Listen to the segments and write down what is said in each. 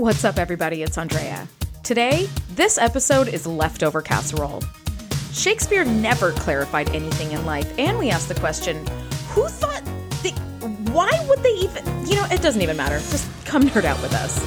What's up, everybody? It's Andrea. Today, this episode is Leftover Casserole. Shakespeare never clarified anything in life, and we asked the question who thought they, why would they even, you know, it doesn't even matter. Just come nerd out with us.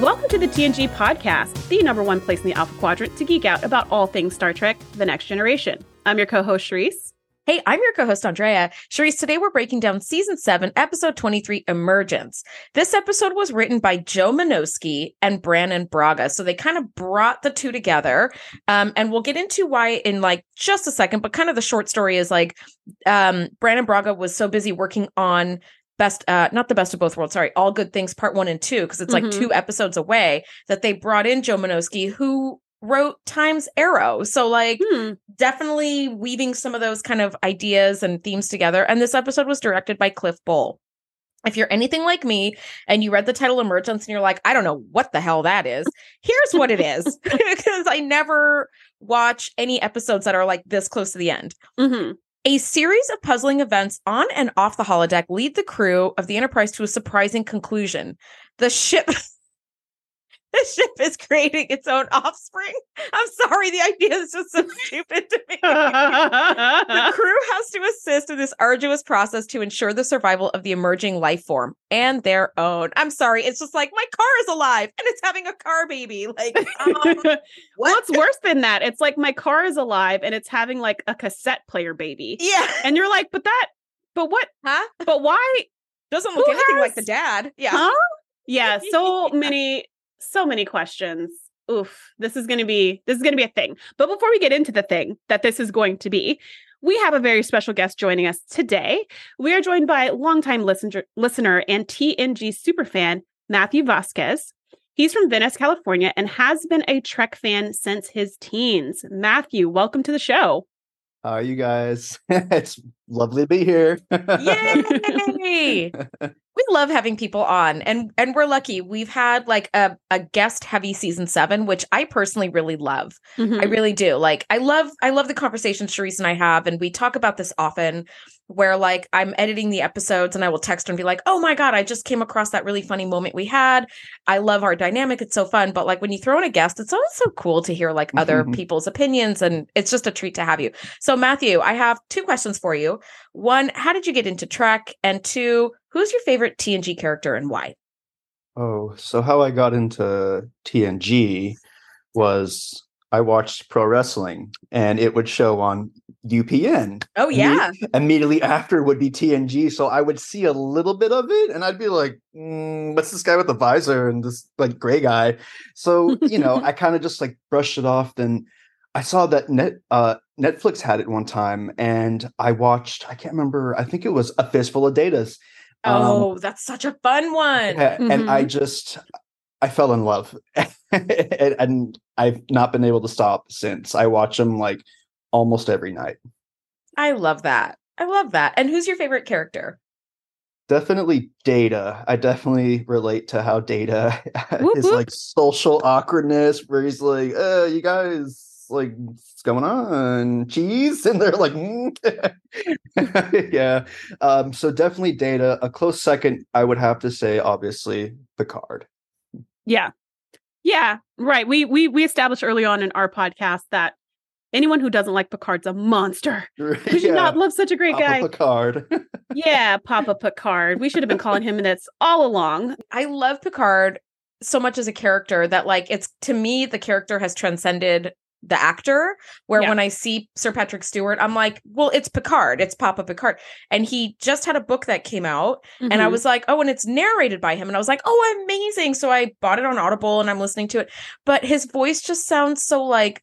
Welcome to the TNG podcast, the number one place in the Alpha Quadrant to geek out about all things Star Trek The Next Generation. I'm your co host, Shereese. Hey, I'm your co-host Andrea. Shereese, today we're breaking down season seven, episode 23, Emergence. This episode was written by Joe Menosky and Brannon Braga. So they kind of brought the two together. Um, and we'll get into why in like just a second, but kind of the short story is like um Brannon Braga was so busy working on best uh not the best of both worlds sorry all good things part one and two because it's like Mhm. two episodes away that they brought in joe Menosky, who wrote times arrow so like Hmm. definitely weaving some of those kind of ideas and themes together. And this episode was directed by Cliff Bole. If you're anything like me and you read the title Emergence and you're like, I don't know what the hell that is, here's what it is. because I never watch any episodes that are like this close to the end. Mhm. A series of puzzling events on and off the holodeck lead the crew of the Enterprise to a surprising conclusion. The ship the ship is creating its own offspring. I'm sorry, the idea is just so stupid to me. the crew has to assist in this arduous process to ensure the survival of the emerging life form and their own. I'm sorry, it's just like my car is alive and it's having a car baby. Like, um, well, it's worse than that. It's like my car is alive and it's having like a cassette player baby. yeah, And you're like, but that, but what, huh? but why? Doesn't look Who anything like the dad. Yeah. Huh? Yeah, so many, so many questions. Oof, this is going to be this is going to be a thing. But before we get into the thing that this is going to be, we have a very special guest joining us today. We are joined by longtime listener, listener and TNG superfan Matthew Vasquez. He's from Venice, California, and has been a Trek fan since his teens. Matthew, welcome to the show. How are you guys? it's lovely to be here. Yay! We love having people on and and we're lucky. We've had like a, a guest heavy season seven, which I personally really love. I mm-hmm. really do. Like I love I love the conversations Shereese and I have, and we talk about this often where like I'm editing the episodes and I will text her and be like, oh my God, I just came across that really funny moment we had. I love our dynamic. It's so fun. But like when you throw in a guest, it's always so cool to hear like other Mhm. people's opinions and it's just a treat to have you. So Matthew, I have two questions for you. One, how did you get into Trek? And two, who's your favorite TNG character and why? oh, so how I got into TNG was I watched pro wrestling and it would show on UPN. Oh Imme- yeah. Immediately after would be TNG. So I would see a little bit of it and I'd be like, mm, what's this guy with the visor and this like gray guy? So, you know, I kind of just like brushed it off. Then I saw that net uh Netflix had it one time and I watched, I can't remember, I think it was A Fistful of Datas. Um, Oh, that's such a fun one. yeah, and I Mhm. just I fell in love, and, and I've not been able to stop since. I watch them like almost every night. I love that. I love that. And who's your favorite character? Definitely Data. I definitely relate to how Data Whoop, is whoop. like social awkwardness, where he's like, "Uh, you guys like what's going on? Cheese?" And they're like, "Mm." "Yeah." Um, so definitely Data. A close second, I would have to say, obviously Picard. Yeah. Yeah, right. We we we established early on in our podcast that anyone who doesn't like Picard's a monster. We should Yeah. not love such a great Papa guy. Picard. yeah, Papa Picard. We should have been calling him this all along. I love Picard so much as a character that like it's to me the character has transcended the actor where Yeah. when I see Sir Patrick Stewart I'm like, well, it's Picard, it's Papa Picard. And he just had a book that came out and I Mhm. was like, oh, and it's narrated by him. And I was like, oh, amazing. So I bought it on Audible and I'm listening to it. But his voice just sounds so like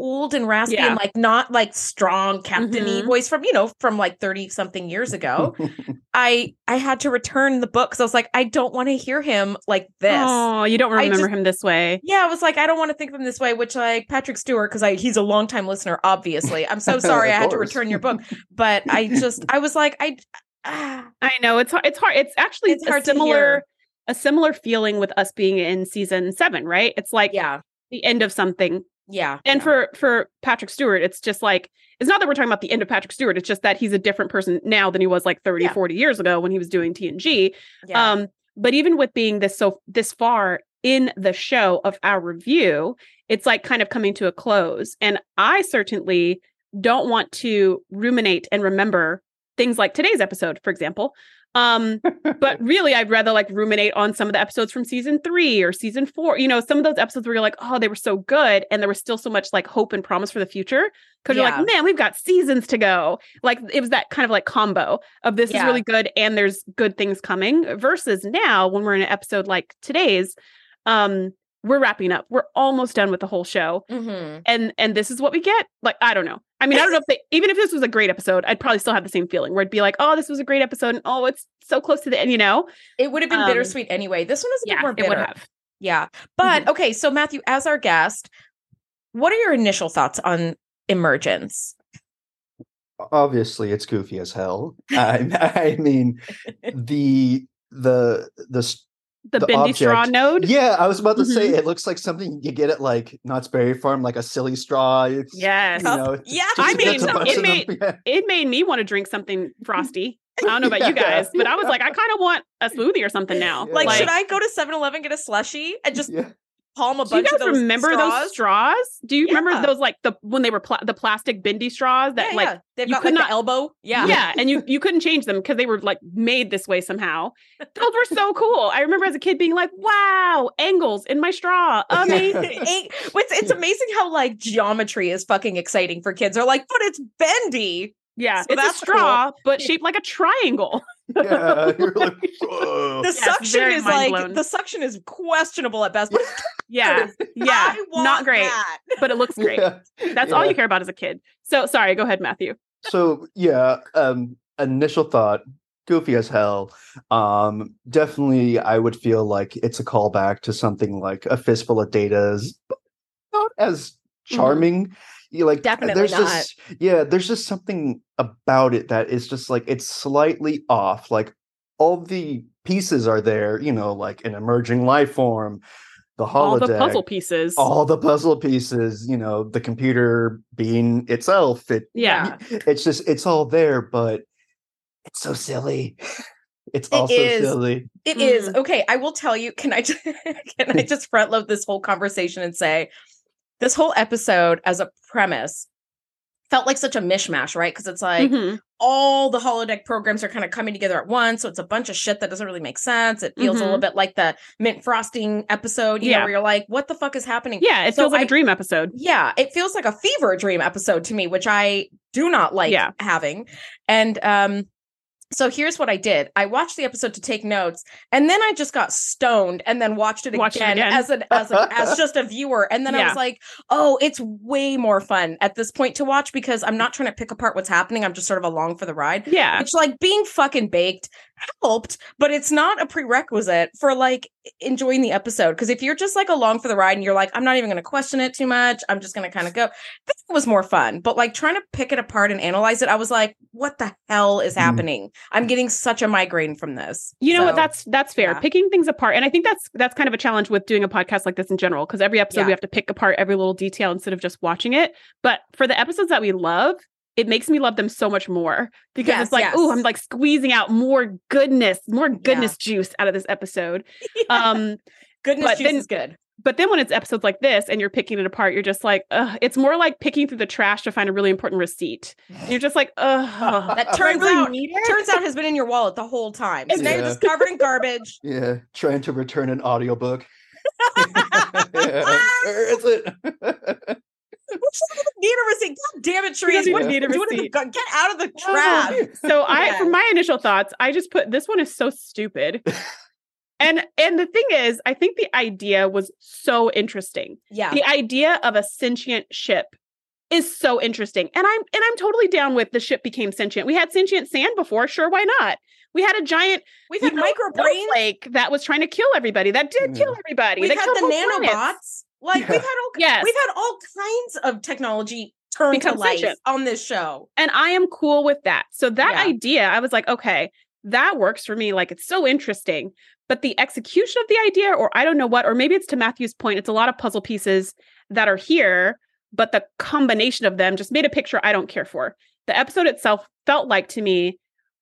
old and raspy Yeah. and like not like strong captainy Mhm. voice from, you know, from like 30 something years ago. I I had to return the book because I was like, I don't want to hear him like this. Oh, you don't remember just- him this way. Yeah, I was like, I don't want to think of him this way, which like Patrick Stewart, because I he's a longtime listener, obviously. I'm so sorry I had to return your book. But I just I was like, I ah, I know it's hard. It's hard. It's actually It's a hard similar a similar feeling with us being in season seven, right? It's like yeah, the end of something. Yeah. And yeah. for for Patrick Stewart, it's just like it's not that we're talking about the end of Patrick Stewart. It's just that he's a different person now than he was like 30, Yeah. 40 years ago when he was doing TNG. yeah. Um, but even with being this so this far in the show of our review, it's like kind of coming to a close. And I certainly don't want to ruminate and remember things like today's episode, for example. Um, but really, I'd rather like ruminate on some of the episodes from season three or season four. You know, some of those episodes where you're like, oh, they were so good, and there was still so much like hope and promise for the future. Because you're like, man, we've got seasons to go. Like it was that kind of like combo of this is really good and there's good things coming. Versus now, when we're in an episode like today's, um, we're wrapping up. We're almost done with the whole show Mhm. and and this is what we get like i don't know i mean i don't know if they even if this was a great episode i'd probably still have the same feeling where it'd be like oh this was a great episode and oh it's so close to the end you know It would have been Um, bittersweet anyway. This one is a bit yeah more it bitter. would have Yeah. But Mm-hmm. okay, so Matthew, as our guest, what are your initial thoughts on emergence? Obviously, it's goofy as hell. I, I mean, the the the s- the, The bendy straw node yeah. I was about to say Mhm. it looks like something you get at like Knott's Berry Farm, like a silly straw. It's, yes you know, Yeah, just I gets a mean, it made- Yeah. it made me want to drink something frosty i don't know about you Yeah. guys but i was like i kind of want a smoothie or something now Yeah. Like, Like- should I go to 7-Eleven get a slushie and just Yeah. Palm a do you guys of remember straws? those straws do you Yeah. remember those like the when they were pla- the plastic bendy straws that yeah, like yeah. They've you got could like not- the elbow. Yeah. Yeah. and you you couldn't change them because they were like made this way somehow. Those were so cool. I remember as a kid being like, "Wow, angles in my straw, amazing." It's, it's amazing how like geometry is fucking exciting for kids. They're like, but it's bendy. Yeah, So it's a that's straw, but shaped like a triangle. Yeah, you're like, "Whoa." The it's suction is like blown. the suction is questionable at best. But it's Yeah, yeah, not great, that. but it looks great. Yeah. That's all you care about as a kid. So sorry, go ahead, Matthew. so yeah um initial thought goofy as hell um definitely i would feel like it's a callback to something like a fistful of data's but not as charming you like Definitely there's not. just yeah there's just something about it that is just like it's slightly off like all the pieces are there you know like an emerging life form the holodeck All the puzzle pieces. all the puzzle pieces you know the computer being itself it yeah. it's just it's all there but it's so silly it's It also is. silly It is Mm. okay. I will tell you. Can I just can I just front load this whole conversation and say this whole episode as a premise felt like such a mishmash, right? Because it's like Mhm. all the holodeck programs are kind of coming together at once, so it's a bunch of shit that doesn't really make sense. It feels a little bit like the mint frosting episode, you know, Yeah. where you're like, "What the fuck is happening?" Yeah, it So feels like I- a dream episode. yeah it feels like a fever dream episode to me which i do not like Yeah. having and um so here's what i did. I watched the episode to take notes and then i just got stoned and then watched it, Watched it again, again. as an as a, as just a viewer. And then i was like oh it's way more fun at this point to watch because i'm not trying to pick apart what's happening. I'm just sort of along for the ride. Yeah. which like being fucking baked helped but it's not a prerequisite for like enjoying the episode because if you're just like along for the ride and you're like i'm not even going to question it too much i'm just going to kind of go this was more fun but like trying to pick it apart and analyze it i was like what the hell is Mm. happening i'm getting such a migraine from this You know what? That's that's fair. yeah. Picking things apart, and I think that's that's kind of a challenge with doing a podcast like this in general. Because every episode Yeah. we have to pick apart every little detail instead of just watching it. But for the episodes that we love, it makes me love them so much more because Yes, it's like, yes. oh, I'm like squeezing out more goodness, more goodness juice out of this episode. Um, goodness but juice then- is good. but then when it's episodes like this and you're picking it apart, you're just like, ugh, it's more like picking through the trash to find a really important receipt. You're just like, ugh, That turns really out- need turns out has been in your wallet the whole time. So now you're just covered in garbage. Yeah trying to return an audiobook. Yeah. where is it need a receipt god damn it She Therese. doesn't what need a are you receipt. get out of the trap. so I Yeah. for my initial thoughts, I just put this one is so stupid. and and the thing is, I think the idea was so interesting. yeah The idea of a sentient ship is so interesting. And I'm and I'm totally down with the ship became sentient. We had sentient sand before, sure why not? We had a giant we've had micro brains snowflake that was trying to kill everybody. That did kill mm. everybody. We've that had the nanobots. planets. Nanobots. Like Yeah. we've had all Yes. we've had all kinds of technology turned Become to life on this show. And I am cool with that. So that Yeah. idea, I was like, okay, that works for me. Like it's so interesting. But the execution of the idea, or I don't know what, or maybe it's to Matthew's point, it's a lot of puzzle pieces that are here, but the combination of them just made a picture I don't care for. The episode itself felt like to me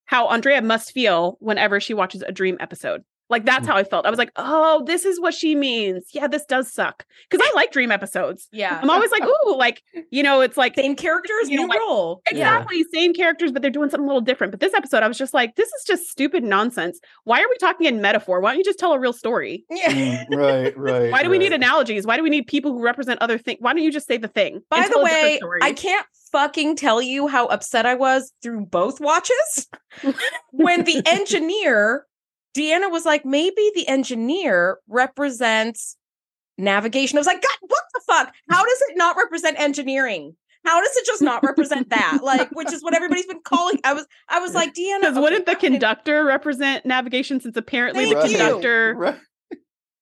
how Andrea must feel whenever she watches a dream episode. Like that's Mm. how I felt. I was like, oh, this is what she means. Yeah, this does suck. Because I like dream episodes. Yeah. I'm always like, ooh, like, you know, it's like Same characters, new like- role. exactly same characters, but they're doing something a little different. But this episode, I was just like, this is just stupid nonsense. Why are we talking in metaphor? Why don't you just tell a real story? Yeah. Mm, right, right. Why do we need analogies? Why do we need people who represent other things? Why don't you just say the thing? By the tell a different way. I can't fucking tell you how upset I was through both watches when the engineer, Deanna was like, maybe the engineer represents navigation. I was like, God, what the fuck? How does it not represent engineering? How does it just not represent that? Like, which is what everybody's been calling. I was, I was like, Deanna, Because okay, wouldn't the fine. conductor represent navigation since apparently Thank the you. conductor, Right.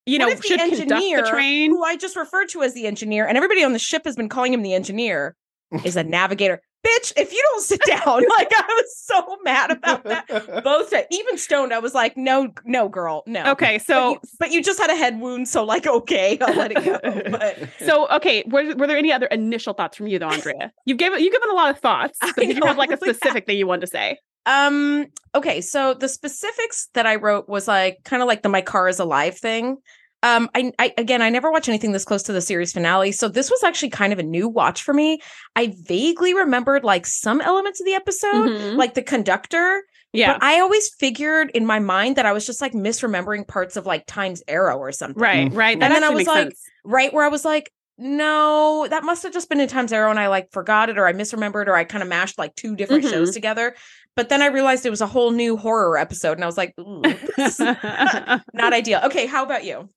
you What know, if the should conduct engineer the train? who I just referred to as the engineer, and everybody on the ship has been calling him the engineer, is a navigator. Bitch, if you don't sit down, like I was so mad about that. Both times. even stoned, I was like, no, no, girl, no. Okay, But so you, but you just had a head wound, so like, okay, I'll let it go. But so okay, were, were there any other initial thoughts from you though, Andrea? You've given you've given a lot of thoughts. I But did you have like a really specific thing you wanted to say? um, okay, so the specifics that I wrote was like kind of like the my car is alive thing. Um, I, I again, I never watch anything this close to the series finale, so this was actually kind of a new watch for me. I vaguely remembered like some elements of the episode, Mhm. like the conductor, Yeah, But I always figured in my mind that I was just like misremembering parts of like Time's Arrow or something. right, Mm. right. That And then I was like, sense. Right where I was like, no, that must have just been in Time's Arrow and I like forgot it or I misremembered or I kind of mashed like two different Mhm. shows together. But then I realized it was a whole new horror episode and I was like, "Ooh, not ideal. Okay, how about you?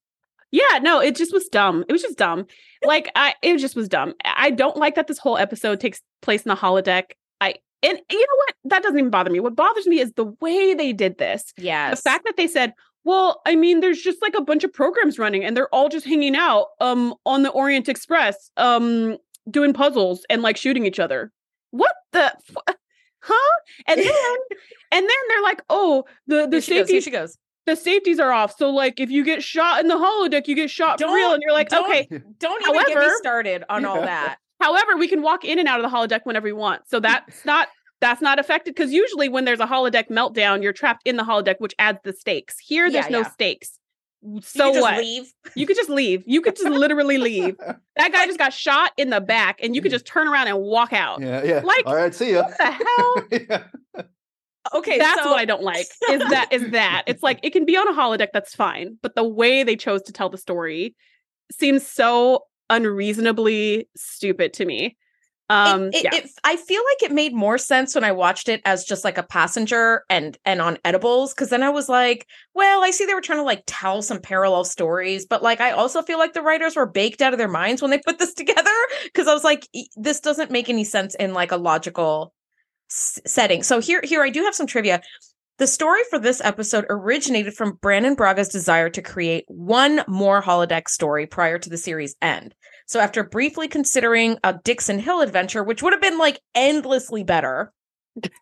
Yeah, no, it just was dumb. It was just dumb. Like I it just was dumb. I don't like that this whole episode takes place in the holodeck. I and you know what? That doesn't even bother me. What bothers me is the way they did this. Yes. The fact that they said, "Well, I mean, there's just like a bunch of programs running and they're all just hanging out um on the Orient Express um doing puzzles and like shooting each other." What the f- huh? And then and then they're like, "Oh, the the here safety she goes. The safeties are off. So like if you get shot in the holodeck, you get shot for real. And you're like, don't- okay. Don't even get me However- started on all that. However, we can walk in and out of the holodeck whenever we want. So that's not that's not affected because usually when there's a holodeck meltdown, you're trapped in the holodeck, which adds the stakes. Here, there's Yeah, no yeah. stakes. You So can just what? leave. You could just leave. You could just literally leave. That guy just got shot in the back, and you could mm-hmm. just turn around and walk out. yeah, yeah. Like, All right, see ya. What the hell? Yeah. Okay, that's so what I don't like. Is that is that it's like it can be on a holodeck, that's fine, but the way they chose to tell the story seems so unreasonably stupid to me. Um, it, it, yeah, it- I feel like it made more sense when I watched it as just like a passenger and and on edibles because then I was like, well, I see they were trying to like tell some parallel stories, but like I also feel like the writers were baked out of their minds when they put this together because I was like, this doesn't make any sense in like a logical s- setting. So here here I do have some trivia. The story for this episode originated from Brannon Braga's desire to create one more holodeck story prior to the series end. So after briefly considering a Dixon Hill adventure, which would have been like endlessly better,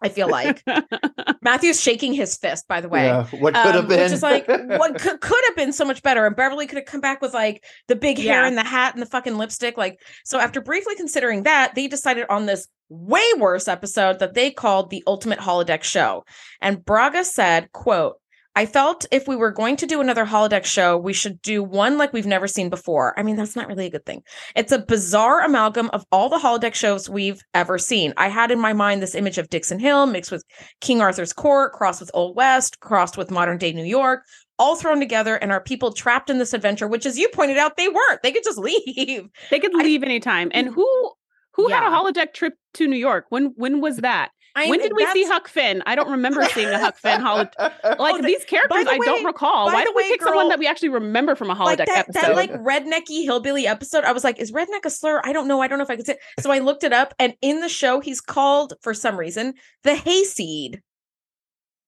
I feel like Matthew's shaking his fist. By the way, Yeah, what could have um, been? Which is like what could, could have been so much better. And Beverly could have come back with like the big hair Yeah. and the hat and the fucking lipstick. Like, so after briefly considering that, they decided on this way worse episode that they called the Ultimate Holodeck Show. And Braga said, quote, I felt if we were going to do another holodeck show, we should do one like we've never seen before. I mean, that's not really a good thing. It's a bizarre amalgam of all the holodeck shows we've ever seen. I had in my mind this image of Dixon Hill mixed with King Arthur's court, crossed with Old West, crossed with modern day New York, all thrown together, and our people trapped in this adventure, which, as you pointed out, they weren't. They could just leave. they could I- leave anytime. And mm. who who had a Yeah. holodeck trip to New York? When when was that? I when did we see Huck Finn? I don't remember seeing a Huck Finn holodeck. Like Oh, these characters, the I don't recall. Why did we way, pick someone that we actually remember from a holodeck like that, episode? that like rednecky hillbilly episode. I was like, is redneck a slur? I don't know. I don't know if I could say. So I looked it up, and in the show, he's called for some reason the hayseed.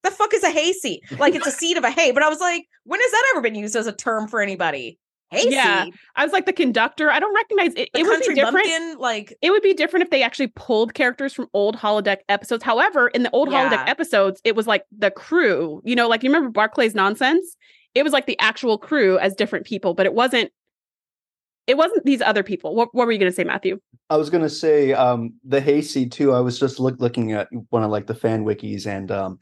The fuck is a hayseed? Like it's a seed of a hay. But I was like, when has that ever been used as a term for anybody? Hayseed. Yeah, I was like the conductor. I don't recognize it. The it would be different. bumpkin, like It would be different if they actually pulled characters from old holodeck episodes. However, in the old Yeah. holodeck episodes, it was like the crew. You know, like you remember Barclay's nonsense. It was like the actual crew as different people, but it wasn't. It wasn't these other people. What, what were you going to say, Matthew? I was gonna say um the hayseed too. I was just look, looking at one of like the fan wikis, and um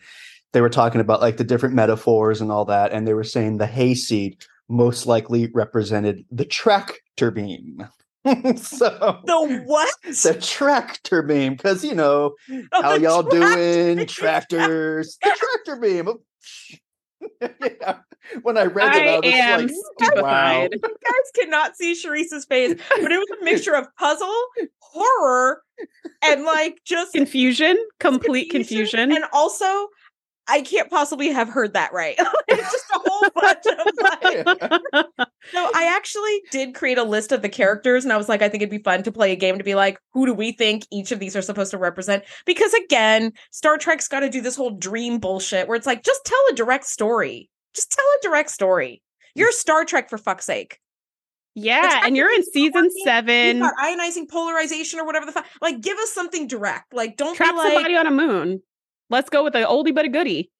they were talking about like the different metaphors and all that, and they were saying the hayseed most likely represented the tractor beam. so The what? the tractor beam, because you know Oh, how y'all tractor doing? Tractors, the tractor oh, beam. yeah. When I read about it, I, I was am like, wow. stupefied. You guys cannot see Shereese's face, but it was a mixture of puzzle, horror, and like just Confusion, complete confusion. And also, I can't possibly have heard that right. it's just a whole bunch of like. So I actually did create a list of the characters, and I was like, I think it'd be fun to play a game to be like, who do we think each of these are supposed to represent? Because again, Star Trek's got to do this whole dream bullshit where it's like, just tell a direct story. Just tell a direct story. You're Star Trek for fuck's sake. yeah, and you're in season You've seven. got ionizing polarization or whatever the fuck. Like, give us something direct. Like, don't Trap be like, somebody on a moon. Let's go with a oldie but a goodie.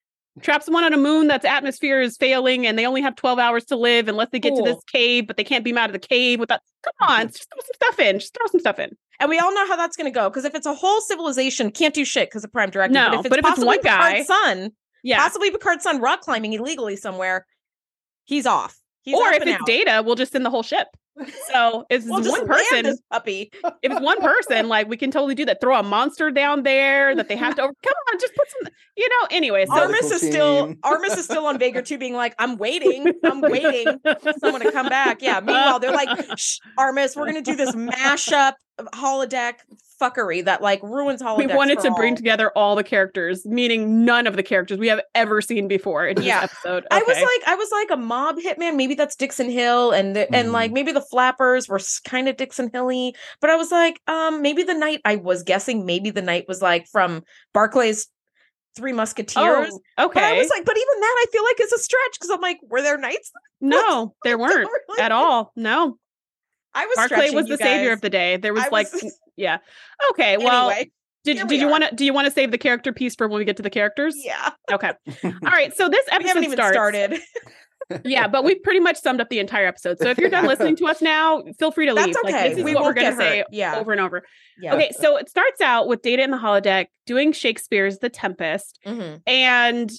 Trap someone on a moon that's atmosphere is failing and they only have 12 hours to live unless they get to this cave, but they can't beam out of the cave without come on, mm-hmm. just throw some stuff in. Just throw some stuff in. And we all know how that's going to go. Because if it's a whole civilization, can't do shit because of Prime Directive. No, but if it's, but if it's one guy- Picard's son, Yeah. possibly Picard's son rock climbing illegally somewhere, he's off. He's or if it's out. data, we'll just send the whole ship. So it's we'll one person, this puppy. if it's one person, like we can totally do that. Throw a monster down there that they have to over- come on, just put some, you know, anyway. So Armus is still team. Armus is still on Vagra II, being like, I'm waiting, I'm waiting for someone to come back. Yeah. Meanwhile, they're like, Shh, Armus, we're gonna do this mashup of holodeck fuckery that like ruins holodeck. we wanted to bring together all the characters, meaning none of the characters we have ever seen before in Yeah. this episode. I was like, I was like a mob hitman. Maybe that's Dixon Hill, and the, and Mhm. like maybe the flappers were kind of Dixon Hilly. But I was like, um, maybe the night I was guessing, maybe the night was like from Barclay's Three Musketeers. oh, But I was like, but even that I feel like is a stretch because I'm like, were there nights? no, there weren't really at all. No, I was Barclay was the savior of the day. There was I like, yeah, okay. Well, anyway, did did we you want to do you want to save the character piece for when we get to the characters? yeah, Okay. All right. So this we episode starts. started. Yeah, but we've pretty much summed up the entire episode. So if you're done listening to us now, feel free to leave. That's Like, okay. this is we what we're going to say. Yeah, over and over. yeah. Okay, so it starts out with Data in the holodeck doing Shakespeare's The Tempest, Mhm. and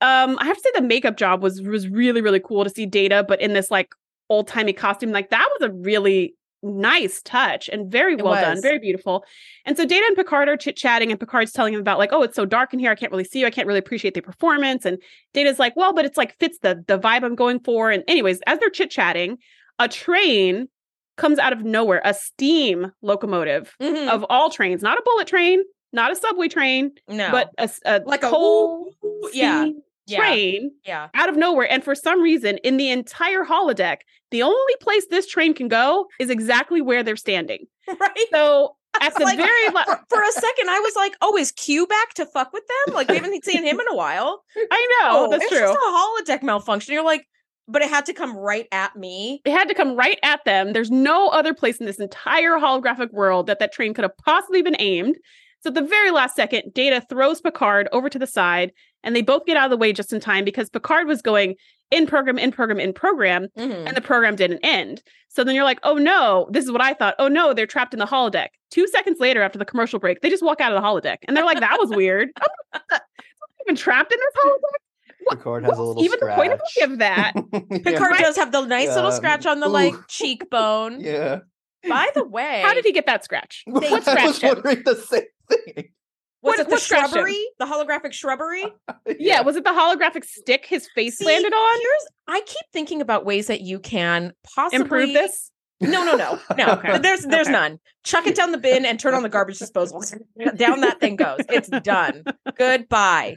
um, I have to say the makeup job was was really really cool to see Data, but in this like old timey costume, like that was a really nice touch and very well done, very beautiful. And so Data and Picard are chit chatting, and Picard's telling him about like, oh, it's so dark in here, I can't really see you, I can't really appreciate the performance. And Data's like, well, but it's like fits the the vibe I'm going for. And anyways, as they're chit chatting, a train comes out of nowhere, a steam locomotive Mhm. of all trains, not a bullet train, not a subway train, no, but a, a like a coal yeah, steam yeah, train yeah. out of nowhere. And for some reason, in the entire holodeck, the only place this train can go is exactly where they're standing. Right. So at the Like, very la- for, for a second, I was like, "Oh, is Q back to fuck with them? Like we haven't seen him in a while." I know oh, that's it's true. just a holodeck malfunction. You're like, but it had to come right at me. it had to come right at them. There's no other place in this entire holographic world that that train could have possibly been aimed. So at the very last second, Data throws Picard over to the side, and they both get out of the way just in time because Picard was going in program, in program, in program, Mhm. and the program didn't end. So then you're like, oh no, this is what I thought. Oh no, they're trapped in the holodeck. Two seconds later, after the commercial break, they just walk out of the holodeck, and they're like, that was weird. Even trapped in this holodeck. Picard has a What's little even the point of scratch. any of that? Picard Right. does have the nice little scratch on the like cheekbone. yeah. By the way, How did he get that scratch? I What was scratched him? wondering the same thing. Was what- it the what scratched shrubbery, the holographic shrubbery? Yeah, was it the holographic stick his face See, landed on? Here's I keep thinking about ways that you can possibly Improve this? No, no, no, no. Okay. There's there's Okay. none. Chuck it down the bin and turn on the garbage disposal. down that thing goes. It's done. Goodbye.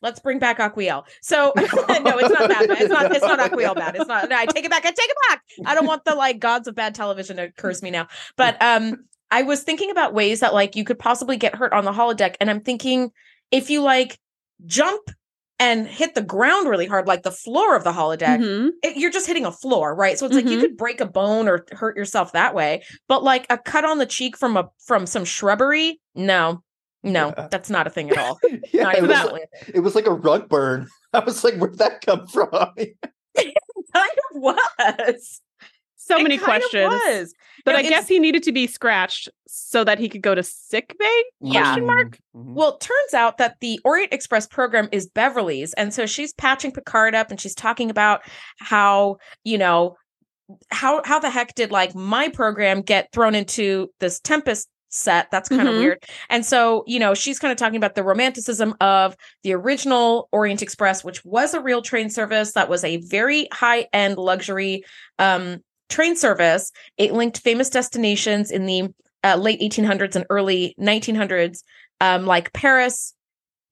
Let's bring back Aquiel. So no, it's not that bad. It's not. It's not Aquiel bad. It's not. I take it back. I take it back. I don't want the like gods of bad television to curse me now. But um, I was thinking about ways that like you could possibly get hurt on the holodeck, and I'm thinking if you like jump and hit the ground really hard, like the floor of the holodeck, Mhm. it- you're just hitting a floor, right? So it's like you Mhm. could break a bone or hurt yourself that way, but like a cut on the cheek from a from some shrubbery, no, no, Yeah. that's not a thing at all. yeah, Not it was, it was like a rug burn. I was like, where'd that come from? it kind of was. So It many kind of questions. was. But Now, I guess he needed to be scratched so that he could go to sick bay? Yeah. Question mark. Mhm. Well, it turns out that the Orient Express program is Beverly's. And so she's patching Picard up and she's talking about how, you know, how how the heck did like my program get thrown into this Tempest set? That's kind of Mhm. weird. And so, you know, she's kind of talking about the romanticism of the original Orient Express, which was a real train service that was a very high-end luxury um train service. It linked famous destinations in the uh, late 1800s and early 1900s um, like Paris,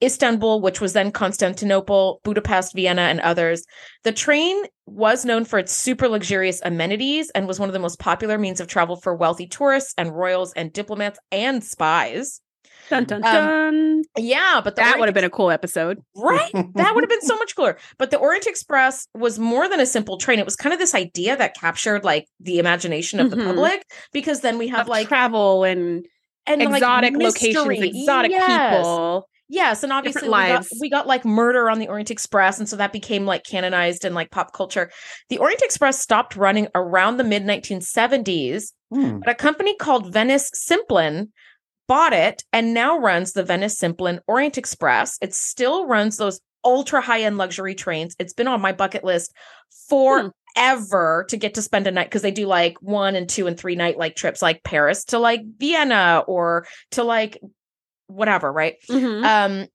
Istanbul, which was then Constantinople, Budapest, Vienna, and others. The train was known for its super luxurious amenities and was one of the most popular means of travel for wealthy tourists and royals and diplomats and spies. Dun dun Um, dun. Yeah, but that Orient would have been a cool episode. right. That would have been so much cooler. But the Orient Express was more than a simple train. It was kind of this idea that captured like the imagination of the Mhm. public because then we have Of like travel and and like, exotic locations, exotic Yes. people. Yes, and obviously we got, we got like murder on the Orient Express, and so that became like canonized in like pop culture. The Orient Express stopped running around the mid 1970s, Hmm. but a company called Venice Simplon bought it and now runs the Venice Simplon Orient Express. It still runs those ultra high end luxury trains. It's been on my bucket list forever to get to spend a night because they do like one and two and three night like trips, like Paris to like Vienna or to like whatever, right? Mhm. um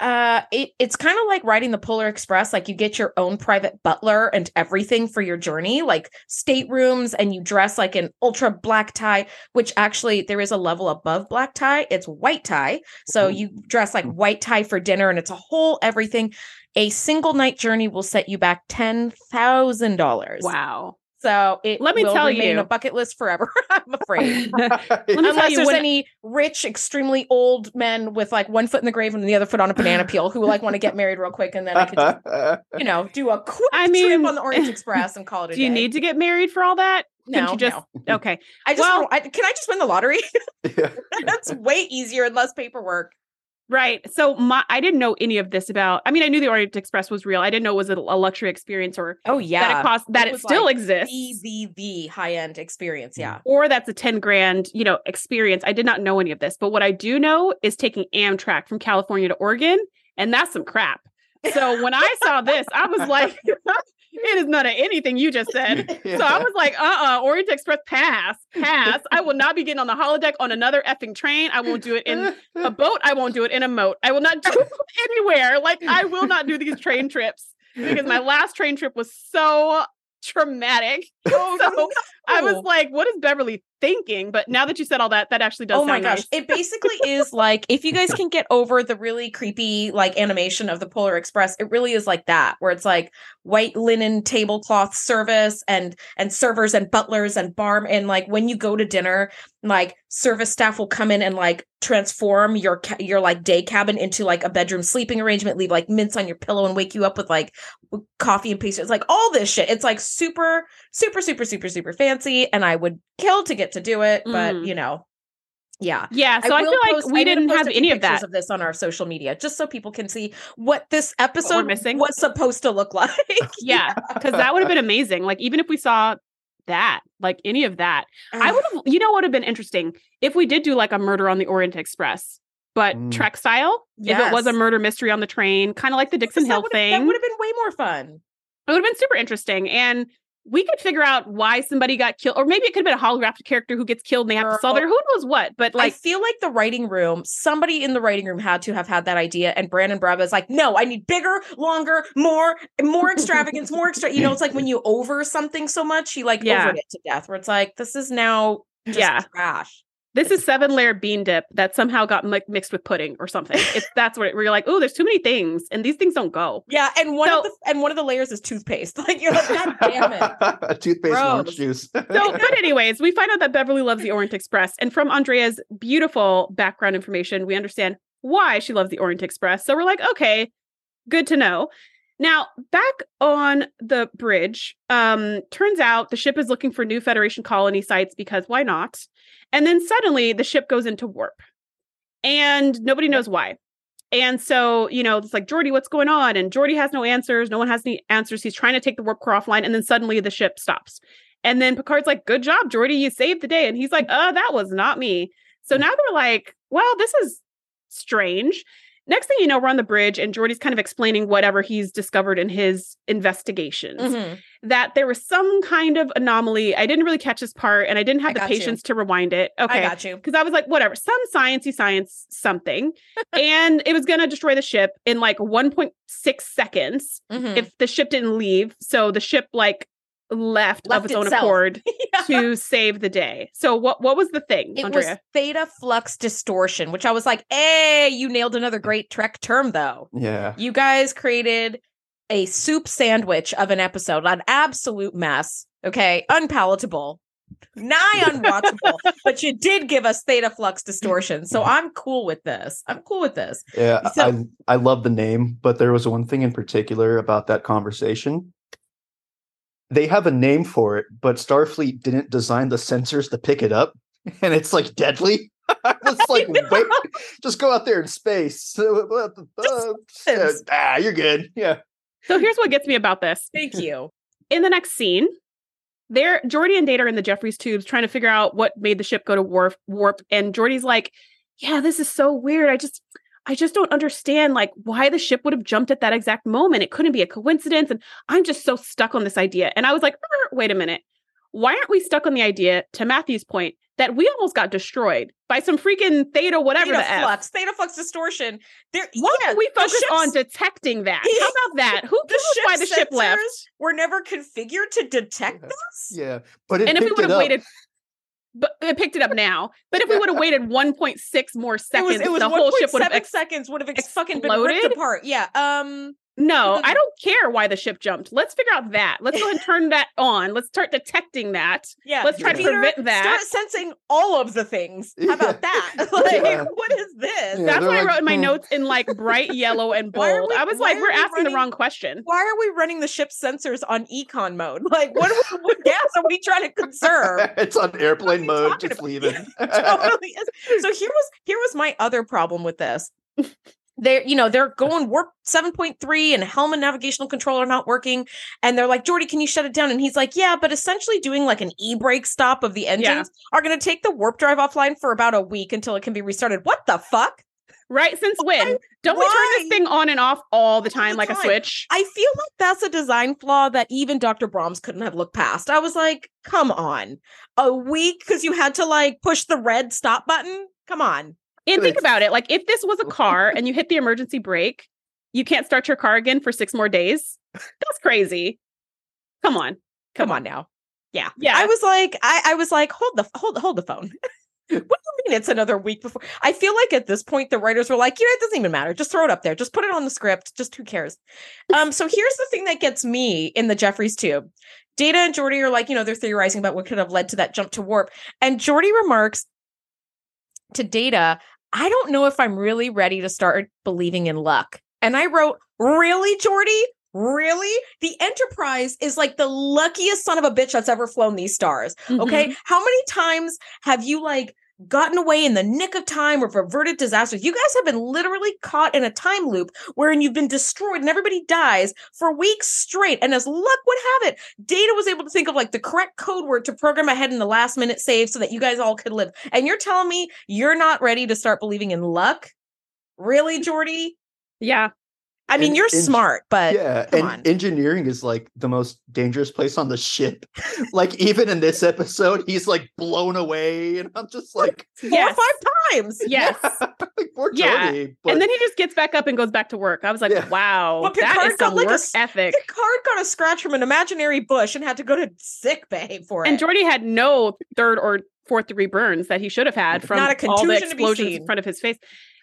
uh it, it's kind of like riding the polar express like you get your own private butler and everything for your journey like staterooms and you dress like an ultra black tie which actually there is a level above black tie it's white tie so you dress like white tie for dinner and it's a whole everything. A single night journey will set you back $10,000 Wow. So it Let me will tell remain you. a bucket list forever i'm afraid me tell unless you, there's any rich, extremely old men with like one foot in the grave and the other foot on a banana peel who like want to get married real quick, and then I could, just, you know, do a quick I trip mean, on the Orange Express and call it a Do you day. need to get married for all that? no, Couldn't you just no. okay? I just well- I, can I just win the lottery? Yeah. That's way easier and less paperwork. Right. So my I didn't know any of this about. I mean, I knew the Orient Express was real. I didn't know it was a, a luxury experience or Oh yeah that yeah, it cost that It it, still like exists. the the the high end experience. Yeah. Mm-hmm. or that's a 10 grand, you know, experience. I did not know any of this, but what I do know is taking Amtrak from California to Oregon, and that's some crap. So when I saw this, I was like, it is none of anything you just said. So I was like, uh-uh, Orient Express pass, pass. I will not be getting on the holodeck on another effing train. I won't do it in a boat. I won't do it in a moat. I will not do it anywhere. Like I will not do these train trips because my last train trip was so traumatic. Oh, so I was like, what is Beverly thinking? But now that you said all that, that actually does Oh my gosh. nice. It basically is like if you guys can get over the really creepy like animation of the Polar Express, it really is like that, where it's like white linen tablecloth service and and servers and butlers and barm and like when you go to dinner, like service staff will come in and like transform your ca- your like day cabin into like a bedroom sleeping arrangement, leave like mints on your pillow and wake you up with like coffee and pastry. It's like all this shit. It's like super super super super super fancy and I would kill to get to do it, but Mm. you know. Yeah. Yeah. So I, will feel like we didn't have any of that. of this on our social media, just so people can see what this episode missing. was supposed to look like. yeah. Because that would have been amazing. Like, even if we saw that, like any of that, I would have, you know, would have been interesting if we did do like a murder on the Orient Express, but Mm. Trek style. If it was a murder mystery on the train, kind of like the Dixon Hill thing. That would have been way more fun. It would have been super interesting. And we could figure out why somebody got killed, or maybe it could have been a holographic character who gets killed and they have to solve it. Who knows what? But like, I feel like the writing room, somebody in the writing room had to have had that idea, and Brannon Braga is like, "No, I need bigger, longer, more, more extravagance, more extra." You know, it's like when you over something so much, he like Yeah. overed it to death. Where it's like, this is now just Yeah. trash. This is seven layer bean dip that somehow got mi- mixed with pudding or something. It's that's what it, where you're like, oh, there's too many things, and these things don't go. Yeah, and one So- of the and one of the layers is toothpaste. Like you're like, God damn it. Toothpaste and orange juice. So, but anyways, we find out that Beverly loves the Orient Express, and from Andrea's beautiful background information, we understand why she loves the Orient Express. So we're like, okay, good to know. Now, back on the bridge, um, turns out the ship is looking for new Federation colony sites because why not? And then suddenly the ship goes into warp, and nobody knows why. And so, you know, it's like, Geordi, what's going on? And Geordi has no answers. No one has any answers. He's trying to take the warp core offline. And then suddenly the ship stops. And then Picard's like, good job, Geordi. You saved the day. And he's like, oh, that was not me. So now they're like, well, this is strange. Next thing you know, we're on the bridge, and Geordi's kind of explaining whatever he's discovered in his investigations. Mhm. That there was some kind of anomaly. I didn't really catch this part, and I didn't have I the got you. patience to rewind it. Okay. I got you. because I was like, whatever, some sciencey science something, and it was gonna destroy the ship in like 1.6 seconds Mhm. if the ship didn't leave. So the ship like left, Left of its own itself. accord Yeah. to save the day. So what what was the thing, It Andrea? was theta flux distortion, which I was like, hey, you nailed another great Trek term, though. Yeah. You guys created a soup sandwich of an episode, an absolute mess. Okay. Unpalatable, nigh unwatchable, but you did give us theta flux distortion. So mm-hmm. I'm cool with this. I'm cool with this. Yeah, So- I I love the name, but there was one thing in particular about that conversation. They have a name for it, but Starfleet didn't design the sensors to pick it up, and it's like deadly. I was like, wait, just go out there in space. So, what the- uh, ah, you're good. Yeah. so here's what gets me about this. Thank you. In the next scene, there Geordi and Data are in the Jefferies tubes trying to figure out what made the ship go to warp warp. And Geordi's like, Yeah, this is so weird. I just I just don't understand like why the ship would have jumped at that exact moment. It couldn't be a coincidence. And I'm just so stuck on this idea. And I was like, "Er, wait a minute. Why aren't we stuck on the idea, to Matthew's point, that we almost got destroyed by some freaking theta, whatever theta the F? flux, theta flux distortion. There, Why yeah, don't we focus on detecting that? How about that? Who the knows why the ship left? We're never configured to detect Yeah. this. Yeah. But it and if we would have waited, but it picked it up now. But if we would have waited 1.6 more It seconds, was it was the whole ship would have. 1.7 Ex- seconds would have ex- fucking been ripped apart. Yeah. Um. No, I don't care why the ship jumped. Let's figure out that. Let's go ahead and turn that on. Let's start detecting that. Yeah. Let's try to Peter, prevent that. Start sensing all of the things. How about that? like, Yeah. what is this? Yeah, That's they're what I wrote in my hmm. notes in like bright yellow and bold. we- I was like, we're we asking running- the wrong question. Why are we running the ship's sensors on econ mode? Like, what, are we- what gas are we trying to conserve? it's on airplane mode, talking just about? leave it. totally is. So here was here was my other problem with this. They're, you know, they're going warp 7.3 and Hellman navigational controller not working. And they're like, Geordi, can you shut it down? And he's like, Yeah, but essentially doing like an e-brake stop of the engines are gonna take the warp drive offline for about a week until it can be restarted. What the fuck? Right? Since when? Don't we turn this thing on and off all the All time the like a switch? I feel like that's a design flaw that even Dr. Brahms couldn't have looked past. I was like, come on. A week because you had to like push the red stop button? Come on. And think about it. Like if this was a car and you hit the emergency brake, you can't start your car again for six more days. That's crazy. Come on. Come on now. Yeah. Yeah. I was like, I, I was like, hold the hold hold the phone. what do you mean it's another week before? I feel like at this point the writers were like, you know, it doesn't even matter. Just throw it up there. Just put it on the script. Just who cares? Um, so here's the thing that gets me in the Jefferies tube. Data and Geordi are like, you know, they're theorizing about what could have led to that jump to warp. And Geordi remarks to Data, I don't know if I'm really ready to start believing in luck. And I wrote, Really, Geordi? Really? The Enterprise is like the luckiest son of a bitch that's ever flown these stars. Okay. Mhm. How many times have you like gotten away in the nick of time or averted disasters? You guys have been literally caught in a time loop wherein you've been destroyed and everybody dies for weeks straight. And as luck would have it, Data was able to think of like the correct code word to program ahead in the last minute save so that you guys all could live. And you're telling me you're not ready to start believing in luck? Really, Geordi? Yeah. I mean, And- you're and- smart, but yeah, come and on. engineering is like the most dangerous place on the ship. like even in this episode, he's like blown away, and I'm just like, four Yes. or five times. Yes. like poor Yeah, Geordi. But and then he just gets back up and goes back to work. I was like, Yeah. wow, But that Picard is got some like a work s- ethic. Picard got a scratch from an imaginary bush and had to go to sick bay for it. And Geordi had no third or fourth degree burns that he should have had from Not a all the contusion to explosions in front of his face.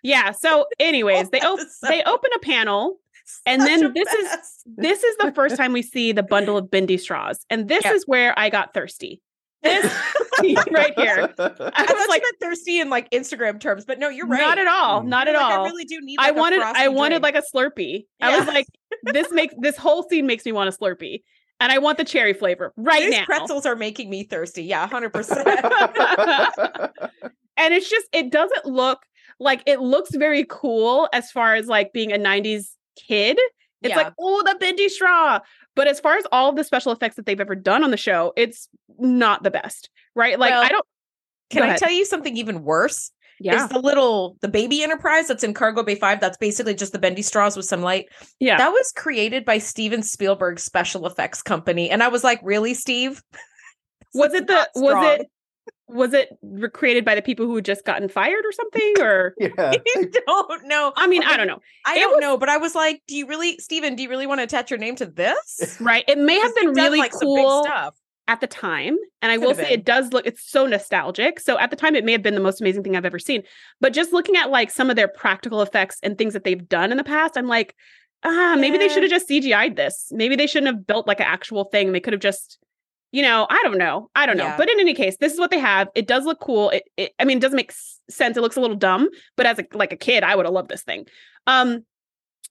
Yeah. So, anyways, they op- episode. they open a panel, and then a this is this is the first time we see the bundle of bendy straws, and this Yeah. is where I got thirsty. This right here. I I was like, thirsty in like Instagram terms, but no, you're right. not at all, Mm. not You're at like, all. I really do need. I like, a wanted frosty I wanted drink. like a Slurpee. I was like, this makes this whole scene makes me want a Slurpee, and I want the cherry flavor right These now. pretzels are making me thirsty. Yeah, hundred percent. and it's just it doesn't look like it looks very cool as far as like being a 90s kid it's Yeah. like oh the bendy straw but as far as all of the special effects that they've ever done on the show it's not the best right like Well, i don't Can I tell you something even worse? Yeah. Is the little the baby enterprise that's in Cargo Bay 5 that's basically just the bendy straws with some light. yeah. That was created by Steven Spielberg's special effects company. And I was like, really, Steve? was it the not was it was it created by the people who had just gotten fired or something or Yeah. I don't know. I mean, I don't know. I It don't was- know, but I was like, do you really, Steven, do you really want to attach your name to this? Right. It may have been you've done, really like, some big cool stuff. At the time. And I Could will say it does look it's so nostalgic. So at the time it may have been the most amazing thing I've ever seen. But just looking at like some of their practical effects and things that they've done in the past, I'm like, ah, maybe they should have just CGI'd this. Maybe they shouldn't have built like an actual thing. They could have just you know, I don't know. I don't know. Yeah. But in any case, this is what they have. It does look cool. It, it I mean, it doesn't make sense. It looks a little dumb, but as a like a kid, I would have loved this thing. Um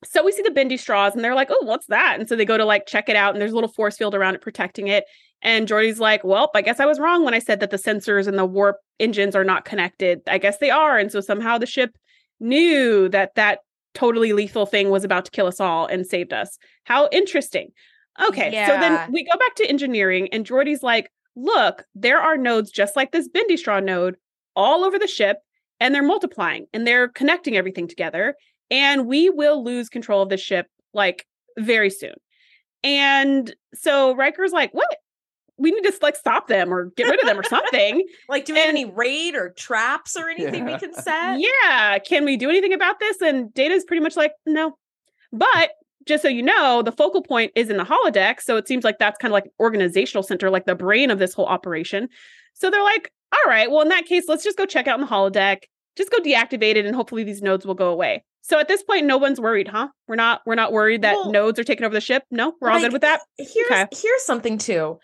so we see the bendy straws and they're like, oh, what's that? And so they go to like check it out, and there's a little force field around it protecting it. And Geordi's like, well, I guess I was wrong when I said that the sensors and the warp engines are not connected. I guess they are. And so somehow the ship knew that that totally lethal thing was about to kill us all and saved us. How interesting. Okay. So then we go back to engineering, and Geordi's like, look, there are nodes just like this bendy straw node all over the ship, and they're multiplying and they're connecting everything together. And we will lose control of the ship like very soon. And so Riker's like, what? We need to like stop them or get rid of them or something. Like, do we have any raid or traps or anything we can set? yeah. Can we do anything about this? And Data's pretty much like, no. But just so you know, the focal point is in the holodeck. So it seems like that's kind of like an organizational center, like the brain of this whole operation. So they're like, all right, well, in that case, let's just go check out in the holodeck. Just go deactivate it and hopefully these nodes will go away. So at this point, no one's worried, huh? We're not we're not worried that Well, nodes are taking over the ship. No, we're all Like, good with that. Here's Okay. here's something too.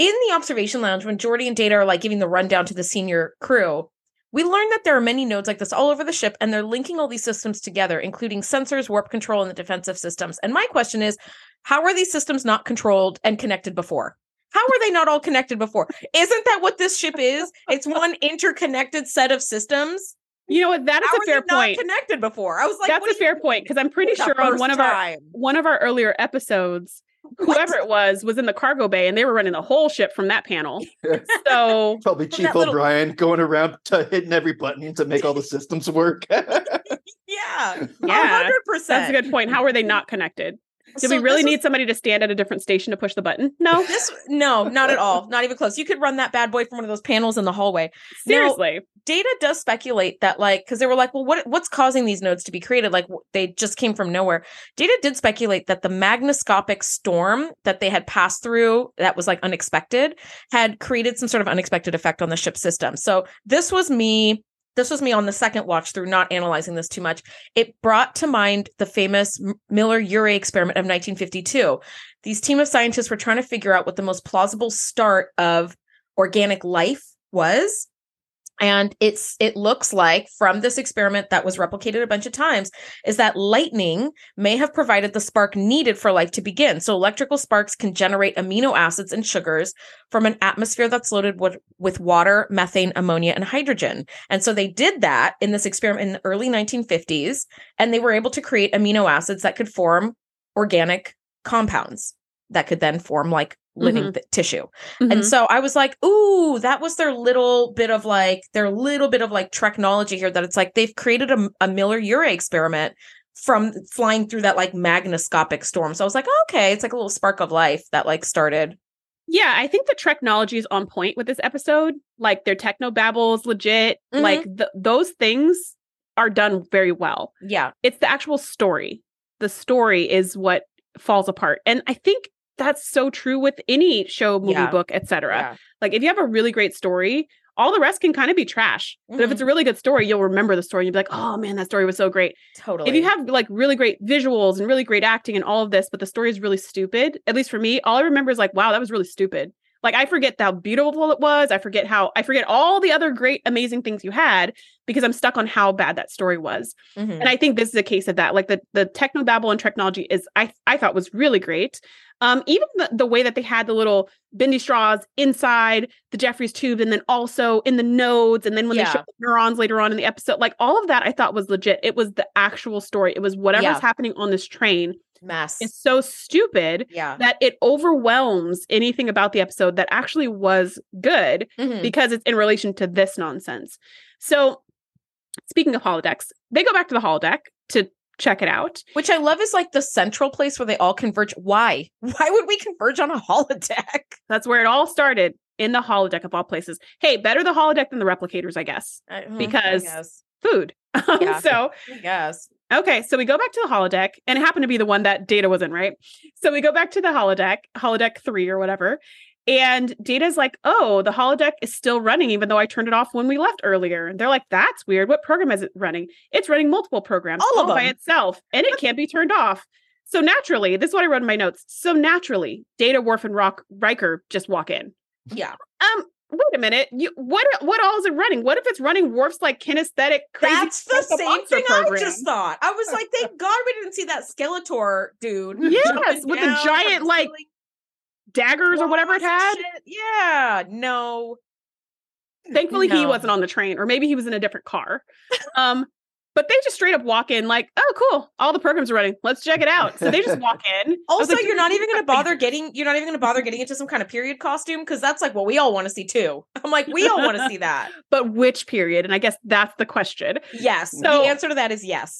In the observation lounge, when Geordi and Data are like giving the rundown to the senior crew, we learn that there are many nodes like this all over the ship, and they're linking all these systems together, including sensors, warp control, and the defensive systems. And my question is, how are these systems not controlled and connected before? How were they not all connected before? Isn't that what this ship is? It's one interconnected set of systems. You know what? That is How a fair point. connected before? I was like, That's a fair point because I'm pretty sure on one of our one of our earlier episodes, whoever it was was in the cargo bay and they were running the whole ship from that panel. So Probably Chief that little- O'Brien going around to hitting every button to make all the systems work. Yeah, Yeah, hundred percent. that's a good point. How were they not connected? Did So we really this was- need somebody to stand at a different station to push the button? No. this? No, not at all. Not even close. You could run that bad boy from one of those panels in the hallway. Now, Seriously. Data does speculate that, like, because they were like, well, what what's causing these nodes to be created? Like, they just came from nowhere. Data did speculate that the magnoscopic storm that they had passed through, that was like unexpected, had created some sort of unexpected effect on the ship system. So this was me. This was me on the second watch through, not analyzing this too much. It brought to mind the famous Miller-Urey experiment of 1952. These team of scientists were trying to figure out what the most plausible start of organic life was and it's it looks like from this experiment that was replicated a bunch of times is that lightning may have provided the spark needed for life to begin. So electrical sparks can generate amino acids and sugars from an atmosphere that's loaded with, with water methane ammonia and hydrogen. And so they did that in this experiment in the early 1950s and they were able to create amino acids that could form organic compounds that could then form like living th- tissue and Mhm. so I was like, ooh, that was their little bit of like their little bit of like technology here that it's like they've created a, a Miller Urey experiment from flying through that like magnoscopic storm. So I was like, okay, it's like a little spark of life that like started. yeah, I think the technology is on point with this episode. Like their techno babbles legit. Mhm. Like th- those things are done very well. Yeah. it's the actual story. The story is what falls apart. And I think that's so true with any show, movie, Yeah. book, etc. yeah. Like if you have a really great story, all the rest can kind of be trash. But if it's a mm-hmm. really good story, you'll remember the story and you'll be like, "Oh man, that story was so great." Totally. If you have like really great visuals and really great acting and all of this, but the story is really stupid, at least for me, all I remember is like, "Wow, that was really stupid." Like I forget how beautiful it was. I forget how I forget all the other great amazing things you had because I'm stuck on how bad that story was. Mhm. And I think this is a case of that. Like the the techno babble and technology is I I thought was really great. Um, even the, the way that they had the little bendy straws inside the Jefferies tube, and then also in the nodes, and then when they showed the neurons later on in the episode, like all of that, I thought was legit. It was the actual story. It was whatever's Yeah. happening on this train Mess. is so stupid yeah. that it overwhelms anything about the episode that actually was good Mhm. because it's in relation to this nonsense. So, speaking of holodecks, they go back to the holodeck to check it out. Which I love is like the central place where they all converge. Why? Why would we converge on a holodeck? That's where it all started in the holodeck of all places. Hey, better the holodeck than the replicators, I guess. I- hmm, Because- I guess. Food. Yeah. so, guess. Okay, so we go back to the holodeck, and it happened to be the one that Data was in, right? So we go back to the holodeck, holodeck three or whatever. And Data's like, oh, the holodeck is still running, even though I turned it off when we left earlier. And they're like, that's weird. What program is it running? It's running multiple programs All of by itself, and it can't be turned off. So naturally, this is what I wrote in my notes. So naturally, Data, Worf, and Rock Riker just walk in. Yeah. Um, wait a minute. You what what all is it running? What if it's running Worf's like kinesthetic crazy That's the same thing program? I just thought. I was like, thank God we didn't see that Skeletor dude. Yes, with the giant, like, daggers or whatever it had. shit. Yeah. No. Thankfully, he wasn't on the train, or maybe he was in a different car. Um, but they just straight up walk in, like, "Oh, cool! All the programs are running. Let's check it out." So they just walk in. Also, like, you're not even going to bother getting. You're not even going to bother getting into some kind of period costume because that's like what we all want to see too. I'm like, we all want to see that. But which period? And I guess that's the question. Yes. So- the answer to that is yes.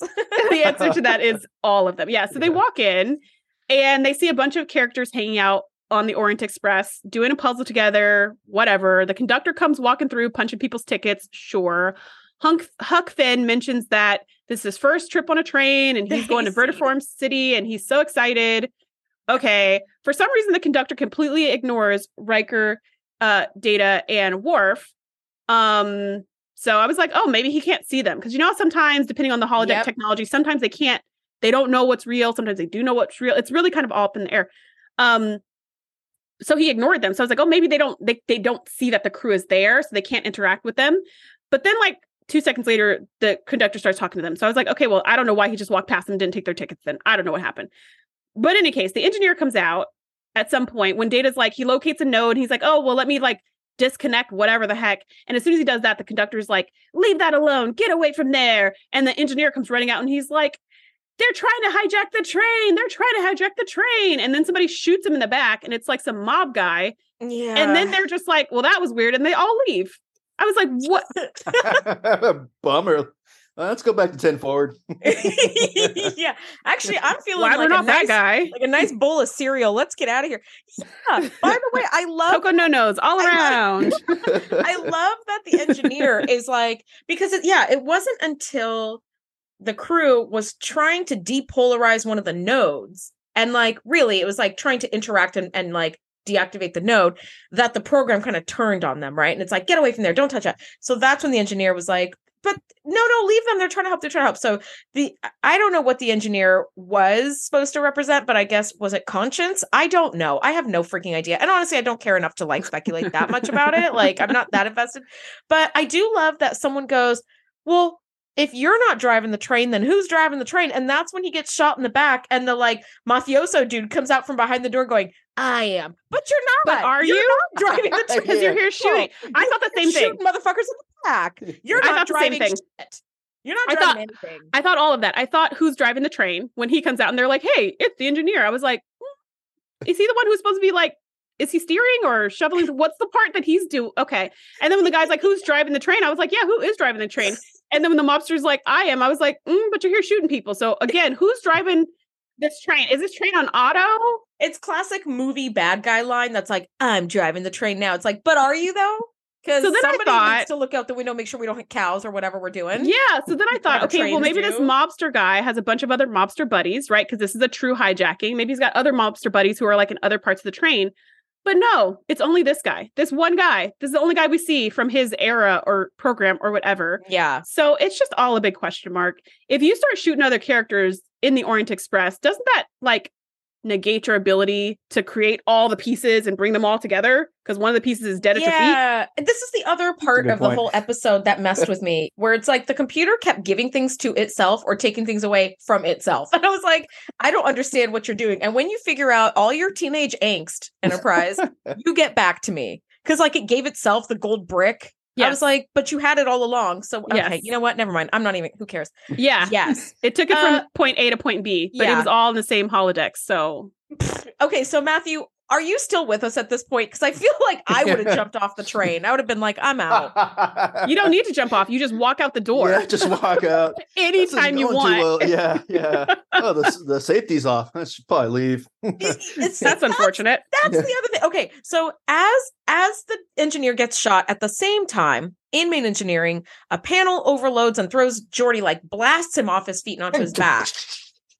the answer to that is all of them. Yeah. So they walk in and they see a bunch of characters hanging out on the Orient Express, doing a puzzle together, whatever. The conductor comes walking through, punching people's tickets. Sure. Hunk, Huck Finn mentions that this is his first trip on a train and he's going to. Vertiform City and he's so excited. Okay. For some reason, the conductor completely ignores Riker, uh, Data, and Worf. Um, so I was like, oh, maybe he can't see them. Because you know, sometimes depending on the holodeck Yep. technology, sometimes they can't, they don't know what's real. Sometimes they do know what's real. It's really kind of all up in the air. Um, so he ignored them. So I was like, oh, maybe they don't, they, they don't see that the crew is there, so they can't interact with them. But then like two seconds later, the conductor starts talking to them. So I was like, okay, well, I don't know why he just walked past them, didn't take their tickets then. I don't know what happened. But in any case, the engineer comes out at some point when Data's like, he locates a node. He's like, oh, well, let me like disconnect whatever the heck. And as soon as he does that, the conductor's like, leave that alone, get away from there. And the engineer comes running out and he's like, they're trying to hijack the train. They're trying to hijack the train. And then somebody shoots him in the back and it's like some mob guy. Yeah. And then they're just like, well, that was weird. And they all leave. I was like, what? Bummer. Let's go back to 10 forward. yeah. Actually, I'm feeling like we're a not that nice, guy? like a nice bowl of cereal. Let's get out of here. Yeah. By the way, I love Coco no nos all I around. I love that the engineer is like because it, yeah, it wasn't until the crew was trying to depolarize one of the nodes and like really it was like trying to interact and, and like deactivate the node that the program kind of turned on them, right? And it's like, get away from there, don't touch that. So that's when the engineer was like, but no, no, leave them. They're trying to help. They're trying to help. So the I don't know what the engineer was supposed to represent, but I guess was it conscience? I don't know. I have no freaking idea. And honestly, I don't care enough to like speculate that much about it. Like I'm not that invested. But I do love that someone goes, Well, if you're not driving the train, then who's driving the train? And that's when he gets shot in the back, and the like mafioso dude comes out from behind the door going, I am. But you're not. But are You're you? not driving the train? Because you're here shooting. I thought the same thing. Motherfuckers in the back. You're not thought the same driving thing. shit. You're not I driving thought- anything. I thought all of that. I thought who's driving the train when he comes out and they're like, hey, it's the engineer. I was like, hmm, is he the one who's supposed to be like, is he steering or shoveling? What's the part that he's do? Okay. And then when the guy's like, who's driving the train? I was like, yeah, who is driving the train? And then when the mobster's like, I am, I was like, mm, but you're here shooting people. So again, who's driving this train? Is this train on auto? It's classic movie bad guy line that's like, I'm driving the train now. It's like, but are you though? Because So somebody thought- needs to look out the window, make sure we don't hit cows or whatever we're doing. Yeah. So then I thought, okay, well, maybe this mobster guy has a bunch of other mobster buddies, right? Because this is a true hijacking. Maybe he's got other mobster buddies who are like in other parts of the train. But no, it's only this guy, this one guy. This is the only guy we see from his era or program or whatever. Yeah. So it's just all a big question mark. If you start shooting other characters in the Orient Express, doesn't that like negate your ability to create all the pieces and bring them all together? Because one of the pieces is dead at your feet. Yeah. And This is the other part good of the whole episode that messed with me, where it's like the computer kept giving things to itself or taking things away from itself. And I was like, I don't understand what you're doing. And when you figure out all your teenage angst, Enterprise, you get back to me. Because like it gave itself the gold brick I was like, but you had it all along. So okay, Yes. you know what? Never mind. I'm not even. Who cares? Yeah. Yes. It took it Uh, from point A to point B, but it was all in the same holodeck. So okay, so Matthew, are you still with us at this point? Because I feel like I would have jumped off the train. I would have been like, I'm out. you don't need to jump off. You just walk out the door Yeah, just walk out. Anytime you want. well. Yeah, yeah. Oh, the the safety's off. I should probably leave. It's- That's unfortunate. That's Yeah. the other thing. Okay, so as as the engineer gets shot at the same time in main engineering, a panel overloads and throws Geordi like blasts him off his feet and onto his back.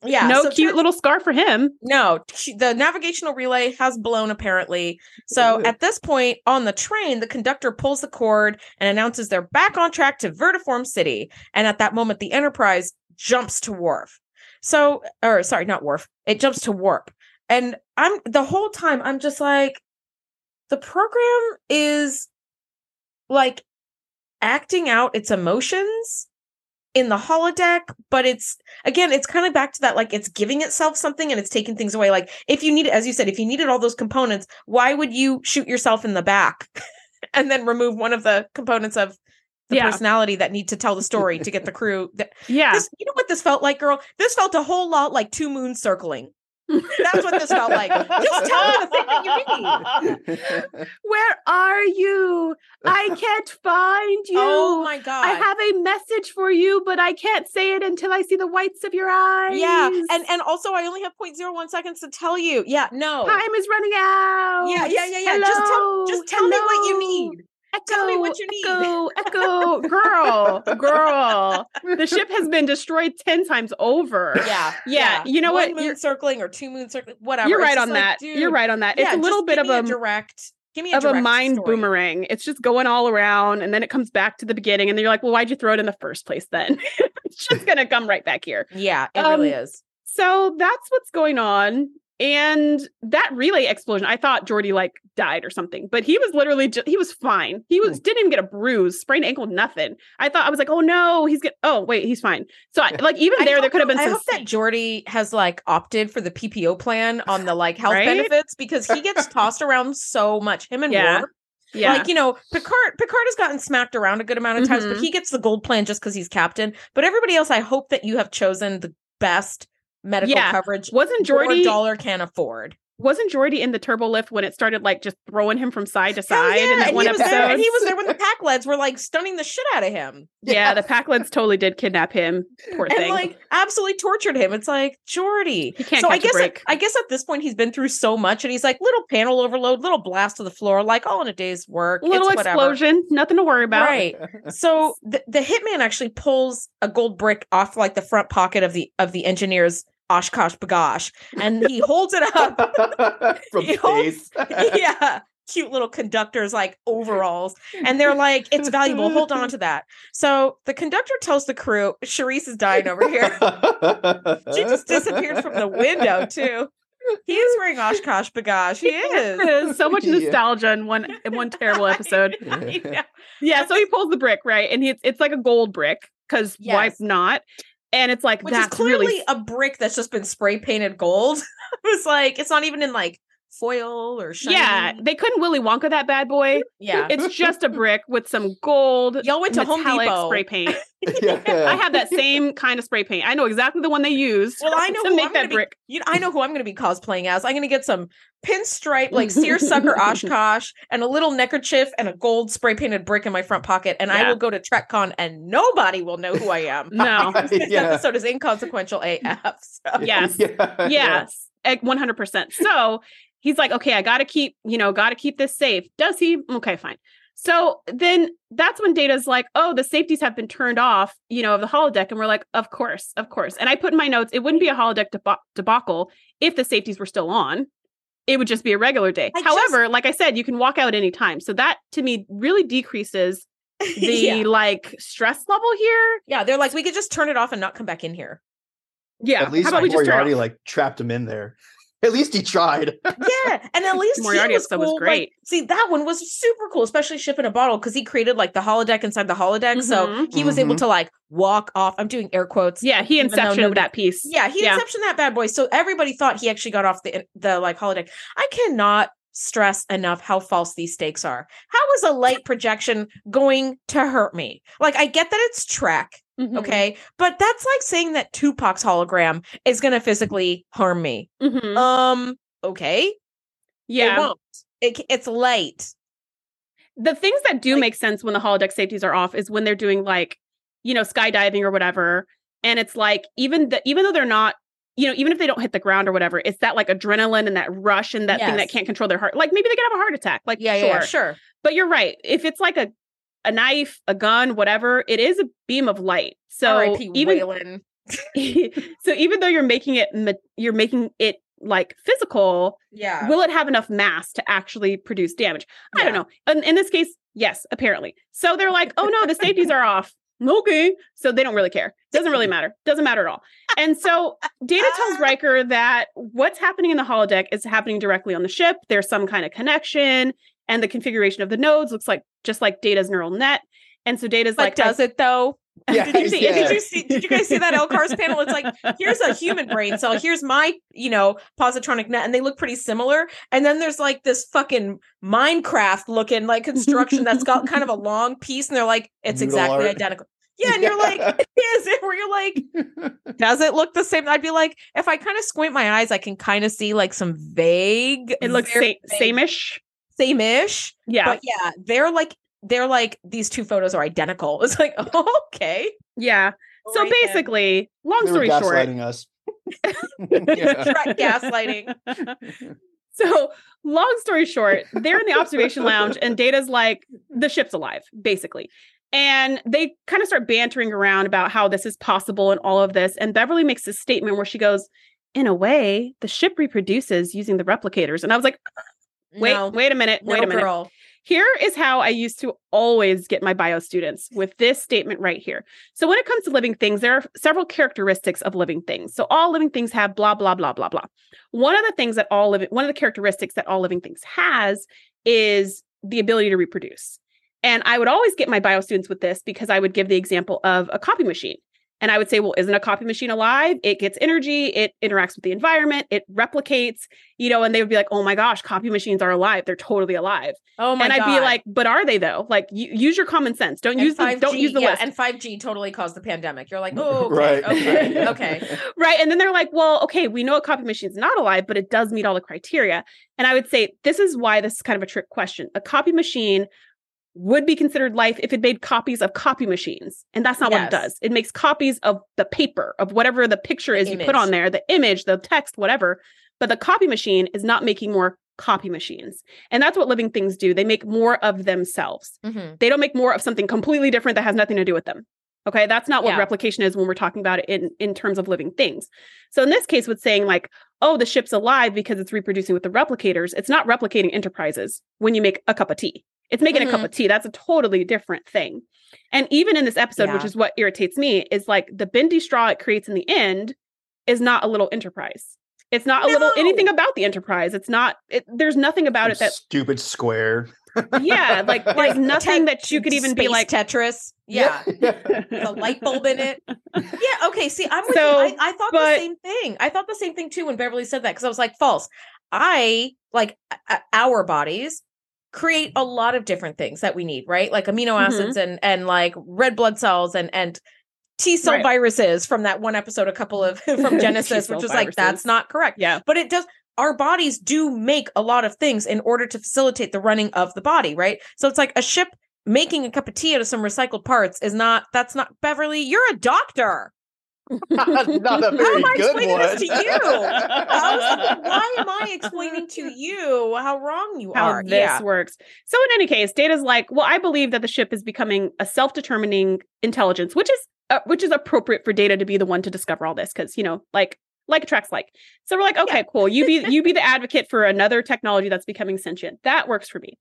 Yeah, no so cute little scar for him. No, the navigational relay has blown apparently. So Good. at this point on the train, the conductor pulls the cord and announces they're back on track to Vertiform City. And at that moment, the Enterprise jumps to Worf. So, or sorry, not Worf. It jumps to Warp. And I'm the whole time I'm just like, the program is like acting out its emotions in the holodeck, but it's again, it's kind of back to that like it's giving itself something and it's taking things away. Like if you need, as you said, if you needed all those components, why would you shoot yourself in the back and then remove one of the components of the Yeah. personality that need to tell the story to get the crew? That, Yeah. this, you know what this felt like, girl? This felt a whole lot like two moons circling. That's what this felt like. Just tell me the thing that you need. Where are you? I can't find you. Oh my god! I have a message for you, but I can't say it until I see the whites of your eyes. yeah, and and also I only have 0.01 seconds to tell you. Yeah, no. time is running out. Yeah, yeah, yeah, yeah. Just tell, just tell me what you need. Echo, Tell me what you need. Echo, echo, girl, girl. The ship has been destroyed ten times over. Yeah, Yeah, you know One what? Moon You're- circling or two moon circling, whatever. You're right on like, that. dude, You're right on that. yeah, it's a little bit of me a direct. Give me a of a mind story. boomerang. It's just going all around, and then it comes back to the beginning, and then you're like, "Well, why'd you throw it in the first place?" Then it's just gonna come right back here. Yeah, it really Um, is. So that's what's going on. And that relay explosion, I thought Geordi like died or something, but he was literally just, he was fine. He was didn't even get a bruise, sprained ankle, nothing. I thought I was like, oh no, he's get. Oh wait, he's fine. So I, like even there, there could have been I some. hope that Geordi has like opted for the PPO plan on the like health Right? benefits because he gets tossed around so much. Him and Yeah. Worf. yeah, Like, you know, Picard Picard has gotten smacked around a good amount of times, but Mhm. he gets the gold plan just because he's captain. But everybody else, I hope that you have chosen the best medical Yeah. coverage wasn't Geordi dollar can't afford. Wasn't Geordi in the turbo lift when it started like just throwing him from side to oh, Hell side in that and one he was episode? there, and he was there when the Pakleds were like stunning the shit out of him. yeah, the pack Pakleds totally did kidnap him. Poor and thing. like absolutely tortured him. It's like Geordi. he can't so I guess at. I guess at this point he's been through so much, and he's like little panel overload, little blast to the floor, like all in a day's work. little it's whatever. explosion, nothing to worry about. Right. So the, the hitman actually pulls a gold brick off like the front pocket of the of the engineer's Oshkosh bagosh, and he holds it up. From He holds- yeah. Cute little conductors like overalls. And they're like, it's valuable. Hold on to that. So the conductor tells the crew, Shereese is dying over here. She just disappeared from the window, too. He is wearing Oshkosh bagosh. He is. So much nostalgia in one in one terrible episode. I know. Yeah, so he pulls the brick, right? And he, it's like a gold brick because why not? And it's like Which is that's clearly really a brick that's just been spray painted gold. it was like, it's not even in like foil or shiny. yeah. They couldn't Willy Wonka that bad boy. Yeah. It's just a brick with some gold Y'all went to Home Depot. spray paint. yeah. I have that same kind of spray paint. I know exactly the one they used. Well, I know to who make I'm gonna that be- brick. You know, I know who I'm going to be cosplaying as. I'm going to get some pinstripe, like seersucker Oshkosh, and a little neckerchief and a gold spray painted brick in my front pocket. And I will go to TrekCon and nobody will know who I am. No. this Yeah. episode is inconsequential AF. So. Yes. Yeah. yes eh, 100% so he's like okay i gotta keep you know gotta keep this safe. Does he? Okay fine. So then that's when data's like oh the safeties have been turned off you know of the holodeck. And we're like of course of course. And i put in my notes it wouldn't be a holodeck deba- debacle if the safeties were still on. It would just be a regular day. I however like i said you can walk out anytime. So that to me really decreases the yeah. like stress level here. Yeah, they're like, we could just turn it off and not come back in here. yeah At least how about we just turn it Moriarty off? like trapped him in there. At least he tried. Yeah, and at least Moriarty he was episode was cool, like- see, that one was super cool, especially ship in a bottle because he created like the holodeck inside the holodeck, so Mhm. he was able Mhm. to like walk off. I'm doing air quotes. yeah he Even inceptioned nobody- that piece Yeah, he Yeah. inception that bad boy. So everybody thought he actually got off the the like holodeck. I cannot stress enough how false these stakes are. How is a light projection going to hurt me? Like, I get that it's Trek, Mhm. okay, but that's like saying that Tupac's hologram is going to physically harm me. Mhm. Um, okay, yeah, it won't. It, it's light. the things that do Like- make sense when the holodeck safeties are off is when they're doing like you know skydiving or whatever and it's like even the even though they're not you know even if they don't hit the ground or whatever it's that like adrenaline and that rush and that thing that can't control their heart like maybe they could have a heart attack like Yeah, sure. yeah, sure. but you're right if it's like a a knife a gun whatever it is a beam of light so even so even though you're making it you're making it like physical Yeah. will it have enough mass to actually produce damage? I don't Yeah. know. In, in this case, yes, apparently. So they're like, oh no, the safeties are off. Okay. So they don't really care. Doesn't really matter. Doesn't matter at all. And so Data ah. tells Riker that what's happening in the holodeck is happening directly on the ship. There's some kind of connection, and the configuration of the nodes looks like just like Data's neural net. And so Data's But like, does it though? Yeah, did you see? yeah. Did you see? Did you guys see that LCARS panel? It's like here's a human brain cell. Here's my you know positronic net, and they look pretty similar. And then there's like this fucking Minecraft looking like construction that's got kind of a long piece, and they're like it's Noodle exactly art. identical. Yeah, and you're like, is it? Where you're like, does it look the same? I'd be like, if I kind of squint my eyes, I can kind of see like some vague. it looks sa- same-ish. same-ish. Yeah. But yeah, they're like they're like these two photos are identical. It's like okay. yeah. So Right then. basically, long They were story short, gaslighting us. Gaslighting. So, long story short, they're in the observation lounge, and Data's like, the ship's alive, basically. And they kind of start bantering around about how this is possible and all of this. And Beverly makes this statement where she goes, In a way, the ship reproduces using the replicators. And I was like, Wait, no, wait a minute, wait no, a minute. girl. Here is how I used to always get my bio students with this statement right here. So, when it comes to living things, there are several characteristics of living things. So, all living things have blah, blah, blah, blah, blah. One of the things that all living, one of the characteristics that all living things has is the ability to reproduce. And I would always get my bio students with this because I would give the example of a copy machine. And I would say, well, isn't a copy machine alive? It gets energy, it interacts with the environment, it replicates, you know, and they would be like, oh my gosh, copy machines are alive. They're totally alive Oh my and I'd god. be like, but are they though? Like, you, use your common sense. Don't And use the 5G, don't use the yeah, list. and 5G totally caused the pandemic. You're like, oh, okay, right. okay, okay. right. And then they're like, well, okay, we know a copy machine is not alive, but it does meet all the criteria. And I would say this is why this is kind of a trick question. A copy machine would be considered life if it made copies of copy machines. And that's not what it does. It makes copies of the paper, of whatever the picture is you put on there, the image, the text, whatever. But the copy machine is not making more copy machines. And that's what living things do. They make more of themselves. Mhm. they don't make more of something completely different that has nothing to do with them. Okay, that's not what Yeah. replication is when we're talking about it in in terms of living things. So in this case, with saying like, oh, the ship's alive because it's reproducing with the replicators, it's not replicating enterprises when you make a cup of tea. It's making a cup Mhm. of tea. That's a totally different thing. And even in this episode, which is what irritates me, is like the bendy straw it creates in the end is not a little enterprise. It's not a little anything about the enterprise. It's not. It, there's nothing about it that. stupid square. Yeah, like there's nothing Tet- that you could even be like. Tetris. Yeah. yeah. the light bulb in it. Yeah. Okay. See, I'm with So, you. I, I thought but- the same thing. I thought the same thing too when Beverly said that because I was like, false. I like uh, our bodies create a lot of different things that we need, right? Like amino acids and and like red blood cells and and T cell Right. viruses from that one episode, a couple of from Genesis, which was like that's not correct. Yeah. But it does. Our bodies do make a lot of things in order to facilitate the running of the body, right? So it's like a ship making a cup of tea out of some recycled parts is not. That's not Beverly. You're a doctor. Not a very How am I good explaining one. this to you? Like, why am I explaining to you how wrong you how are? this yeah. works. So in any case, Data's like, well, I believe that the ship is becoming a self-determining intelligence, which is uh, which is appropriate for Data to be the one to discover all this, because you know, like like attracts like. So we're like, okay, cool. You be you be the advocate for another technology that's becoming sentient. That works for me.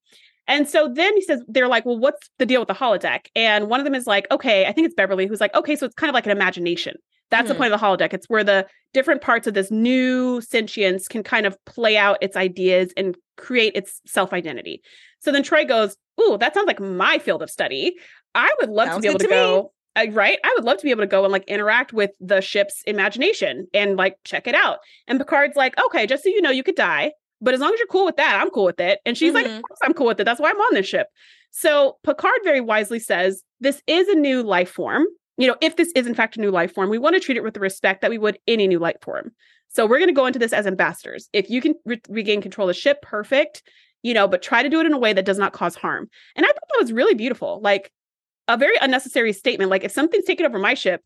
And so then he says, they're like, well, what's the deal with the holodeck? And one of them is like, okay, I think it's Beverly who's like, okay, so it's kind of like an imagination. That's the Mhm. point of the holodeck. It's where the different parts of this new sentience can kind of play out its ideas and create its self identity. So then Troi goes, Ooh, that sounds like my field of study. I would love to be able to, to go. uh, right? I would love to be able to go and like interact with the ship's imagination and like check it out. And Picard's like, okay, just so you know, you could die. But as long as you're cool with that, I'm cool with it. And she's like, Mhm. Of course I'm cool with it. That's why I'm on this ship. So Picard very wisely says, This is a new life form. You know, if this is in fact a new life form, we want to treat it with the respect that we would any new life form. So we're going to go into this as ambassadors. If you can re- regain control of the ship, perfect. You know, but try to do it in a way that does not cause harm. And I thought that was really beautiful. Like a very unnecessary statement. Like if something's taken over my ship,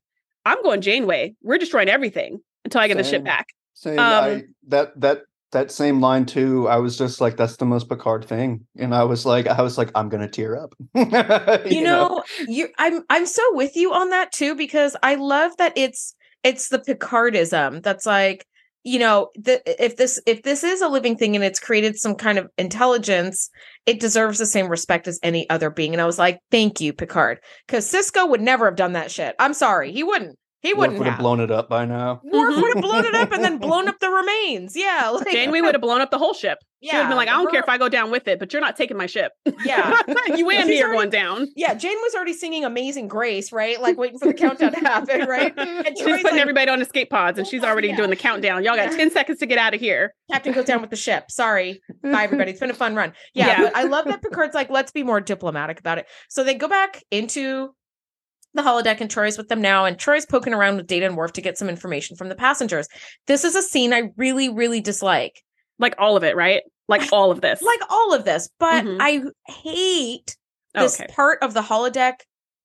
I'm going Janeway. We're destroying everything until I get the ship back. Same. Um, I, that that that same line too. I was just like, that's the most Picard thing, and I was like, I was like, I'm gonna tear up. you, know, you I'm I'm so with you on that too because I love that it's it's the Picardism that's like you know the, if this if this is a living thing and it's created some kind of intelligence it deserves the same respect as any other being. And I was like thank you Picard. Because Sisko would never have done that shit. I'm sorry he wouldn't he Worf wouldn't would have have blown it up by now. Worf would have blown it up and then blown up the remains yeah like Janeway would have blown up the whole ship. She would have been like, I don't care if I go down with it, but you're not taking my ship. yeah you and me are already- going down. yeah Jane was already singing Amazing Grace right like waiting for the countdown to happen right and She's putting like, everybody on escape pods and she's already Yeah. doing the countdown. Y'all got Yeah. 10 seconds to get out of here. Captain goes down with the ship. Sorry. Bye, everybody. It's been a fun run. Yeah, Yeah. but I love that Picard's like, let's be more diplomatic about it. So they go back into the holodeck and Troi's with them now, and Troi's poking around with Data and Worf to get some information from the passengers. This is a scene I really, really dislike. Like all of it, right? Like all of this. Like all of this, but Mhm. I hate this okay. part of the holodeck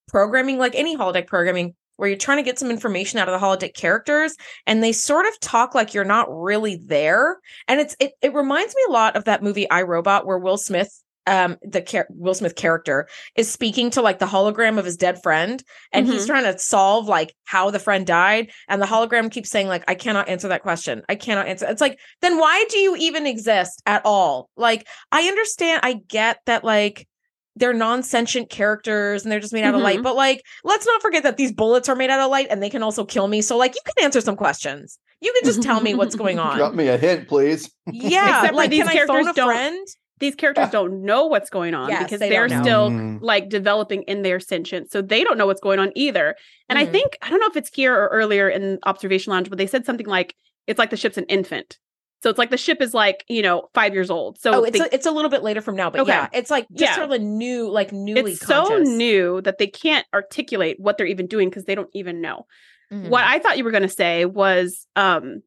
programming, like any holodeck programming, where you're trying to get some information out of the holodeck characters, and they sort of talk like you're not really there. And it's it it reminds me a lot of that movie I Robot, where Will Smith. Um, the char- Will Smith character is speaking to like the hologram of his dead friend, and he's trying to solve like how the friend died, and the hologram keeps saying like, "I cannot answer that question. I cannot answer." It's like, then why do you even exist at all? Like, I understand, I get that like they're non-sentient characters and they're just made out of light Mhm. but like let's not forget that these bullets are made out of light and they can also kill me so like you can answer some questions you can just tell me what's going on Drop me a hint, please. yeah Except like these can i phone a don't- friend These characters don't know what's going on Yes, because they they're don't know. still Mm. like developing in their sentience. So they don't know what's going on either. And I Mhm. think, I don't know if it's here or earlier in Observation Lounge, but they said something like, it's like the ship's an infant. So it's like the ship is like, you know, five years old. So oh it's they- a, it's a little bit later from now but Okay. yeah it's like just Yeah. sort of a new like newly it's so new that they can't articulate what they're even doing because they don't even know. Mhm. What I thought you were going to say was um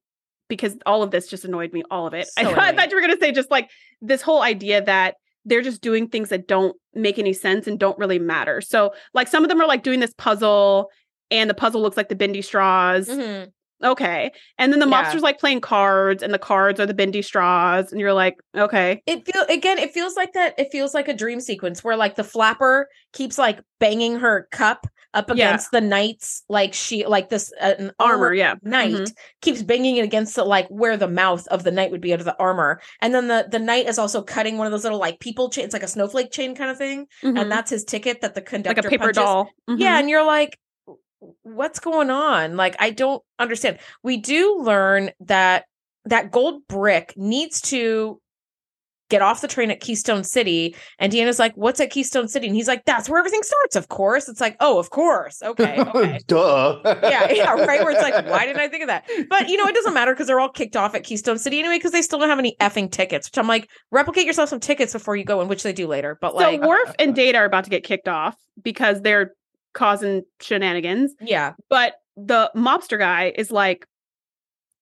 because all of this just annoyed me all of it. I, thought, I thought you were going to say just like this whole idea that they're just doing things that don't make any sense and don't really matter. So like some of them are like doing this puzzle and the puzzle looks like the bendy straws. Mhm. Okay. And then the Yeah. mobsters like playing cards and the cards are the bendy straws and you're like, okay. it feel again it feels like that it feels like a dream sequence where like the flapper keeps like banging her cup up Yeah. against the knight's like she like this uh, an Armor, yeah. knight Mhm. keeps banging it against the like where the mouth of the knight would be under the armor and then the the knight is also cutting one of those little like people chain it's like a snowflake chain kind of thing Mhm. and that's his ticket that the conductor like a paper punches. doll. Mhm. yeah and you're like what's going on like i don't understand we do learn that that gold brick needs to get off the train at Keystone City. And Deanna's like, What's at Keystone City? And he's like, That's where everything starts, of course. It's like, Oh, of course. Okay. Okay. Duh. yeah, yeah, right. Where it's like, why didn't I think of that? But you know, it doesn't matter because they're all kicked off at Keystone City anyway, because they still don't have any effing tickets. Which I'm like, replicate yourself some tickets before you go in, which they do later. But like, so Worf and Data are about to get kicked off because they're causing shenanigans. yeah, But the mobster guy is like,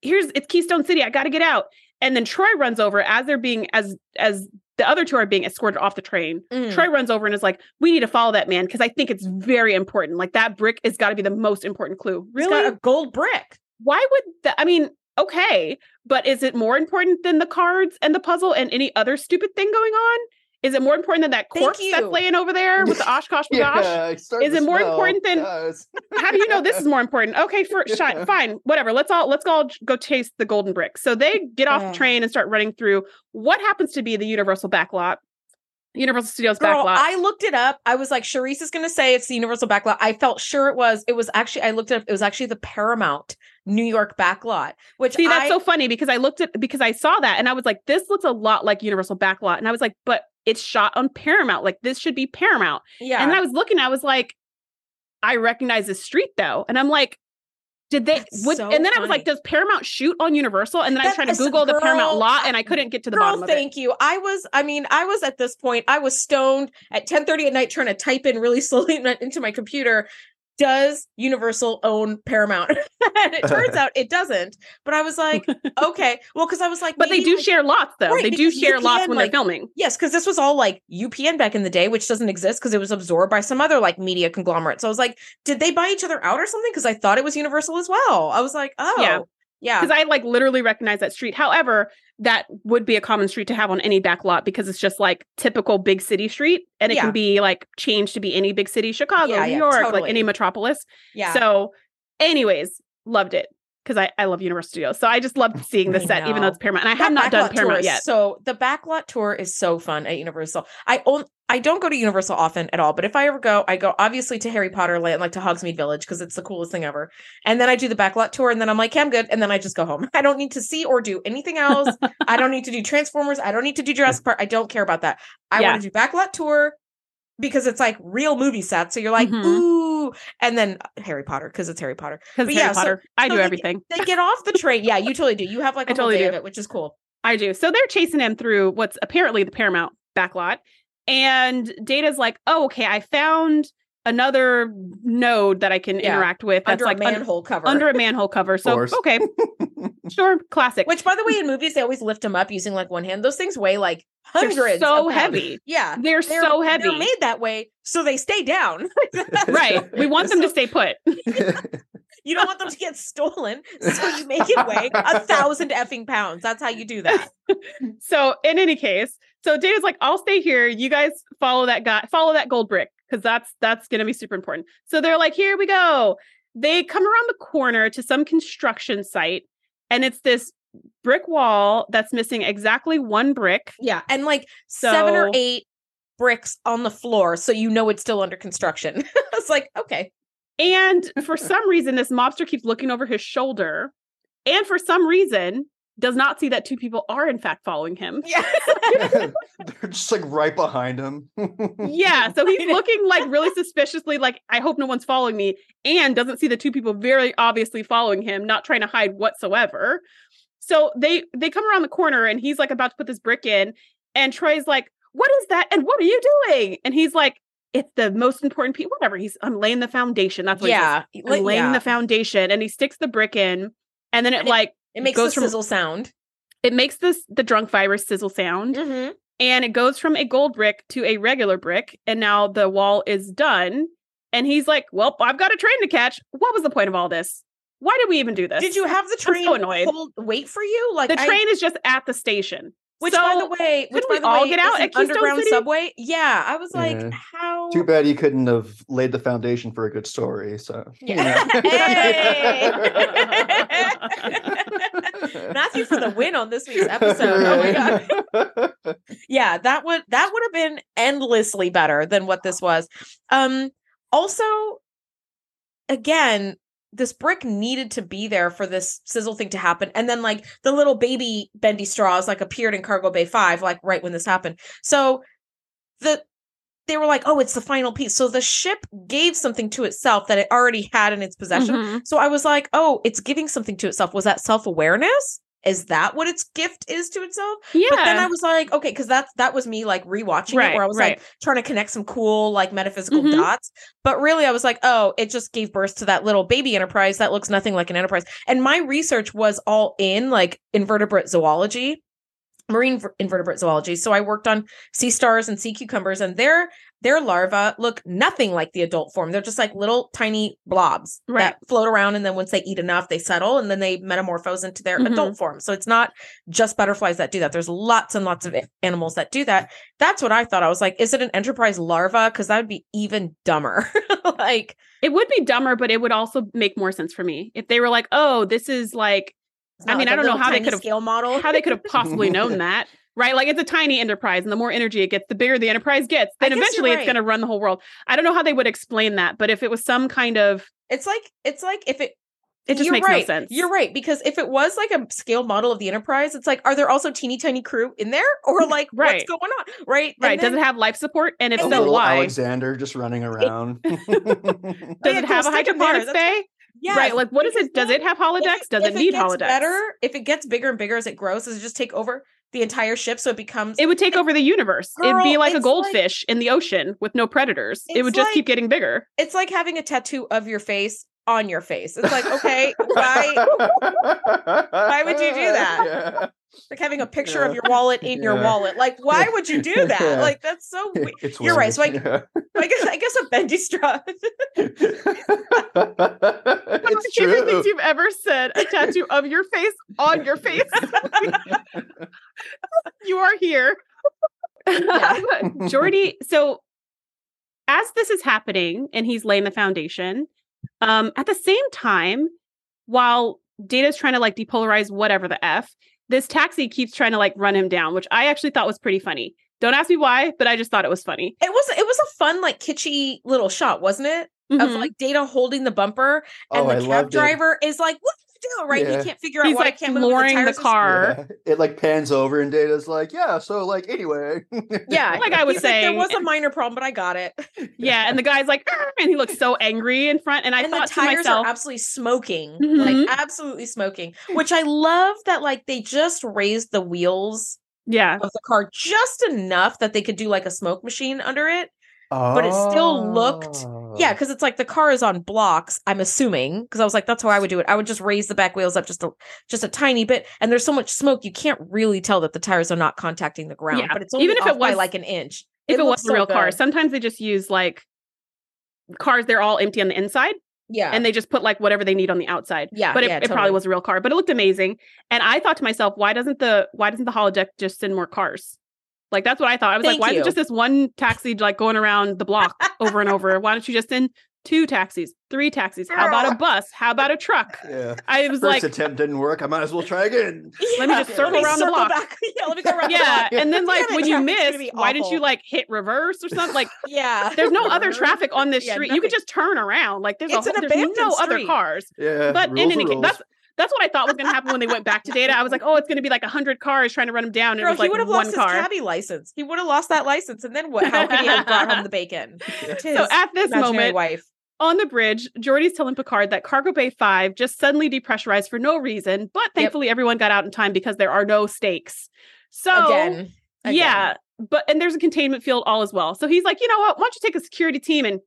"Here's it's Keystone City. I got to get out." And then Troi runs over as they're being as as the other two are being escorted off the train. Mm. Troi runs over and is like, "We need to follow that man because I think it's very important. Like that brick has got to be the most important clue." Really? got a gold brick. Why would that? I mean, okay, but is it more important than the cards and the puzzle and any other stupid thing going on? Is it more important than that corpse that's laying over there with the Oshkosh? Yeah, Is it more smell. important than- Yes. How do you know this is more important? Okay, for Yeah. fine, whatever. Let's all let's all go chase the golden brick. So they get off the train and start running through what happens to be the Universal backlot, Universal Studios Girl, backlot. I looked it up. I was like, Shereese is going to say it's the Universal backlot. I felt sure it was. It was actually. I looked it up. It was actually the Paramount New York backlot. Which See, that's I, so funny because I looked at because I saw that and I was like, this looks a lot like Universal backlot, and I was like, but it's shot on Paramount. Like this should be Paramount. yeah. And I was looking, I was like, I recognize this street though. And I'm like, Did they That's would so and then I was like, does Paramount shoot on Universal? And then I That tried to Google the Paramount girl, lot uh, and I couldn't get to the Girl, bottom of it. thank you. I was, I mean, I was at this point, I was stoned at 10 30 at night trying to type in really slowly into my computer. Does Universal own Paramount? and it turns out it doesn't. But I was like, okay. Well, because I was like, But they do like- share lots though. Right, they do share lots when like- they're filming. Yes, because this was all like UPN back in the day, which doesn't exist because it was absorbed by some other like media conglomerate. So I was like, did they buy each other out or something? Because I thought it was Universal as well. I was like, oh, Yeah. Yeah, Because I like literally recognize that street. However, that would be a common street to have on any back lot because it's just like typical big city street and it Yeah. can be like changed to be any big city, Chicago, Yeah, New yeah, York, totally. like any metropolis. yeah. So, anyways, loved it because I, I love Universal Studios. So I just love seeing the set, even though it's Paramount. And I That have not done Paramount yet. So the backlot tour is so fun at Universal. I own I don't go to Universal often at all, but if I ever go, I go obviously to Harry Potter Land, like to Hogsmeade Village, because it's the coolest thing ever. And then I do the backlot tour, and then I'm like, okay, I'm good, and then I just go home. I don't need to see or do anything else. I don't need to do Transformers. I don't need to do Jurassic Park. I don't care about that. I Yeah. want to do backlot tour because it's like real movie sets. So you're like, Mhm. ooh, and then uh, Harry Potter because it's Harry Potter. Because But Harry yeah, so- Potter, I so do they- everything. They get off the train. Yeah, you totally do. You have like I a whole totally day do. of it, which is cool. I do. So they're chasing him through what's apparently the Paramount backlot. And Data's like, oh, okay, I found another node that I can Yeah. interact with that's Under like a un- manhole cover. under a manhole cover. So, okay, sure, classic. Which, by the way, in movies they always lift them up using like one hand. Those things weigh like They're hundreds. so heavy. Yeah, They're, they're so heavy. They're made that way so they stay down. right. We want them to stay put. You don't want them to get stolen, so you make it weigh a thousand effing pounds. That's how you do that. So in any case, so Data's like, I'll stay here. You guys follow that guy, follow that gold brick, because that's that's gonna be super important. So they're like, here we go. They come around the corner to some construction site, and it's this brick wall that's missing exactly one brick. Yeah, and like seven or eight bricks on the floor, so you know it's still under construction. it's like okay, And for some reason, this mobster keeps looking over his shoulder, and for some reason, does not see that two people are in fact following him. yeah. They're just like right behind him. Yeah, so he's looking like really suspiciously, like, I hope no one's following me, and doesn't see the two people very obviously following him, not trying to hide whatsoever. So they they come around the corner and he's like about to put this brick in, and Troi's like, What is that? And what are you doing? And he's like, It's the most important piece, whatever. He's I'm laying the foundation. That's what yeah, he I'm laying yeah. the foundation, and he sticks the brick in, and then it And it like It makes goes the from- sizzle sound. it makes this the drunk virus sizzle sound Mhm. and it goes from a gold brick to a regular brick and now the wall is done and he's like well i've got a train to catch what was the point of all this why did we even do this Did you have the I'm train so annoyed. hold, wait for you? Like the I- train is just at the station Which, So, by the way, which couldn't by we the all way, get out at Keystone underground City? subway. Yeah, I was like, Yeah. how? Too bad you couldn't have laid the foundation for a good story. So you Yeah. know. Matthew for the win on this week's episode. Oh my god. yeah, that would that would have been endlessly better than what this was. Um also again, this brick needed to be there for this sizzle thing to happen. And then like the little baby bendy straws like appeared in Cargo Bay 5 like right when this happened. So the they were like, "Oh, it's the final piece." So the ship gave something to itself that it already had in its possession. Mhm. So I was like, "Oh, it's giving something to itself." Was that self-awareness? Is that what its gift is to itself? yeah But then I was like, okay, because that's that was me like rewatching Right, it, where I was right. like trying to connect some cool like metaphysical Mhm. dots. But really, I was like, oh, it just gave birth to that little baby enterprise that looks nothing like an enterprise. And my research was all in like invertebrate zoology, marine invertebrate zoology. So I worked on sea stars and sea cucumbers, and their their larvae look nothing like the adult form. They're just like little tiny blobs Right. that float around, and then once they eat enough, they settle, and then they metamorphose into their Mhm. adult form. So it's not just butterflies that do that. There's lots and lots of animals that do that. That's what I thought. I was like, is it an enterprise larva? Because that would be even dumber. like, it would be dumber but it would also make more sense for me if they were like oh this is like I mean, like I a don't know how they could have- scale model. how they could have possibly known that right like it's a tiny enterprise and the more energy it gets the bigger the enterprise gets I then guess you're eventually it's going to run the whole world i don't know how they would explain that but if it was some kind of It's like it's like if it. it just you're makes right. no sense You're right because if it was like a scale model of the Enterprise, it's like, are there also teeny tiny crew in there, or like Right. what's going on? Right, And right then- does it have life support and if A so little why Alexander just running around. does yeah, it have a stick him there, hydroponics that's bay Yes. Right. Like, what is it? Does it have holodecks? Does it need holodecks? Better if it gets bigger and bigger as it grows. Does it just take over the entire ship so it becomes It would take over the universe. It'd be like a like- goldfish in the ocean with no predators. It would just keep getting bigger. it's like having a tattoo of your face on your face. It's like, okay, why Why would you do that? Yeah. like having a picture Yeah. of your wallet in your wallet. Like, why would you do that? Yeah. Like that's so weird. It's You're right, so I- Yeah. I guess I guess a bendy straw. it's Favorite true. things you've ever said. A tattoo of your face on your face. you are here. Yeah. Geordi, so as this is happening and he's laying the foundation, um, at the same time, while Data's trying to like depolarize whatever the F, this taxi keeps trying to like run him down, which I actually thought was pretty funny. Don't ask me why, but I just thought it was funny. It was it was a fun, like kitschy little shot, wasn't it? Of Mhm. like Data holding the bumper and oh, I the cab driver is like, "What did you do?" Right? Yeah. He can't figure out He's why like I can't move. and the tires are- car. Yeah. It like pans over and Data's like, yeah, so like anyway. Yeah, Like I was he's like, there was a minor problem, but I got it. Yeah, and the guy's like, "Arr," and he looks so angry in front. And I and the thought to tires myself, are absolutely smoking, Mhm. like absolutely smoking. Which I love that, like they just raised the wheels yeah, of the car just enough that they could do like a smoke machine under it. But it still looked- Oh. Yeah, because it's like the car is on blocks. I'm assuming because I was like, that's how I would do it. I would just raise the back wheels up just a just a tiny bit, and there's so much smoke you can't really tell that the tires are not contacting the ground. Yeah, But it's only even if it was- like an inch. if it, looks wasn't a real so car, sometimes they just use like cars. They're all empty on the inside, yeah, and they just put like whatever they need on the outside. yeah, but it, yeah, it probably was a real car but it looked amazing and i thought to myself why doesn't the why doesn't the holodeck just send more cars like that's what i thought i was Thank like why is you. it just this one taxi like going around the block over and over why don't you just send two taxis three taxis how about a bus how about a truck Yeah. i was First like attempt didn't work. I might as well try again. Let me just circle Let me around the block. back. Yeah, let me go around. the yeah block. and then like Yeah, when you miss why didn't you like hit reverse or something like Yeah, there's no other traffic on this Yeah, street you could just turn around like there's, It's a, an there's no abandoned other cars Yeah. but in any case, that's that's what I thought was going to happen when they went back to data. I was like, oh, it's going to be like hundred cars trying to run him down, and Girl, it was like he would have one lost car. his cabbie license. He would have lost that license, and then what? How could he have brought home the bacon? So at this imaginary moment, wife. on the bridge, Geordi's telling Picard that Cargo Bay Five just suddenly depressurized for no reason, but thankfully everyone got out in time because there are no stakes. So again, again. yeah, but and there's a containment field all as well. So he's like, you know what? Why don't you take a security team and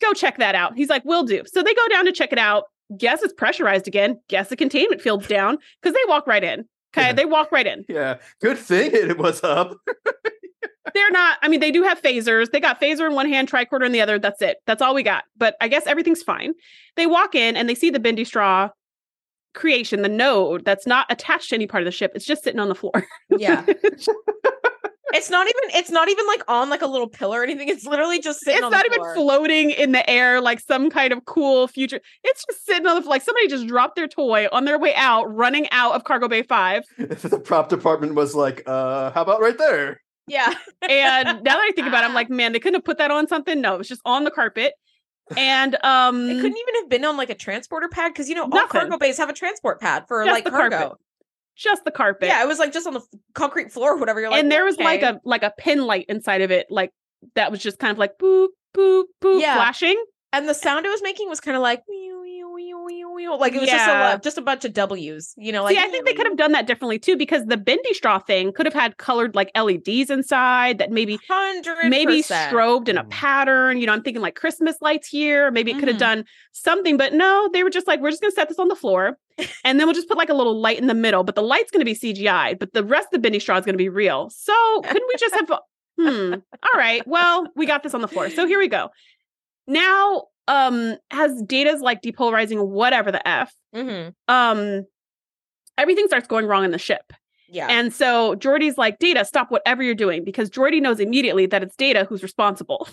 go check that out? He's like, we'll do. So they go down to check it out. Guess it's pressurized again. Guess the containment field's down because they walk right in. Okay, Yeah. they walk right in. yeah. Good thing it was up. They're not, I mean, they do have phasers. They got phaser in one hand, tricorder in the other. That's it. That's all we got. But I guess everything's fine. They walk in and they see the bendy straw creation, the node that's not attached to any part of the ship. It's just sitting on the floor. yeah. It's not even. It's not even like on like a little pillar or anything. It's literally just sitting. it's on not the even floor. floating in the air like some kind of cool future. It's just sitting on the. Like somebody just dropped their toy on their way out, running out of Cargo Bay 5. the prop department was like, uh, how about right there? Yeah. And now that I think about it, I'm like, man, they couldn't have put that on something. No, it was just on the carpet. And um It couldn't even have been on like a transporter pad because you know all Nothing. cargo bays have a transport pad for Just like cargo. carpet. Just the carpet. Yeah, it was like just on the f- concrete floor or whatever. You're like, and there was like a like a pin light inside of it, like that was just kind of like boop boop boop Yeah. flashing. and the sound it was making was kind of like "Meow, meow, meow, meow, meow." like it was just a lot, just a bunch of W's. You know, like See, I think they could have done that differently too, because the bendy straw thing could have had colored like LEDs inside that maybe hundred maybe strobed in a Mm. pattern. You know, I'm thinking like Christmas lights here. Maybe it could have Mhm. done something, but no, they were just like, we're just gonna set this on the floor, and then we'll just put like a little light in the middle. But the light's gonna be CGI, but the rest of the bendy straw is gonna be real. So couldn't we just have? Hmm. All right. Well, we got this on the floor. So here we go. Now, um, as data's like depolarizing whatever the f, hmm um, everything starts going wrong in the ship. Yeah, And so Geordi's like, Data, stop whatever you're doing because Geordi knows immediately that it's Data who's responsible.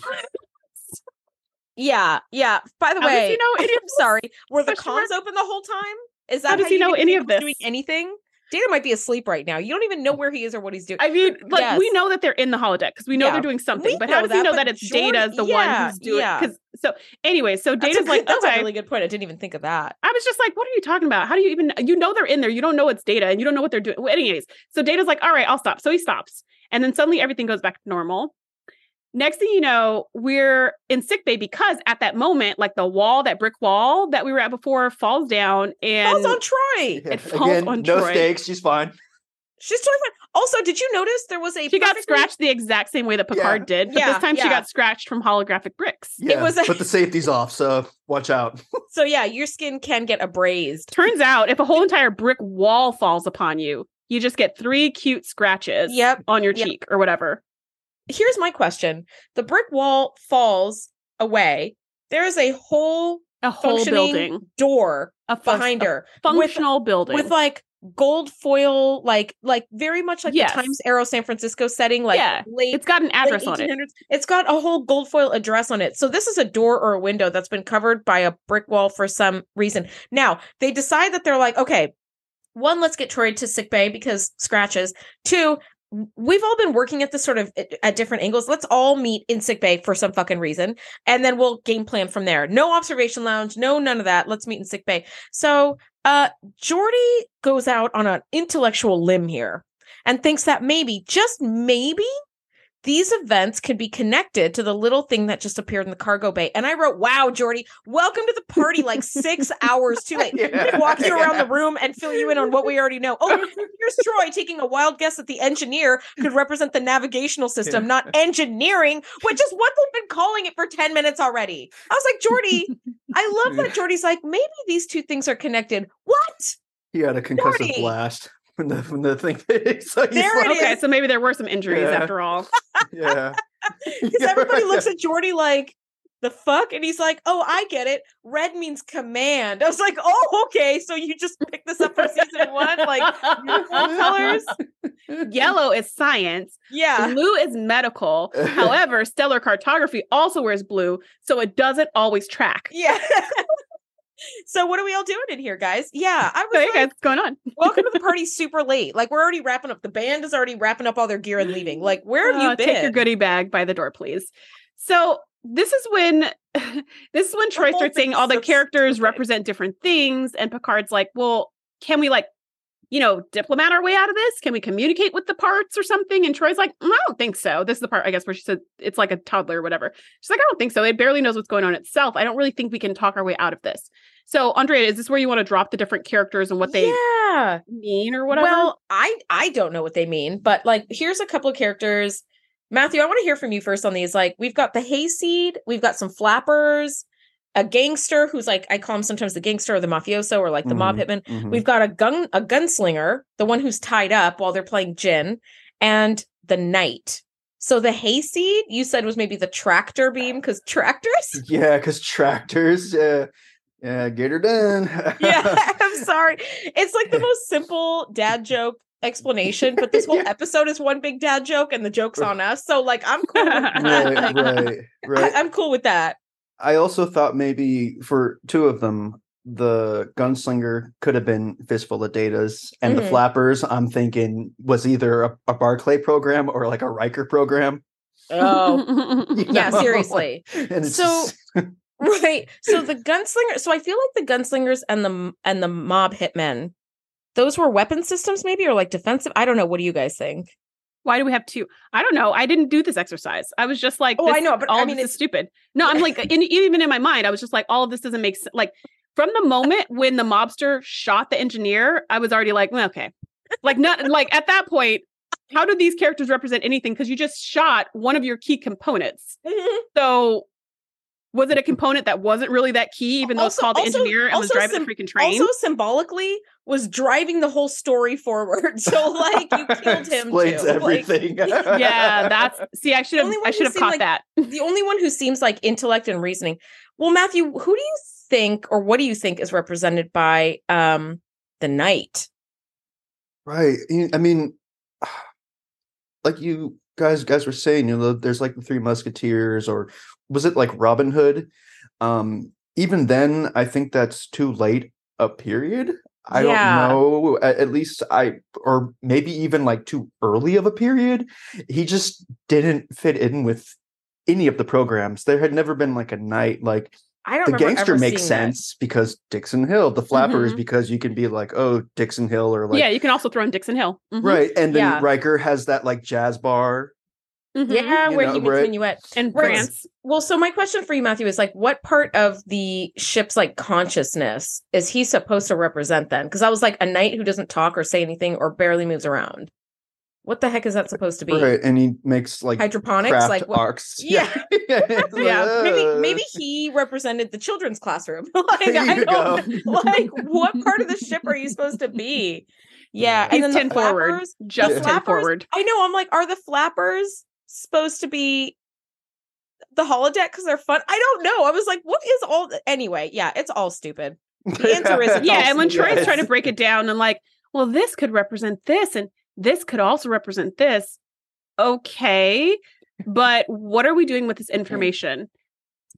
yeah, yeah. By the How way, he know I'm sorry. Were the comms open the whole time? Is that How does he you know any of was Doing anything? Data might be asleep right now. You don't even know oh. where he is or what he's doing. I mean, like we know that they're in the holodeck because we know Yeah. they're doing something, We but how does he know that it's Geordi- Data's the yeah, one who's doing yeah. Because so anyway, so That's a Data's good- like, that's okay. a really good point. I didn't even think of that. I was just like, what are you talking about? How do you even you know they're in there? You don't know it's Data and you don't know what they're doing. Well, anyways, so Data's like, all right, I'll stop. So he stops, and then suddenly everything goes back to normal. Next thing you know, we're in sick bay because at that moment, like the wall, that brick wall that we were at before, falls down and Falls on Troi. It falls Again, on no Troi. stakes. She's fine. She's totally fine. Also, did you notice there was a she got scratched the exact same way that Picard Yeah. did, but Yeah, this time she got scratched from holographic bricks. Yeah, was a- but the safety's off, so watch out. So yeah, your skin can get abrased. Turns out, if a whole entire brick wall falls upon you, you just get three cute scratches Yep. on your Yep. cheek or whatever. Here's my question: The brick wall falls away. There is a whole A whole functioning building, door a fun- behind a her with functional building with like gold foil, like like very much like Yes. the Times Arrow San Francisco setting, like Yeah, late. it's got an address on it. It's got a whole gold foil address on it. So this is a door or a window that's been covered by a brick wall for some reason. Now they decide that they're like, okay, one, let's get Troi to sick bay because scratches. Two, we've all been working at this sort of at- different angles. Let's all meet in sick bay for some fucking reason, and then we'll game plan from there. No observation lounge, no none of that. Let's meet in sick bay. So, uh, Geordi goes out on an intellectual limb here and thinks that maybe, just maybe, these events can be connected to the little thing that just appeared in the cargo bay. And I wrote, "Wow, Geordi, welcome to the party! Like six hours too late. Yeah. Walk you around the room and fill you in on what we already know. Oh, here's Troi taking a wild guess that the engineer could represent the navigational system, Yeah. not engineering, which is what they've been calling it for 10 minutes already. I was like, Geordi, I love that Geordi's like, maybe these two things are connected. What? He had a concussive Geordi. blast when the when the thing so he's There it like, is. Okay, so maybe there were some injuries Yeah. after all. Yeah. Because everybody looks at Geordi like, the fuck? And he's like, oh, I get it. Red means command. I was like, oh, okay. So you just picked this up for season one? Like, colors? Yellow is science. Yeah. Blue is medical. However, stellar cartography also wears blue, so it doesn't always track. Yeah. So what are we all doing in here, guys? Yeah. I was Hey like, guys, what's going on? welcome to the party super late. Like we're already wrapping up. The band is already wrapping up all their gear and leaving. Like, where have you been? Take your goodie bag by the door, please. So this is when this is when Troi starts saying all the characters stupid. represent different things, and Picard's like, "Well, can we like, you know, diplomat our way out of this? Can we communicate with the parts or something?" And Troi's like, "Mm, "I don't think so." This is the part, I guess, where she said it's like a toddler or whatever. She's like, "I don't think so. It barely knows what's going on itself. I don't really think we can talk our way out of this." So, Andrea, is this where you want to drop the different characters and what they yeah. mean or whatever? Well, I I don't know what they mean, but like here's a couple of characters. Matthew, I want to hear from you first on these. Like we've got the hayseed, we've got some flappers, a gangster who's like I call him sometimes the gangster or the mafioso or like the mob mm-hmm, hitman. Mhm. We've got a gun a gunslinger, the one who's tied up while they're playing gin, and the knight. So the hayseed you said was maybe the tractor beam because tractors. Yeah, because tractors. Yeah, yeah, get her done. yeah, I'm sorry. It's like the most simple dad joke explanation, but this whole Yeah. episode is one big dad joke, and the joke's on us. So like, I'm cool. With that. right, right, right. I, am cool with that. I also thought maybe for two of them, the gunslinger could have been fistful of datas, and Mhm. the flappers. I'm thinking was either a, a Barclay program or like a Riker program. Oh, you yeah, know? seriously. And it's So- just- Right. So the gunslinger. So I feel like the gunslingers and the and the mob hitmen, those were weapon systems, maybe, or like defensive. I don't know. What do you guys think? Why do we have two? I don't know. I didn't do this exercise. I was just like, Oh, I know, but all I mean, this is stupid. No, I'm like, in, even in my mind, I was just like, all of this doesn't make sense. Like, from the moment when the mobster shot the engineer, I was already like, well, okay, like, not like at that point. How do these characters represent anything? Because you just shot one of your key components. Mm-hmm. So, was it a component that wasn't really that key, even though it's Also- called the also- engineer and was driving sim- the freaking train? Also, symbolically, was driving the whole story forward. So like, you killed him. explains too. Like, everything. yeah, that's see. I should have. only I should have seemed caught like- that. the only one who seems like intellect and reasoning. Well, Matthew, who do you think, or what do you think, is represented by um the knight? Right. I mean, like you guys guys were saying, you know, there's like the Three Musketeers, or was it like Robin Hood? Um, even then, I think that's too late a period. I Yeah. don't know. At, least I, or maybe even like too early of a period. He just didn't fit in with any of the programs. There had never been like a night like I don't the gangster makes seeing that. Mm-hmm. sense because Dixon Hill. The flappers Mhm. because you can be like, oh, Dixon Hill, or like yeah, you can also throw in Dixon Hill. Mhm. right and then Yeah. Riker has that like jazz bar Mhm. Yeah, You where know, he makes where- minuet. And Right. France. Well, so my question for you, Matthew, is like, what part of the ship's like consciousness is he supposed to represent then? Because I was like a knight who doesn't talk or say anything or barely moves around. What the heck is that supposed to be? Right, and he makes like Hydroponics, craft like what? arcs. Yeah. It's Yeah, maybe maybe he represented the children's classroom. like, There I don't, go. like what part of the ship are you supposed to be? Yeah, He's and then the 10 forward. flappers. Just the 10 flappers- forward. I know. I'm like, are the flappers supposed to be the holodeck because they're fun? I don't know. I was like, what is all? Anyway, yeah, it's all stupid. The answer is Yeah, and when stupid. Troi's trying to break it down and like, well, this could represent this and this could also represent this. Okay, but what are we doing with this mm-hmm. information?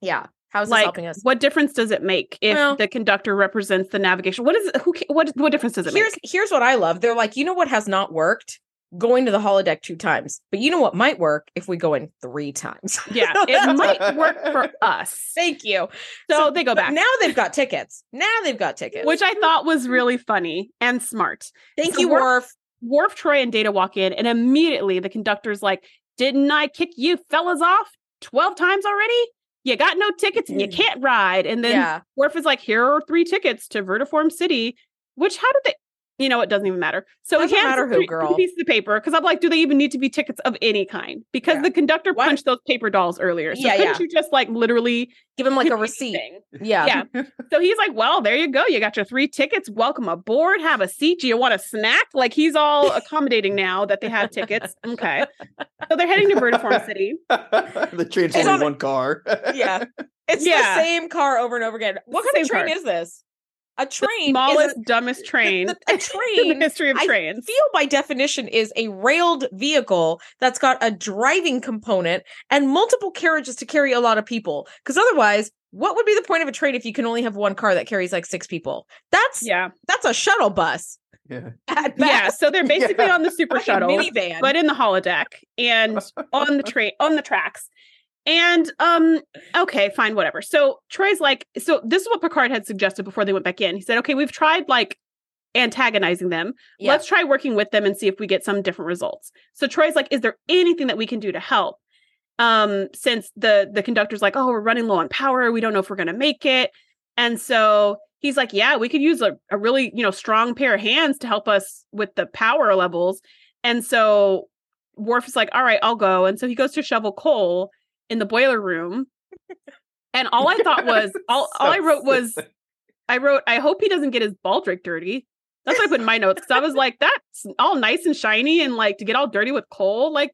Yeah, how's this like, helping us? what difference does it make if Well- the conductor represents the navigation? What is who? What what difference does it Here's make? here's what I love. They're like, you know what has not worked? Going to the holodeck two times. But you know what might work if we go in three times. Yeah, it might work for us. Thank you. So, they go back, Now they've got tickets. Now they've got tickets. which I thought was really funny and smart. thank so you, Worf. Worf, Troi, and Data walk in, and immediately the conductor's like, Didn't I kick you fellas off 12 times already? You got no tickets and you mm-hmm. can't ride. And then yeah. Worf is like, Here are three tickets to Vertiform City, which how did they? You know, it doesn't even matter. So it Doesn't he hands matter who, three, girl. pieces of paper because I'm like, do they even need to be tickets of any kind? Because Yeah. the conductor Why- punched those paper dolls earlier. So Yeah, couldn't yeah. you just like literally Give him like a receipt. Yeah. Yeah. So he's like, Well, there you go. You got your three tickets. Welcome aboard. Have a seat. Do you want a snack? Like he's all accommodating now that they have tickets. Okay. So they're heading to Vertiform City. the train's only on- one car. Yeah. It's Yeah. the same car over and over again. What kind of train car. is this? A train. Smallest, is dumbest train a, train in the history of I trains. feel by definition is a railed vehicle that's got a driving component and multiple carriages to carry a lot of people. Because otherwise, what would be the point of a train if you can only have one car that carries like six people? That's Yeah. that's a shuttle bus yeah. Yeah. So they're basically Yeah. on the super Like shuttle. minivan. but in the holodeck and on the train on the tracks. And um, okay, fine, whatever. So Troi's like, so this is what Picard had suggested before they went back in. He said, okay, we've tried like antagonizing them. Let's try working with them and see if we get some different results. So Troi's like, is there anything that we can do to help? Um, since the the conductor's like, oh, we're running low on power, we don't know if we're gonna make it. And so he's like, yeah, we could use a, a really, you know, strong pair of hands to help us with the power levels. And so Worf is like, all right, I'll go. And so he goes to shovel coal in the boiler room. And all I thought was, all, all I wrote was, I wrote, I hope he doesn't get his baldric dirty. That's what I put in my notes. Cause I was like, that's all nice and shiny and like to get all dirty with coal. Like,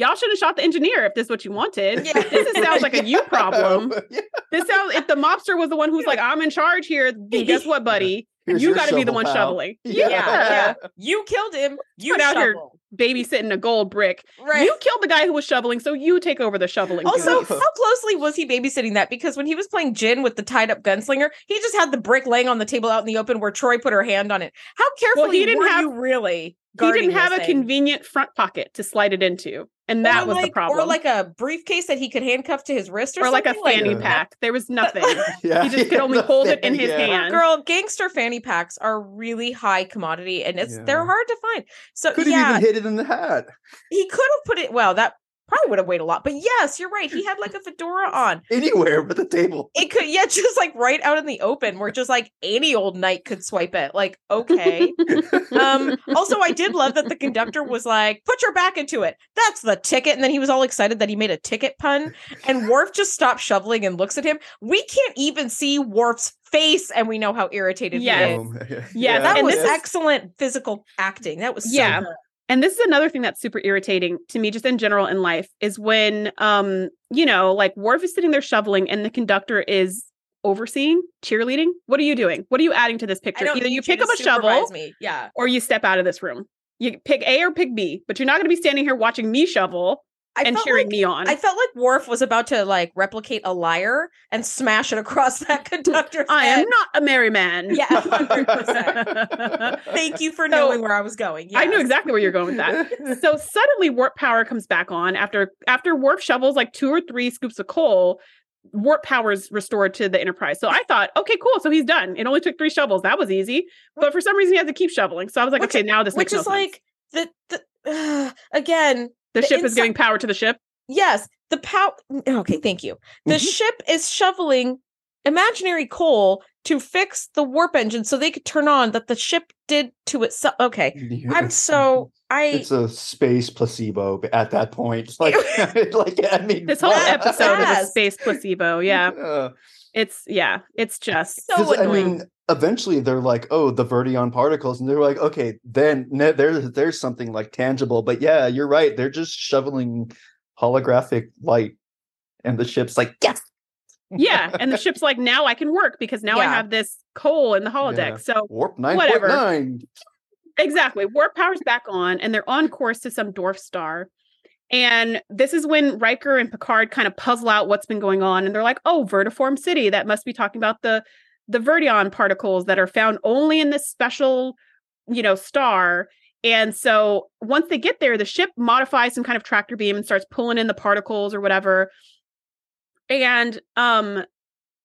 y'all should have shot the engineer if this is what you wanted. Yeah. This is, sounds like a you problem. Yeah. This sounds, if the mobster was the one who's like, I'm in charge here, then guess what, buddy? Here's you got to be the one pal. shoveling. Yeah, Yeah. yeah. You killed him. You Put out here- Babysitting a gold brick. Right. You killed the guy who was shoveling, so you take over the shoveling. Also, duties. how closely was he babysitting that? Because when he was playing gin with the tied up gunslinger, he just had the brick laying on the table out in the open where Troi put her hand on it. How carefully he didn't were have- you really? He guarding didn't have a thing? convenient front pocket to slide it into, and that Or was like, the problem. Or like a briefcase that he could handcuff to his wrist, or, or like a fanny that. pack. There was nothing. Yeah, He just could only the hold it in his yeah. hand. Girl, gangster fanny packs are really high commodity, and it's they're hard to find. So Could have yeah, even hid it in the hat. he could have put it. Well, that probably would have weighed a lot. But yes, you're right. He had like a fedora on. Anywhere but the table. It could, yeah, just like right out in the open, where just like any old knight could swipe it. Like, okay. um. Also, I did love that the conductor was like, "Put your back into it." That's the ticket, and then he was all excited that he made a ticket pun. And Worf just stops shoveling and looks at him. We can't even see Worf's face, and we know how irritated Yes. he is. Um, yeah, Yeah, That and was this excellent physical acting. That was so Yeah. good. And this is another thing that's super irritating to me, just in general in life, is when, um, you know, like Worf is sitting there shoveling and the conductor is overseeing, cheerleading. What are you doing? What are you adding to this picture? Either you pick up a shovel Me. Yeah. or you step out of this room. You pick A or pick B, but you're not going to be standing here watching me shovel I and cheering like, me on. I felt like Worf was about to like replicate a liar and smash it across that conductor's I head. am not a merry man. Yeah, 100%. Thank you for So, knowing where I was going. I knew exactly where you're going with that. so suddenly warp power comes back on after after warp shovels like two or three scoops of coal warp power is restored to the enterprise so i thought okay cool so he's done it only took three shovels that was easy but for some reason he had to keep shoveling so i was like Which- okay now this Which makes is no like the, the again, The, The ship is giving power to the ship. Yes, the power. Okay, thank you. The Mhm. ship is shoveling imaginary coal to fix the warp engine so they could turn on that the ship did to itself. Okay, I'm so I. It's a space placebo at that point. It's like, like I mean, This whole what? episode is a space placebo. Yeah. Yeah. It's yeah, it's just So 'Cause, I mean, eventually they're like, "Oh, the Verdion particles," and they're like, "Okay, then ne- there's there's something like tangible." But yeah, you're right. They're just shoveling holographic light, and the ship's like, "Yes." yeah. And the ship's like, now I can work because now I have this coal in the holodeck. Yeah. So Warp nine Whatever. point nine. Exactly. Warp power's back on, and they're on course to some dwarf star. And this is when Riker and Picard kind of puzzle out what's been going on, and they're like, "Oh, vertiform city. That must be talking about the the Verdion particles that are found only in this special, you know, star." And so once they get there, the ship modifies some kind of tractor beam and starts pulling in the particles or whatever. And um,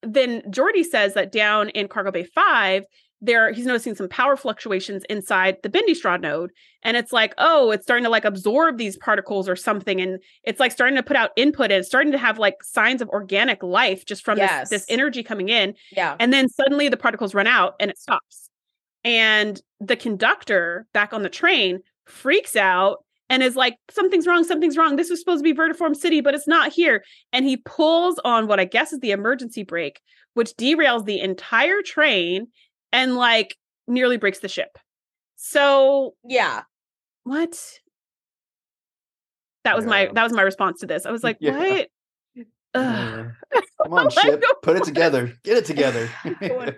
then Geordi says that down in Cargo Bay Five, there he's noticing some power fluctuations inside the bendy straw node and it's like oh it's starting to like absorb these particles or something and it's like starting to put out input and it's starting to have like signs of organic life just from Yes. this, this energy coming in yeah. and then suddenly the particles run out and it stops and the conductor back on the train freaks out and is like something's wrong something's wrong this was supposed to be vertiform city but it's not here and he pulls on what i guess is the emergency brake which derails the entire train and like nearly breaks the ship so Yeah. what that was my that was my response to this i was like Yeah. what Yeah. Come on, ship, put it together. Get it together.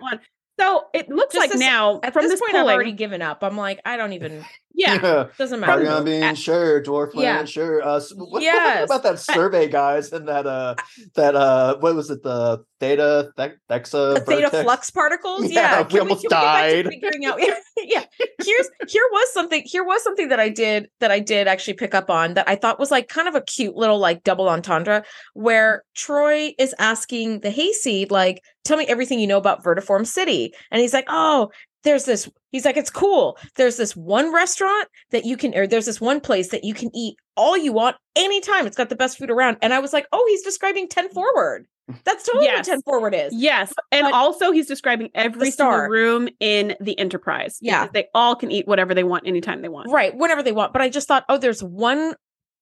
so it looks Just like this- now At from this, this, point, pulling, I've already given up. I'm like, I don't even. yeah Doesn't matter. Party on being At- sure, dwarf Yeah. planet, sure. Uh, what, what about that survey, guys, and that uh, that uh, what was it, the theta, th- thexa, the theta flux particles. Yeah, Yeah, we almost can get back to died. Figuring out, yeah, yeah. Here's here was something. Here was something that I did that I did actually pick up on that I thought was like kind of a cute little like double entendre where Troi is asking the hayseed like, "Tell me everything you know about Vertiform City," and he's like, "Oh." There's this, he's like, it's cool. There's this one restaurant that you can, or there's this one place that you can eat all you want anytime. It's got the best food around. And I was like, oh, he's describing 10 forward. That's totally Yes. what 10 forward is. Yes. And but- also he's describing every single room in the enterprise. Yeah. They all can eat whatever they want anytime they want. Right, whatever they want. But I just thought, oh, there's one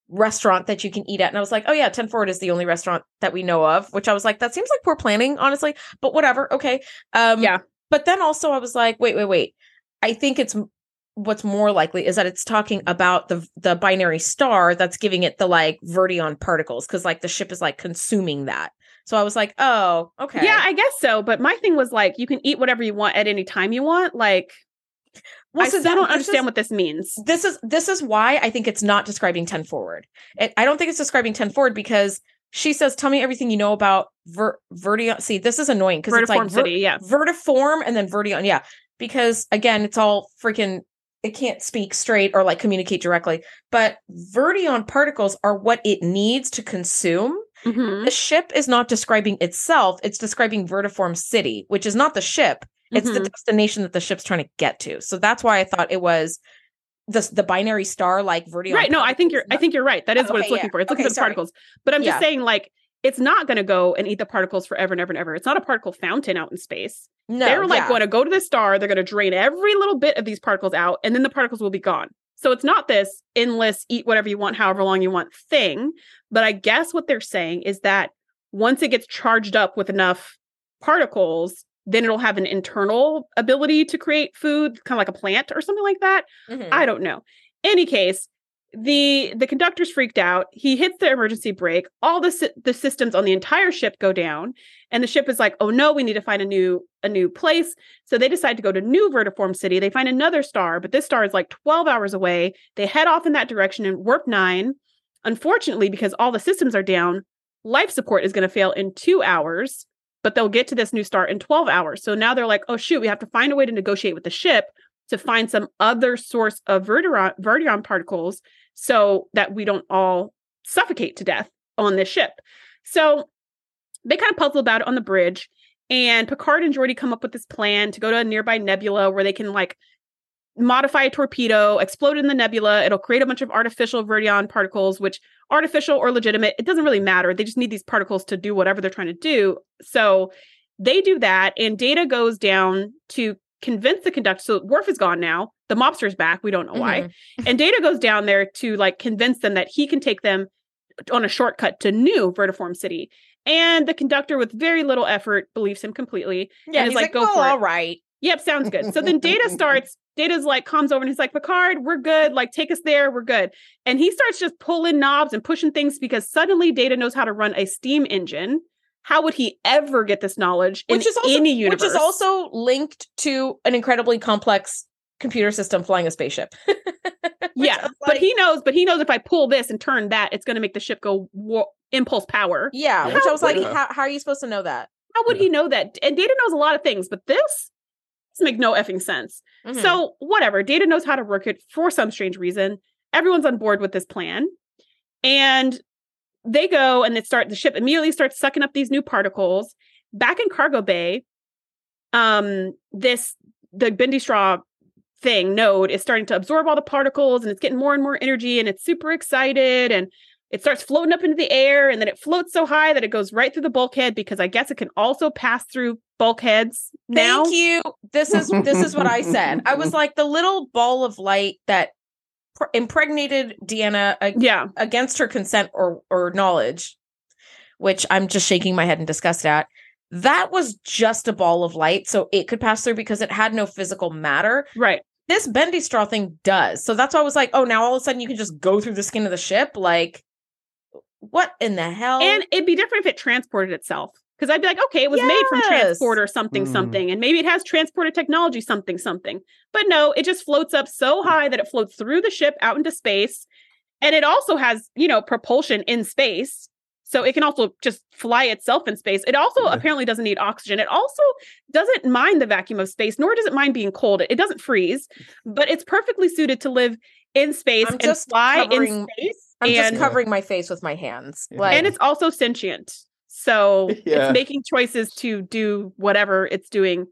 restaurant that you can eat at. And I was like, oh yeah, 10 Forward is the only restaurant that we know of, which I was like, that seems like poor planning, honestly. But whatever. Okay. Um Yeah. But then also I was like, wait, wait, wait. I think it's what's more likely is that it's talking about the the binary star that's giving it the like verdion particles because like the ship is like consuming that. So I was like, oh, okay. Yeah, I guess so. But my thing was like, you can eat whatever you want at any time you want. Like, I so still that- don't understand is- what this means. this is this is why I think it's not describing 10 forward. It, I don't think it's describing 10 forward because she says, "Tell me everything you know about ver- Verdion." See, this is annoying because it's like ver- City, yeah. vertiform and then Verdion. Yeah, because again, it's all freaking. It can't speak straight or like communicate directly. But Verdion particles are what it needs to consume. Mhm, The ship is not describing itself; it's describing Vertiform City, which is not the ship. It's the mhm. destination that the ship's trying to get to. So that's why I thought it was the the binary star like Verdion. right. No, I think you're. I think you're right. That is Oh, what it's looking yeah. for. It's looking Okay, for sorry. particles. But I'm Yeah. just saying, like, it's not going to go and eat the particles forever and ever and ever. It's not a particle fountain out in space. no, they're like yeah. going to go to the star. They're going to drain every little bit of these particles out, and then the particles will be gone. So it's not this endless eat whatever you want, however long you want thing. But I guess what they're saying is that once it gets charged up with enough particles, then it'll have an internal ability to create food, kind of like a plant or something like that. Mhm. I don't know. Any case, the the conductor's freaked out. He hits the emergency brake. All the the systems on the entire ship go down, and the ship is like, "Oh no, we need to find a new a new place." So they decide to go to New Vertiform City. They find another star, but this star is like 12 hours away. They head off in that direction in warp 9. Unfortunately, because all the systems are down, life support is going to fail in 2 hours, but they'll get to this new star in 12 hours. So now they're like, "Oh shoot, we have to find a way to negotiate with the ship to find some other source of verdion particles so that we don't all suffocate to death on this ship. So they kind of puzzle about it on the bridge. And Picard and Geordi come up with this plan to go to a nearby nebula where they can like modify a torpedo, explode in the nebula. It'll create a bunch of artificial Verdion particles, which artificial or legitimate, it doesn't really matter. They just need these particles to do whatever they're trying to do. So they do that, and Data goes down to convince the conductor. So Worf is gone now. The mobster's back. We don't know why. Mhm. And Data goes down there to like convince them that he can take them on a shortcut to new Vertiform City. And the conductor, with very little effort, believes him completely. Yeah, And he's he's like, like, "Go "Well, for it." all right. Yep, sounds good. So then Data starts, Data's like comes over and he's like, Picard, we're good. Like, take us there, we're good. And he starts just pulling knobs and pushing things because suddenly Data knows how to run a steam engine. How would he ever get this knowledge in is also any universe? which is also linked to an incredibly complex computer system flying a spaceship. Yeah, I was but he knows, but he knows if I pull this and turn that, it's going to make the ship go wa- impulse power. yeah, Yeah, which I was like, yeah. how, how are you supposed to know that? How would Yeah. he know that? And Data knows a lot of things, but this, this make no effing sense. Mhm. So whatever, Data knows how to work it for some strange reason. Everyone's on board with this plan, and they go and they start. The ship immediately starts sucking up these new particles. Back in cargo bay, um, this the bendy straw thing node is starting to absorb all the particles, and it's getting more and more energy, and it's super excited, and it starts floating up into the air, and then it floats so high that it goes right through the bulkhead because I guess it can also pass through bulkheads now. Thank you. This is this is what I said. I was like the little ball of light that pr- impregnated Deanna ag- Yeah. against her consent or or knowledge, which I'm just shaking my head in disgust at. That was just a ball of light, so it could pass through because it had no physical matter. Right. This bendy straw thing does. So that's why I was like, oh, now all of a sudden you can just go through the skin of the ship. Like, what in the hell? And it'd be different if it transported itself. Because I'd be like, okay, it was made from Yes. transport or something, Mm. something. And maybe it has transporter technology, something, something. But no, it just floats up so high that it floats through the ship out into space. And it also has, you know, propulsion in space. So it can also just fly itself in space. It also Yeah. apparently doesn't need oxygen. It also doesn't mind the vacuum of space, nor does it mind being cold. It doesn't freeze, but it's perfectly suited to live in space I'm and just fly in space. I'm and just covering my face with my hands. Yeah. Like, and it's also sentient. So Yeah. it's making choices to do whatever it's doing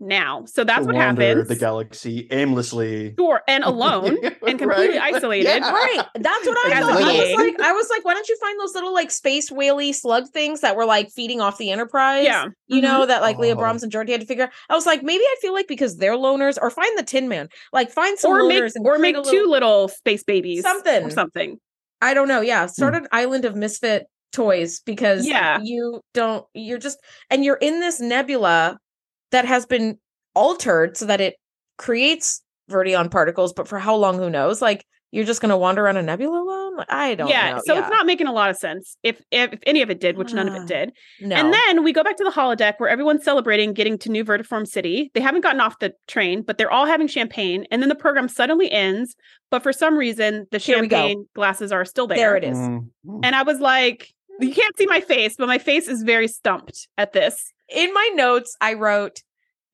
now. So that's to what wander happens. The galaxy aimlessly. Sure, and alone and completely Right? isolated. Yeah. Right. That's what I As a thought. I was like, I was like, why don't you find those little like space whaley slug things that were like feeding off the Enterprise? Yeah. You know, mm-hmm. that like Leah Oh. Brahms and Geordi had to figure. out. I was like, maybe I feel like because they're loners, or find the Tin Man, like find some Or loners make and or make a two little- little space babies. Something. Or something. I don't know. Yeah, hmm. start an island of misfit toys because Yeah. you don't. You're just and you're in this nebula that has been altered so that it creates verdion particles, but for how long? Who knows? Like you're just gonna wander around a nebula alone? I don't yeah. know. So Yeah. it's not making a lot of sense. If if, if any of it did, which none of Ah, it did. no. And then we go back to the holodeck where everyone's celebrating getting to New Vertiform City. They haven't gotten off the train, but they're all having champagne. And then the program suddenly ends. But for some reason, the Here champagne glasses are still there. there it is. Mm, mm. And I was like, you can't see my face, but my face is very stumped at this. In my notes, I wrote,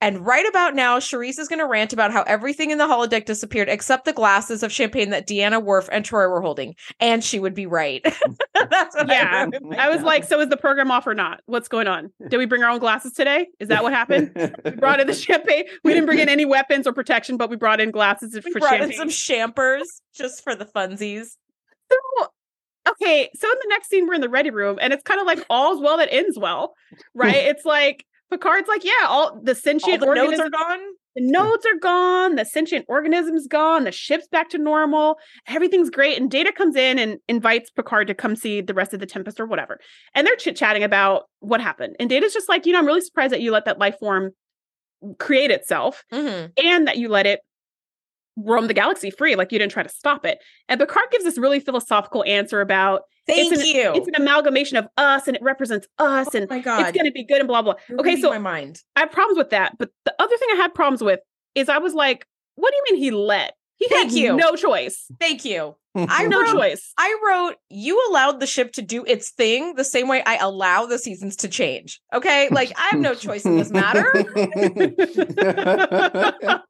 and right about now, Shereese is going to rant about how everything in the holodeck disappeared except the glasses of champagne that Deanna, Worf, and Troi were holding. And she would be right. That's what Yeah. I. I was like, so is the program off or not? What's going on? Did we bring our own glasses today? Is that what happened? We brought in the champagne. We didn't bring in any weapons or protection, but we brought in glasses we for brought champagne. in some champers just for the funsies. okay, so in the next scene, we're in the ready room, and it's kind of like all's well that ends well, right? it's like Picard's like, yeah, all the All sentient the notes organisms are gone. the nodes are gone, the sentient organism's gone, the ship's back to normal, everything's great. And Data comes in and invites Picard to come see the rest of the Tempest or whatever. And they're chit chatting about what happened. And Data's just like, you know, I'm really surprised that you let that life form create itself Mhm. and that you let it roam the galaxy free, like you didn't try to stop it. And Picard gives this really philosophical answer about Thank it's an, you. It's an amalgamation of us and it represents us oh and my God. it's going to be good and blah, blah. You're Okay, so my mind. I have problems with that. But the other thing I had problems with is I was like, what do you mean he let? He Thank had you. no choice. Thank you. I no wrote- choice. I wrote, you allowed the ship to do its thing the same way I allow the seasons to change. Okay. Like I have no choice in this matter.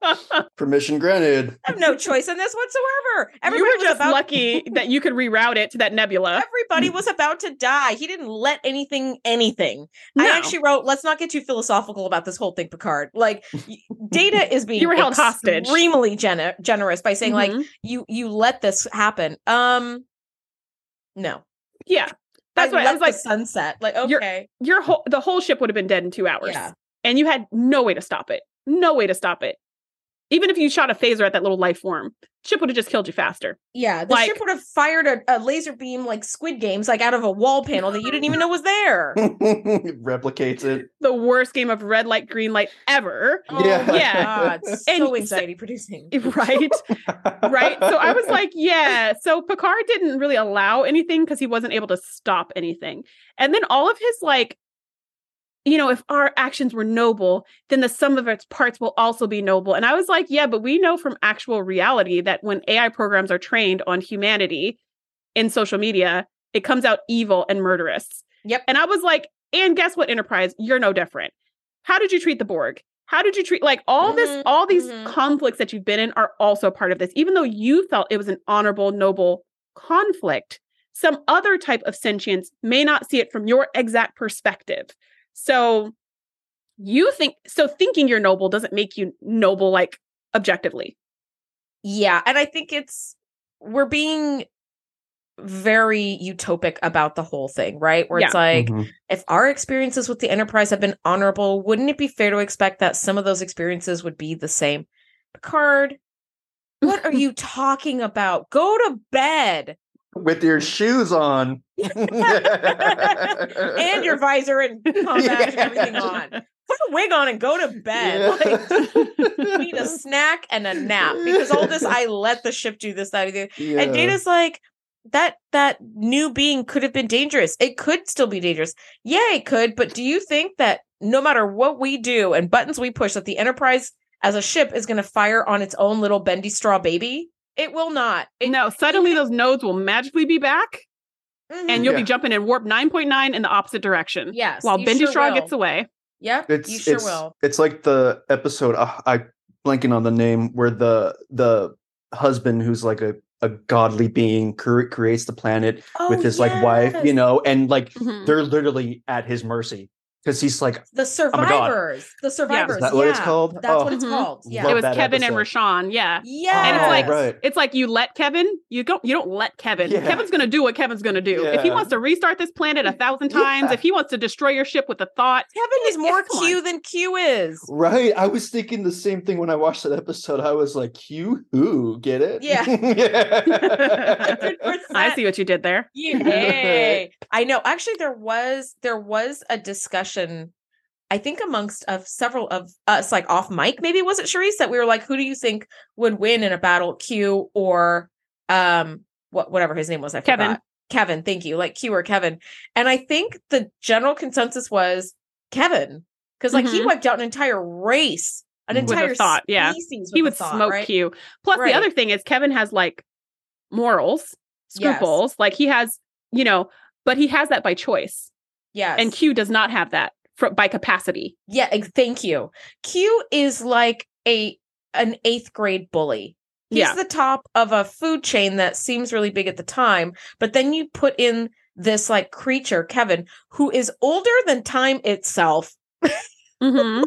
Permission granted. I have no choice in this whatsoever. you Everybody were was just about lucky that you could reroute it to that nebula. everybody was about to die. He didn't let anything anything. No. I actually wrote, let's not get too philosophical about this whole thing, Picard. Like Data is being You were held hostage. extremely gener- generous by saying, like, Mhm. you you let this happen. Um no. yeah, that's I what I was like. sunset. Like, okay. Your whole the whole ship would have been dead in two hours, Yeah. and you had no way to stop it. No way to stop it. Even if you shot a phaser at that little life form, ship would have just killed you faster. Yeah. The Like- ship would have fired a, a laser beam like Squid Games, like out of a wall panel that you didn't even know was there. It replicates it. The worst game of red light, green light ever. Oh Yeah. my Yeah. God. So so- anxiety producing. Right. right? So I was like, yeah. So Picard didn't really allow anything because he wasn't able to stop anything. And then all of his like, you know, if our actions were noble, then the sum of its parts will also be noble. And I was like, yeah, but we know from actual reality that when AI programs are trained on humanity in social media, it comes out evil and murderous. Yep. And I was like, and guess what, Enterprise? You're no different. How did you treat the Borg? How did you treat like all this, Mhm, all these mhm. conflicts that you've been in are also part of this, even though you felt it was an honorable, noble conflict. Some other type of sentience may not see it from your exact perspective. So you think so thinking you're noble doesn't make you noble like objectively. Yeah, and I think it's we're being very utopic about the whole thing, right? Where it's like Mhm. if our experiences with the Enterprise have been honorable, wouldn't it be fair to expect that some of those experiences would be the same? Picard, what are you talking about? Go to bed With your shoes on. and your visor and combat and everything on. Put a wig on and go to bed. Like, need a snack and a nap because all this I let the ship do this, that, and. Yeah. And Data's like, that that new being could have been dangerous. It could still be dangerous. Yeah, it could. But do you think that no matter what we do and buttons we push, that the Enterprise as a ship is going to fire on its own little bendy straw baby? It will not. It, no, suddenly those nodes will magically be back Mhm. and you'll Yeah. be jumping in warp 9.9 in the opposite direction. yes, While Bendy sure Straw will. gets away. Yep, it's you sure it's, will. it's like the episode uh, I blanking on the name where the the husband who's like a a godly being cre- creates the planet with Oh, his like wife, you know, and like Mhm. they're literally at his mercy because he's like, the Oh my God. survivors. The survivors. is that what it's called? That's Oh, what it's called. Yeah. It was that Kevin and episode. Rishon. Yeah. Yeah. And it's like- right. It's like you let Kevin, you don't you don't let Kevin. Yeah. Kevin's gonna do what Kevin's gonna do. If he wants to restart this planet a thousand times, Yeah. if he wants to destroy your ship with a thought, Kevin is more come on. Q than Q is. Right. I was thinking the same thing when I watched that episode. I was like, Q who? Get it? Yeah. yeah. I see what you did there. Yay. I know. Actually, there was there was a discussion, I think amongst of several of us, like off mic, maybe was it Shereese that we were like, who do you think would win in a battle, Q or um what whatever his name was? I Kevin. forgot. Kevin, thank you. Like Q or Kevin. And I think the general consensus was Kevin. Because like he Mhm. wiped out an entire race, an entire thought, yeah. species he would thought, smoke right? Q. Plus, Right. the other thing is Kevin has like morals, Yes. scruples. Like he has, you know, but he has that by choice, Yes. and Q does not have that fr- by capacity. Yeah, thank you. Q is like a an eighth grade bully. He's Yeah. the top of a food chain that seems really big at the time, but then you put in this like creature, Kevin, who is older than time itself. Mhm.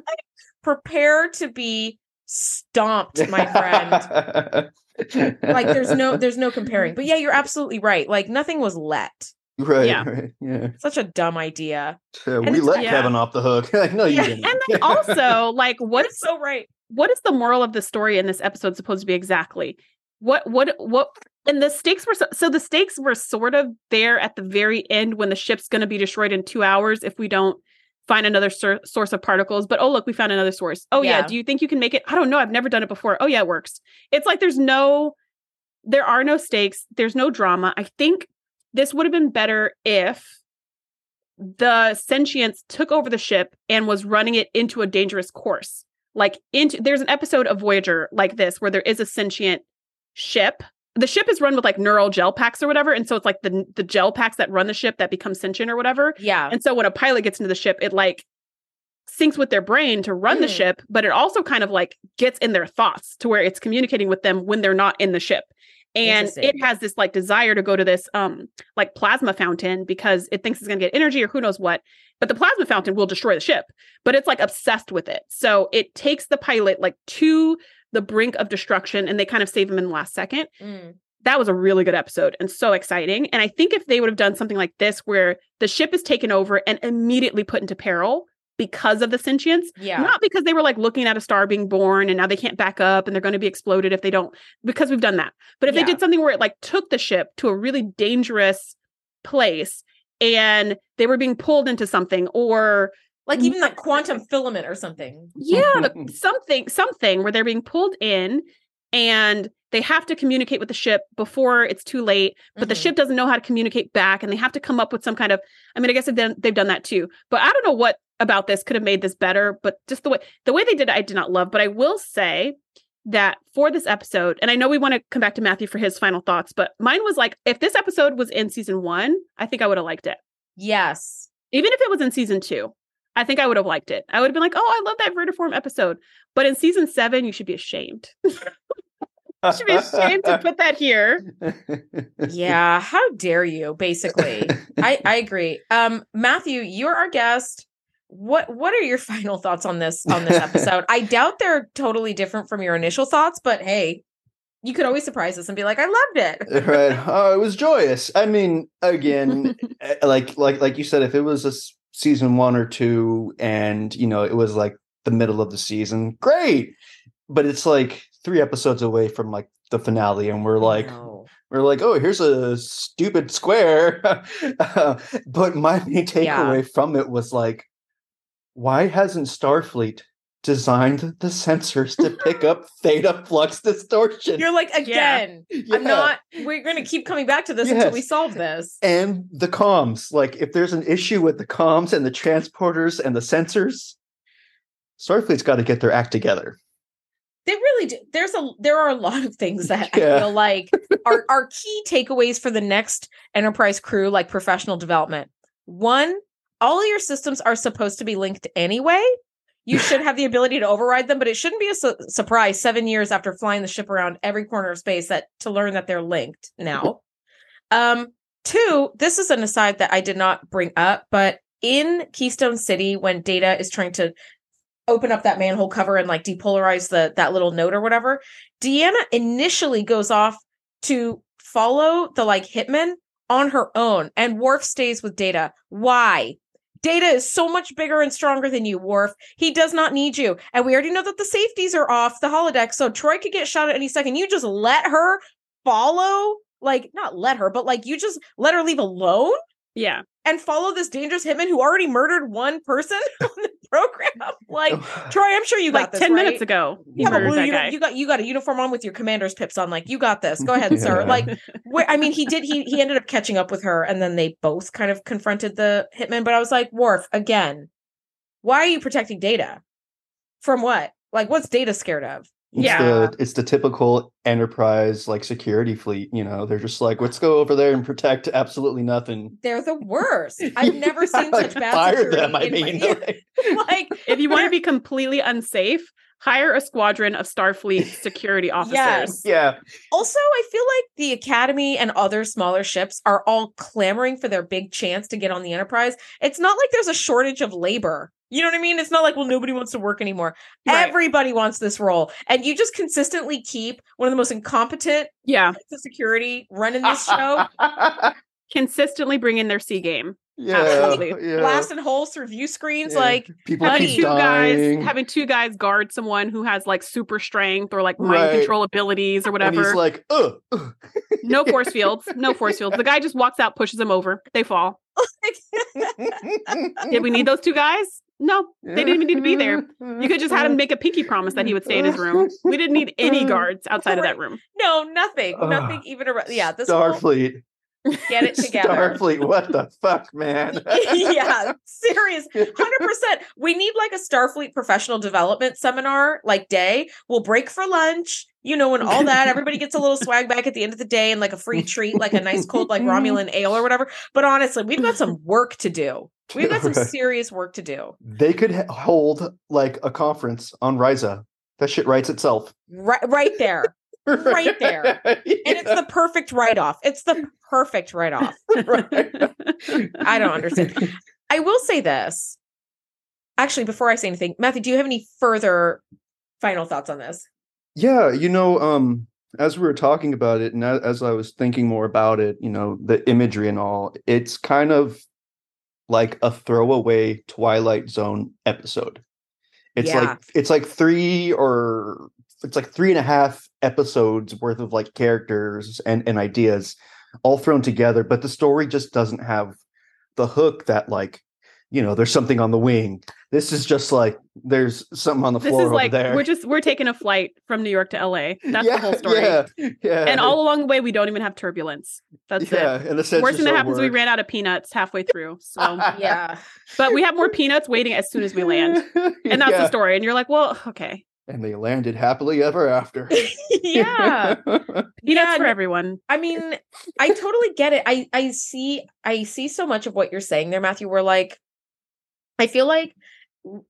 Prepare to be stomped, my friend. like there's no there's no comparing. But yeah, you're absolutely right. Like nothing was let. right, Yeah. right. Yeah. Such a dumb idea. Yeah, we let yeah. Kevin off the hook. no, you Yeah, didn't. and then also, like, What what is so right? what is the moral of the story in this episode supposed to be exactly? What what what and the stakes were so, so the stakes were sort of there at the very end when the ship's going to be destroyed in 2 hours if we don't find another sur- source of particles but oh look we found another source oh yeah. Yeah. do you think you can make it i don't know i've never done it before oh yeah it works it's like there's no there are no stakes there's no drama i think this would have been better if the sentience took over the ship and was running it into a dangerous course like into there's an episode of voyager like this where there is a sentient ship the ship is run with like neural gel packs or whatever, and so it's like the the gel packs that run the ship that become sentient or whatever. Yeah. And so when a pilot gets into the ship, it like syncs with their brain to run the Mm. ship, but it also kind of like gets in their thoughts to where it's communicating with them when they're not in the ship. And it has this like desire to go to this um like plasma fountain because it thinks it's going to get energy or who knows what. But the plasma fountain will destroy the ship, but it's like obsessed with it. So it takes the pilot like to the brink of destruction and they kind of save him in the last second Mm. that was a really good episode and so exciting. And I think if they would have done something like this, where the ship is taken over and immediately put into peril because of the sentience, Yeah. not because they were like looking at a star being born and now they can't back up and they're going to be exploded if they don't, because we've done that. But if Yeah. they did something where it like took the ship to a really dangerous place and they were being pulled into something or like even that quantum filament or something. yeah the, something something where they're being pulled in and they have to communicate with the ship before it's too late but the Mhm. ship doesn't know how to communicate back and they have to come up with some kind of i mean i guess they've done, they've done that too but i don't know what about this could have made this better but just the way the way they did it i did not love but i will say that for this episode and i know we want to come back to matthew for his final thoughts but mine was like if this episode was in season one i think i would have liked it Yes. even if it was in season two, I think I would have liked it. I would have been like, oh, I love that vertiform episode. But in season seven, you should be ashamed. you should be ashamed to put that here. Yeah. How dare you? Basically, I I agree. Um, Matthew, you're our guest. What what are your final thoughts on this on this episode? I doubt they're totally different from your initial thoughts, but hey, you could always surprise us and be like, I loved it. right. Oh, it was joyous. I mean, again, eh, like like like you said, if it was a season one or two, and you know, it was like the middle of the season, great. But it's like three episodes away from like the finale, and we're like, we're like, oh, here's a stupid square. Uh, but my main Yeah. takeaway from it was like, why hasn't Starfleet designed the sensors to pick up theta flux distortion? You're like, again, Yeah. I'm not we're gonna keep coming back to this until we solve this. and the comms. Like, if there's an issue with the comms and the transporters and the sensors, Starfleet's got to get their act together. They really do. There's a there are a lot of things that I feel like are are key takeaways for the next enterprise crew, like professional development. One, all of your systems are supposed to be linked anyway. You should have the ability to override them, but it shouldn't be a su- surprise seven years after flying the ship around every corner of space that to learn that they're linked now. Um, two, this is an aside that I did not bring up, but in Keystone City, when Data is trying to open up that manhole cover and like depolarize the that little note or whatever, Deanna initially goes off to follow the like hitman on her own, and Worf stays with Data. Why? Data is so much bigger and stronger than you, Worf. He does not need you. And we already know that the safeties are off the holodeck, so Troi could get shot at any second. You just let her follow, like, not let her, but like you just let her leave alone Yeah. and follow this dangerous hitman who already murdered one person on the program. Like, Troi, I'm sure you got like this, 10 right? minutes ago. You have a murdered blue that uni- guy. you got you got a uniform on with your commander's pips on. Like, you got this. Go ahead, sir. Like, where I mean, he did. He he ended up catching up with her, and then they both kind of confronted the hitman. But I was like, Worf, again, why are you protecting Data? From what? Like, what's Data scared of? It's Yeah. the it's the typical enterprise like security fleet. You know, they're just like, let's go over there and protect absolutely nothing. They're the worst. I've never seen Like, such bad fire them. I in my- mean, Yeah, like- like if you want to be completely unsafe, hire a squadron of Starfleet security officers. Yes. yeah, Also, I feel like the Academy and other smaller ships are all clamoring for their big chance to get on the Enterprise. It's not like there's a shortage of labor. You know what I mean? It's not like, well, nobody wants to work anymore. Right. Everybody wants this role. And you just consistently keep one of the most incompetent Yeah. heads of security running this show, Consistently bring in their C game. yeah, Absolutely. yeah. blasting holes through view screens. Yeah. Like, people Having two dying. guys having two guys guard someone who has like super strength or like mind Right. control abilities or and whatever. he's like, ugh, ugh. no force fields. No force fields. The guy just walks out, pushes them over. They fall. Did we need those two guys? No, they didn't even need to be there. You could just had him make a pinky promise that he would stay in his room. We didn't need any guards outside of that room. no, nothing. Ugh. nothing even around. Yeah, this whole- Starfleet. Get it together. Starfleet, what the fuck, man? yeah, serious. 100%. We need like a Starfleet professional development seminar, like day. We'll break for lunch, you know, and all that. Everybody gets a little swag back at the end of the day and like a free treat, like a nice cold, like Romulan ale or whatever. But honestly, we've got some work to do. We've got some serious work to do. They could hold like a conference on Risa. That shit writes itself. Right, right there. Right there. And it's the perfect write off. It's the perfect write off. I don't understand. I will say this. Actually, before I say anything, Matthew, do you have any further final thoughts on this? Yeah, you know, um, as we were talking about it, and as I was thinking more about it, you know, the imagery and all, it's kind of like a throwaway Twilight Zone episode. It's Yeah. like it's like three or it's like three and a half episodes worth of like characters and, and ideas all thrown together, but the story just doesn't have the hook that like, you know, there's something on the wing. This is just like there's something on the this floor is like over there. we're just we're taking a flight from New York to LA. That's yeah, the whole story. Yeah, yeah. And all along the way, we don't even have turbulence. That's yeah, it. in a sense, Worst thing that happens, is we ran out of peanuts halfway through. So, Yeah. but we have more peanuts waiting as soon as we land, and that's the story. And you're like, well, okay, And they landed happily ever after. yeah. peanuts Yeah, for everyone. I mean, I totally get it. I I see I see so much of what you're saying there, Matthew. We're like, I feel like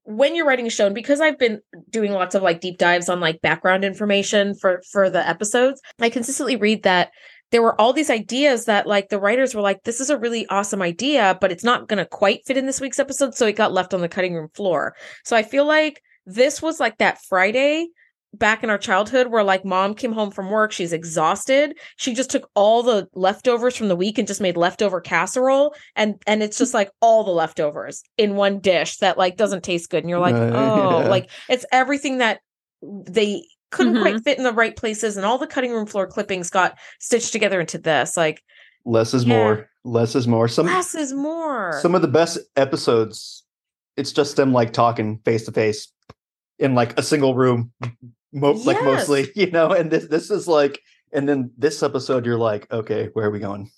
when you're writing a show, and because I've been doing lots of like deep dives on like background information for for the episodes, I consistently read that there were all these ideas that like the writers were like, this is a really awesome idea, but it's not going to quite fit in this week's episode, so it got left on the cutting room floor. So I feel like this was like that Friday back in our childhood where like mom came home from work she's exhausted she just took all the leftovers from the week and just made leftover casserole and and it's just like all the leftovers in one dish that like doesn't taste good and you're like Right, oh yeah. like it's everything that they couldn't Mhm. quite fit in the right places and all the cutting room floor clippings got stitched together into this like Less is Yeah. more. Less is more. Some less is more some of the best episodes, it's just them like talking face to face in like a single room, mo- like mostly, you know. And this this is like, and then this episode, you're like, okay, where are we going?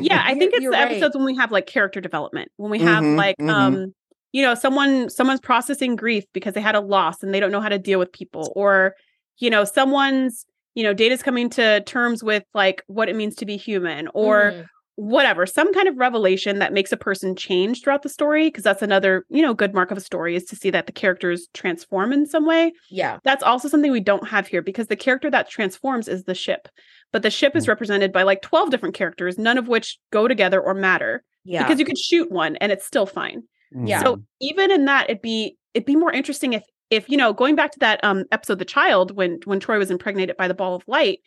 Yeah, I think it's you're the right. episodes when we have like character development, when we have Mhm, like mhm. um you know, someone someone's processing grief because they had a loss and they don't know how to deal with people or you know, someone's you know, data's coming to terms with like what it means to be human or Mhm. Whatever, some kind of revelation that makes a person change throughout the story because that's another, you know, good mark of a story is to see that the characters transform in some way. yeah That's also something we don't have here because the character that transforms is the ship. But the ship is Mm. represented by like 12 different characters, none of which go together or matter yeah because you could shoot one and it's still fine. Yeah. So even in that it'd be it'd be more interesting if if you know, going back to that um episode the child when when Troi was impregnated by the ball of light,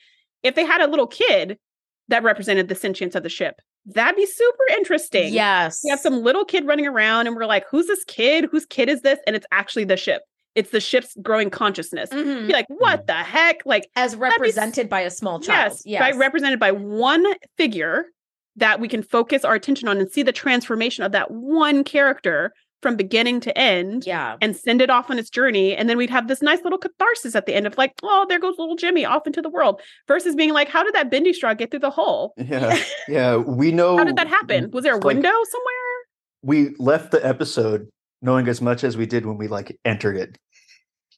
if they had a little kid that represented the sentience of the ship, that'd be super interesting. yes We have some little kid running around and we're like, who's this kid? Whose kid is this? And it's actually the ship. It's the ship's growing consciousness. Mhm. Be like, what the heck? Like, as be represented by a small child yes, by represented by one figure that we can focus our attention on and see the transformation of that one character from beginning to end yeah and send it off on its journey. And then we'd have this nice little catharsis at the end of like, oh, there goes little Jimmy off into the world versus being like, how did that bendy straw get through the hole? yeah, yeah. We know How did that happen? Was there a like, window somewhere? we left the episode knowing as much as we did when we like entered it.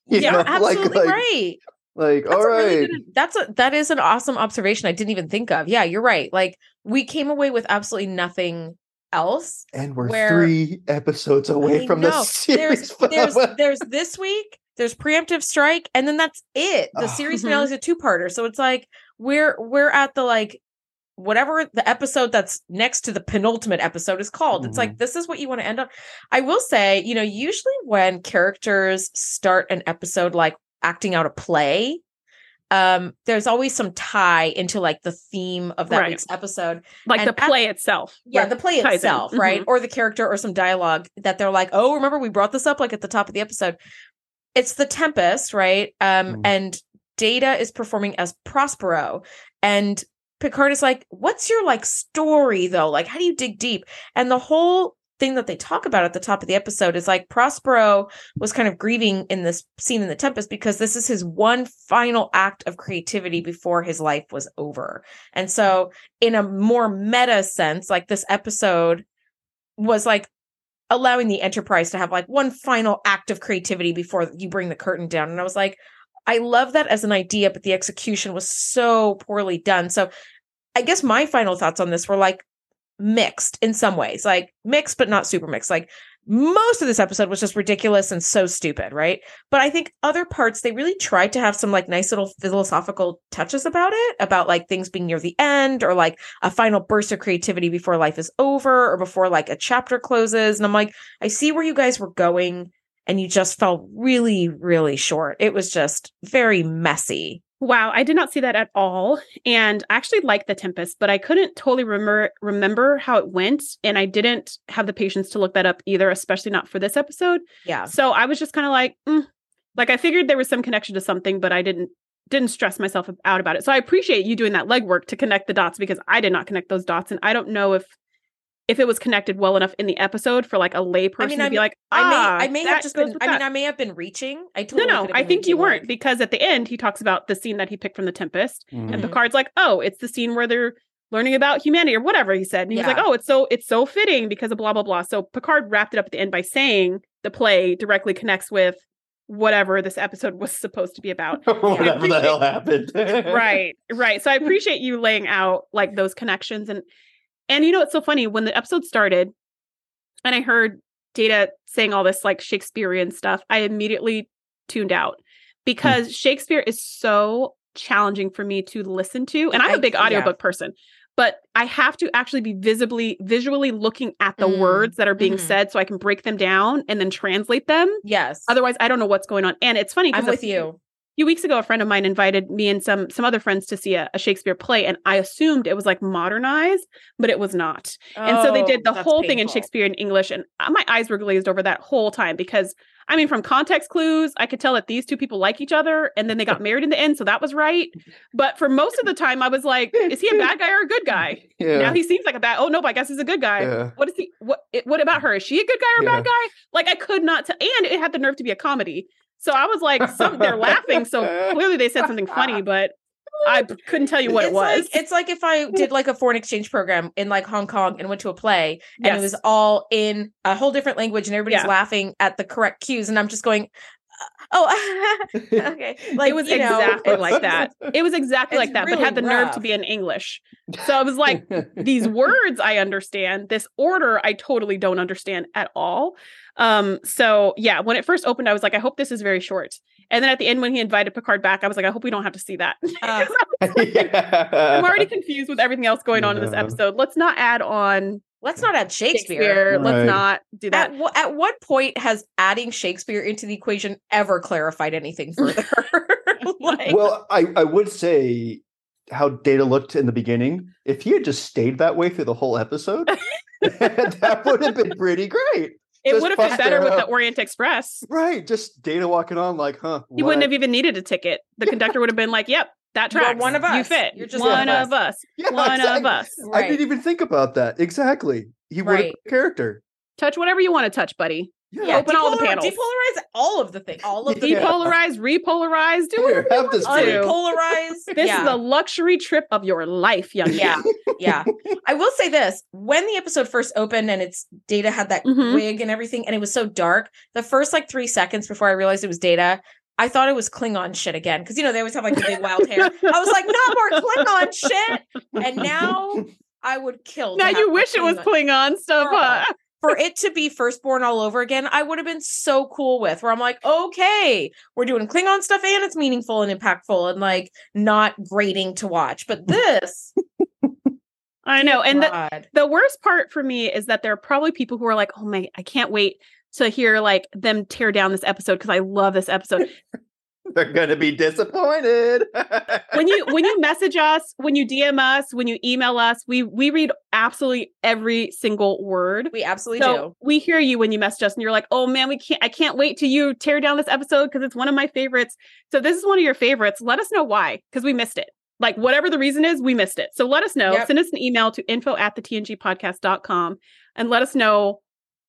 You yeah know, absolutely like, right Like, That's all a really good, that's a that is an awesome observation I didn't even think of. Yeah, you're right. Like we came away with absolutely nothing else. and we're where- three episodes away I from know. the series. There's there's there's this week, there's preemptive strike, and then that's it. The Oh. series finale ah. is a two-parter. So it's like we're we're at the like whatever the episode that's next to the penultimate episode is called. It's like mm-hmm. this is what you want to end on. I will say, you know, usually when characters start an episode like acting out a play, um, there's always some tie into like the theme of that Right. week's episode. Like and the at- play itself. Yeah, Right. the play ties in. itself, right? Or the character or some dialogue that they're like, "Oh, remember we brought this up like at the top of the episode." It's the Tempest, right? Um Mm. and Data is performing as Prospero and Picard is like, "What's your like story though? Like how do you dig deep?" And the whole thing that they talk about at the top of the episode is like Prospero was kind of grieving in this scene in the Tempest because this is his one final act of creativity before his life was over. And so, in a more meta sense, like this episode was like allowing the Enterprise to have like one final act of creativity before you bring the curtain down. And I was like, I love that as an idea, but the execution was so poorly done. So, I guess my final thoughts on this were like mixed in some ways, like mixed, but not super mixed. Like most of this episode was just ridiculous and so stupid, right? But I think other parts, they really tried to have some like nice little philosophical touches about it, about like things being near the end or like a final burst of creativity before life is over or before like a chapter closes. And I'm like, I see where you guys were going and you just fell really, really short. It was just very messy. Wow, I did not see that at all. And I actually like The Tempest, but I couldn't totally remember remember how it went. And I didn't have the patience to look that up either, especially not for this episode. Yeah. So I was just kind of like, mm. like I figured there was some connection to something, but I didn't didn't stress myself out about it. So I appreciate you doing that legwork to connect the dots because I did not connect those dots. And I don't know if if it was connected well enough in the episode for like a layperson I mean, to I be like, ah, I may, I may have just been, I mean, I may have been reaching. I totally no, no, I think you weren't like... because at the end he talks about the scene that he picked from The Tempest, mm-hmm. and Picard's like, oh, it's the scene where they're learning about humanity or whatever he said, and he yeah. was like, oh, it's so it's so fitting because of blah blah blah. So Picard wrapped it up at the end by saying the play directly connects with whatever this episode was supposed to be about. whatever the hell happened. right, right. So I appreciate you laying out like those connections and and you know, it's so funny when the episode started and I heard Data saying all this like Shakespearean stuff, I immediately tuned out hmm. because mm. Shakespeare is so challenging for me to listen to. And I'm a big audiobook yeah. person, but I have to actually be visibly, visually looking at the mm. words that are being mm-hmm. said so I can break them down and then translate them. Yes. Otherwise, I don't know what's going on. And it's funny I'm with you few weeks ago, a friend of mine invited me and some some other friends to see a, a Shakespeare play, and I assumed it was like modernized, but it was not. Oh, and so they did the whole painful. thing in Shakespeare in English, and uh, my eyes were glazed over that whole time because I mean, from context clues, I could tell that these two people like each other, and then they got married in the end, so that was right. But for most of the time, I was like, "Is he a bad guy or a good guy?" Yeah. Now he seems like a bad. Oh no, but I guess he's a good guy. Yeah. What is he? What? What about her? Is she a good guy or a yeah. bad guy? Like I could not tell. And it had the nerve to be a comedy. So I was like, some they're laughing. So clearly they said something funny, but I couldn't tell you what it's it was. Like, it's like if I did like a foreign exchange program in like Hong Kong and went to a play and yes. it was all in a whole different language and everybody's yeah. laughing at the correct cues and I'm just going, uh, oh okay like it was exactly know. like that it was exactly like that really but had the rough. nerve to be in english so it was like these words i understand this order i totally don't understand at all um so yeah when it first opened i was like i hope this is very short and then at the end when he invited picard back i was like i hope we don't have to see that uh, like, yeah. i'm already confused with everything else going on in this episode let's not add on Let's not add Shakespeare. Shakespeare. Right. Let's not do that. At, at what point has adding Shakespeare into the equation ever clarified anything further? like, well, I, I would say how Data looked in the beginning. If he had just stayed that way through the whole episode, that would have been pretty great. It would have been better with the Orient Express. Right. Just Data walking on like, huh. He wouldn't have even needed a ticket. The conductor would have been like, yep, that tracks. one of us. You fit. You're just one of us. Yeah, one exactly. of us. Right. I didn't even think about that. Exactly. He would right. have character. Touch whatever you want to touch, buddy. Yeah, open all the panels. Depolarize all of the things. All of the depolarize, repolarize. Do Here, have this unpolarize. This yeah. is a luxury trip of your life, young. Yeah, yeah. I will say this: when the episode first opened and its Data had that mm-hmm. wig and everything, and it was so dark, the first like three seconds before I realized it was Data, I thought it was Klingon shit again because you know they always have like the big wild hair. I was like, not more Klingon shit. And now I would kill. Now you wish Klingon. it was Klingon stuff. Huh? For it to be firstborn all over again, I would have been so cool with. Where I'm like, okay, we're doing Klingon stuff and it's meaningful and impactful and like not grating to watch. But this. I know. And the, the worst part for me is that there are probably people who are like, oh my, I can't wait to hear like them tear down this episode because I love this episode. They're gonna be disappointed. when you when you message us, when you DM us, when you email us, we we read absolutely every single word. We absolutely so do. We hear you when you message us and you're like, oh man, we can't I can't wait to you tear down this episode because it's one of my favorites. So this is one of your favorites. Let us know why, because we missed it. Like whatever the reason is, we missed it. So let us know. Yep. Send us an email to info at the tngpodcast.com and let us know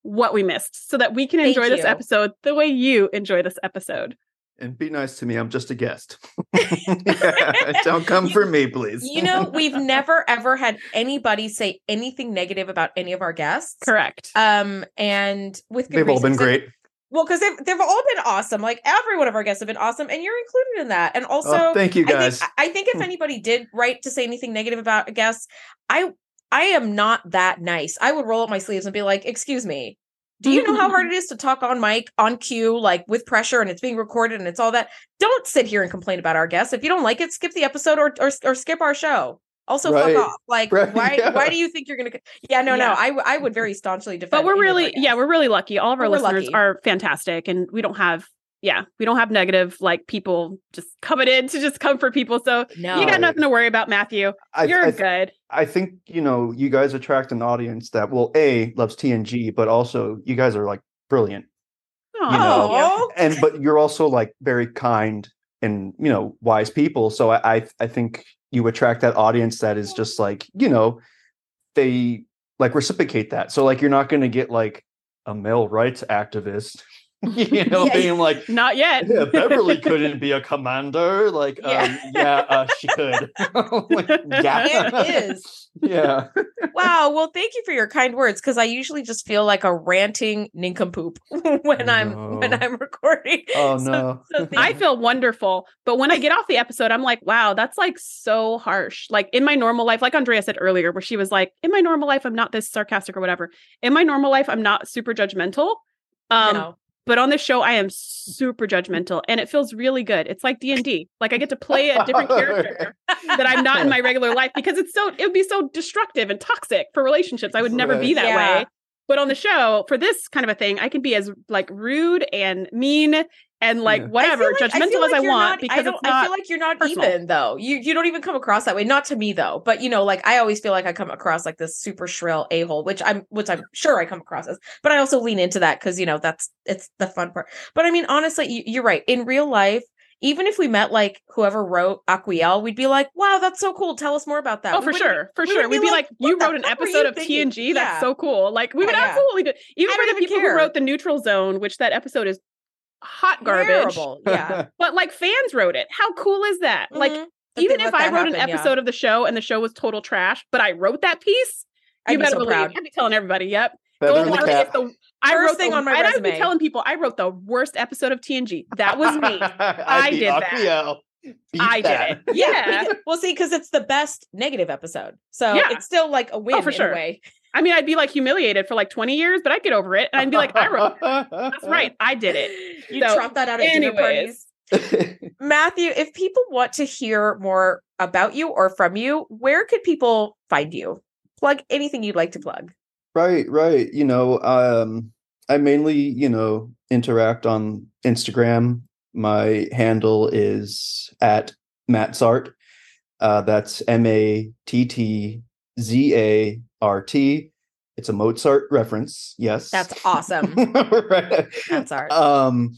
what we missed so that we can Thank enjoy this episode the way you enjoy this episode. And be nice to me. I'm just a guest. Don't come You- for me, please. You know, we've never ever had anybody say anything negative about any of our guests. Correct. Um, and with good they've all been reason. great. Well, because they've they've all been awesome. Like every one of our guests have been awesome, and you're included in that. And also, oh, thank you I guys. think, I think if Hmm. anybody did write to say anything negative about a guest, I I am not that nice. I would roll up my sleeves and be like, "Excuse me, do you know how hard it is to talk on mic, on cue, like with pressure, and it's being recorded and it's all that? Don't sit here and complain about our guests. If you don't like it, skip the episode or or, or skip our show. Also, Right. fuck off. Like, Right, why yeah. why do you think you're gonna? Yeah, no, no. Yeah. I w- I would very staunchly defend. but we're any of our really yeah we're really lucky all of our We're listeners lucky. are fantastic and we don't have yeah we don't have negative like people just coming in to just come for people so no. you got nothing to worry about matthew I, you're I, good I think you know you guys attract an audience that well, a loves TNG, but also you guys are like brilliant, Aw, you know, Oh. and but you're also like very kind and you know wise people. So I I, I think you attract that audience that is just like you know they like reciprocate that. So like you're not going to get like a male rights activist, you know, Yeah. being like. not yet Yeah, Beverly couldn't be a commander. Like, Yeah. um, yeah, uh, she could. Like, yeah, And is. Yeah, Wow. Well, thank you for your kind words because I usually just feel like a ranting nincompoop when I'm when I'm recording. Oh So- no. so I feel wonderful. But when I get off the episode, I'm like, wow, that's like so harsh. Like in my normal life, like Andrea said earlier, where she was like, in my normal life, I'm not this sarcastic or whatever. In my normal life, I'm not super judgmental. Um, No. But on this show, I am super judgmental and it feels really good. It's like D&D. Like I get to play a different character that I'm not in my regular life because it's so it would be so destructive and toxic for relationships. I would never be that Yeah. way. But on the show, for this kind of a thing, I can be as like rude and mean and like Yeah. Whatever, I feel like- I judgmental feel as I want not- because I don't, it's not I feel like you're not personal. even though. You you don't even come across that way. Not to me though, but you know, like I always feel like I come across like this super shrill a hole, which I'm which I'm sure I come across as. But I also lean into that because you know that's it's the fun part. But I mean, honestly, you, you're right. In real life. Even if we met like whoever wrote Aquiel, we'd be like, "Wow, that's so cool! Tell us more about that." Oh, We for sure, for we sure. wouldn't We'd be like, "What you wrote an episode you of thinking?" TNG. That's so cool. Like we oh, would Yeah, yeah. absolutely do. Even I for the people care. who wrote the Neutral Zone, which that episode is hot garbage. Terrible. Yeah. But like fans wrote it. How cool is that? Like Mhm. That even if I that wrote an happen, yeah. episode of the show and the show was total trash, but I wrote that piece, I'd you be better so believe proud. I'd be telling everybody, yep. Feather Don't the worry, cap. it's the I First wrote thing the, on my and I would be telling people I wrote the worst episode of TNG. That was me. I did that. Aquiel. Beat I that. did it. Yeah. Yeah. because- well, see, because it's the best negative episode. So Yeah. it's still like a win for in sure. a way. I mean, I'd be like humiliated for like 20 years, but I'd get over it. And I'd be like, I wrote that's right. I did it. You So, trot that out at dinner anyways. parties. Matthew, if people want to hear more about you or from you, where could people find you? Plug anything you'd like to plug. right, right. You know, um, I mainly, you know, interact on Instagram. My handle is at Mattzart. Uh, that's M A T T Z A R T. It's a Mozart reference. Yes. That's awesome. right. That's art. Um,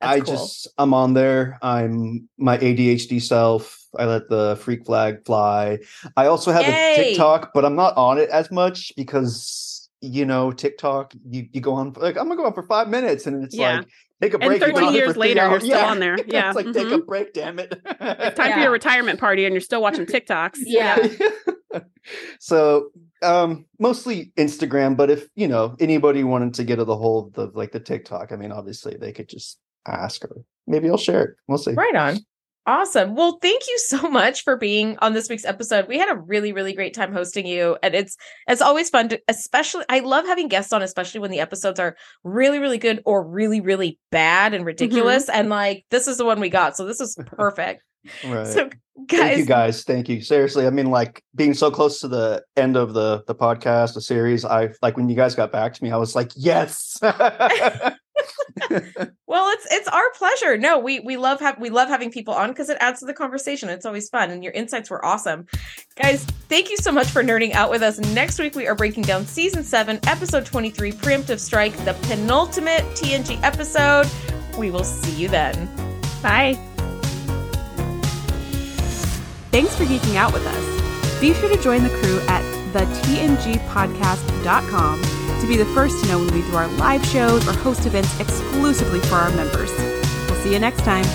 That's I cool. just I'm on there. I'm my ADHD self. I let the freak flag fly. I also have Yay. a TikTok, but I'm not on it as much because you know TikTok. You you go on like I'm gonna go on for five minutes, and it's Yeah. like take a break. you've 13 years for three later, you're still Yeah. on there. Yeah. it's like take a Mhm. break. Damn it. It's time for your retirement party and you're still watching TikToks. Yeah. so um mostly instagram but if you know anybody wanted to get a the hold of like the tiktok i mean obviously they could just ask or maybe i'll share it we'll see Right on. Awesome. Well, thank you so much for being on this week's episode. We had a really, really great time hosting you. And it's it's always fun to especially I love having guests on, especially when the episodes are really, really good or really, really bad and ridiculous. And like this is the one we got. So this is perfect. Right So thank you guys, guys thank you seriously i mean like being so close to the end of the the podcast the series i like when you guys got back to me i was like yes well, it's it's our pleasure. No, we we love have we love having people on because it adds to the conversation. It's always fun, and your insights were awesome, guys. Thank you so much for nerding out with us. Next week we are breaking down season seven, episode twenty three, preemptive strike, the penultimate TNG episode. We will see you then. Bye. Thanks for geeking out with us. Be sure to join the crew at thetngpodcast.com to be the first to know when we do our live shows or host events exclusively for our members. We'll see you next time.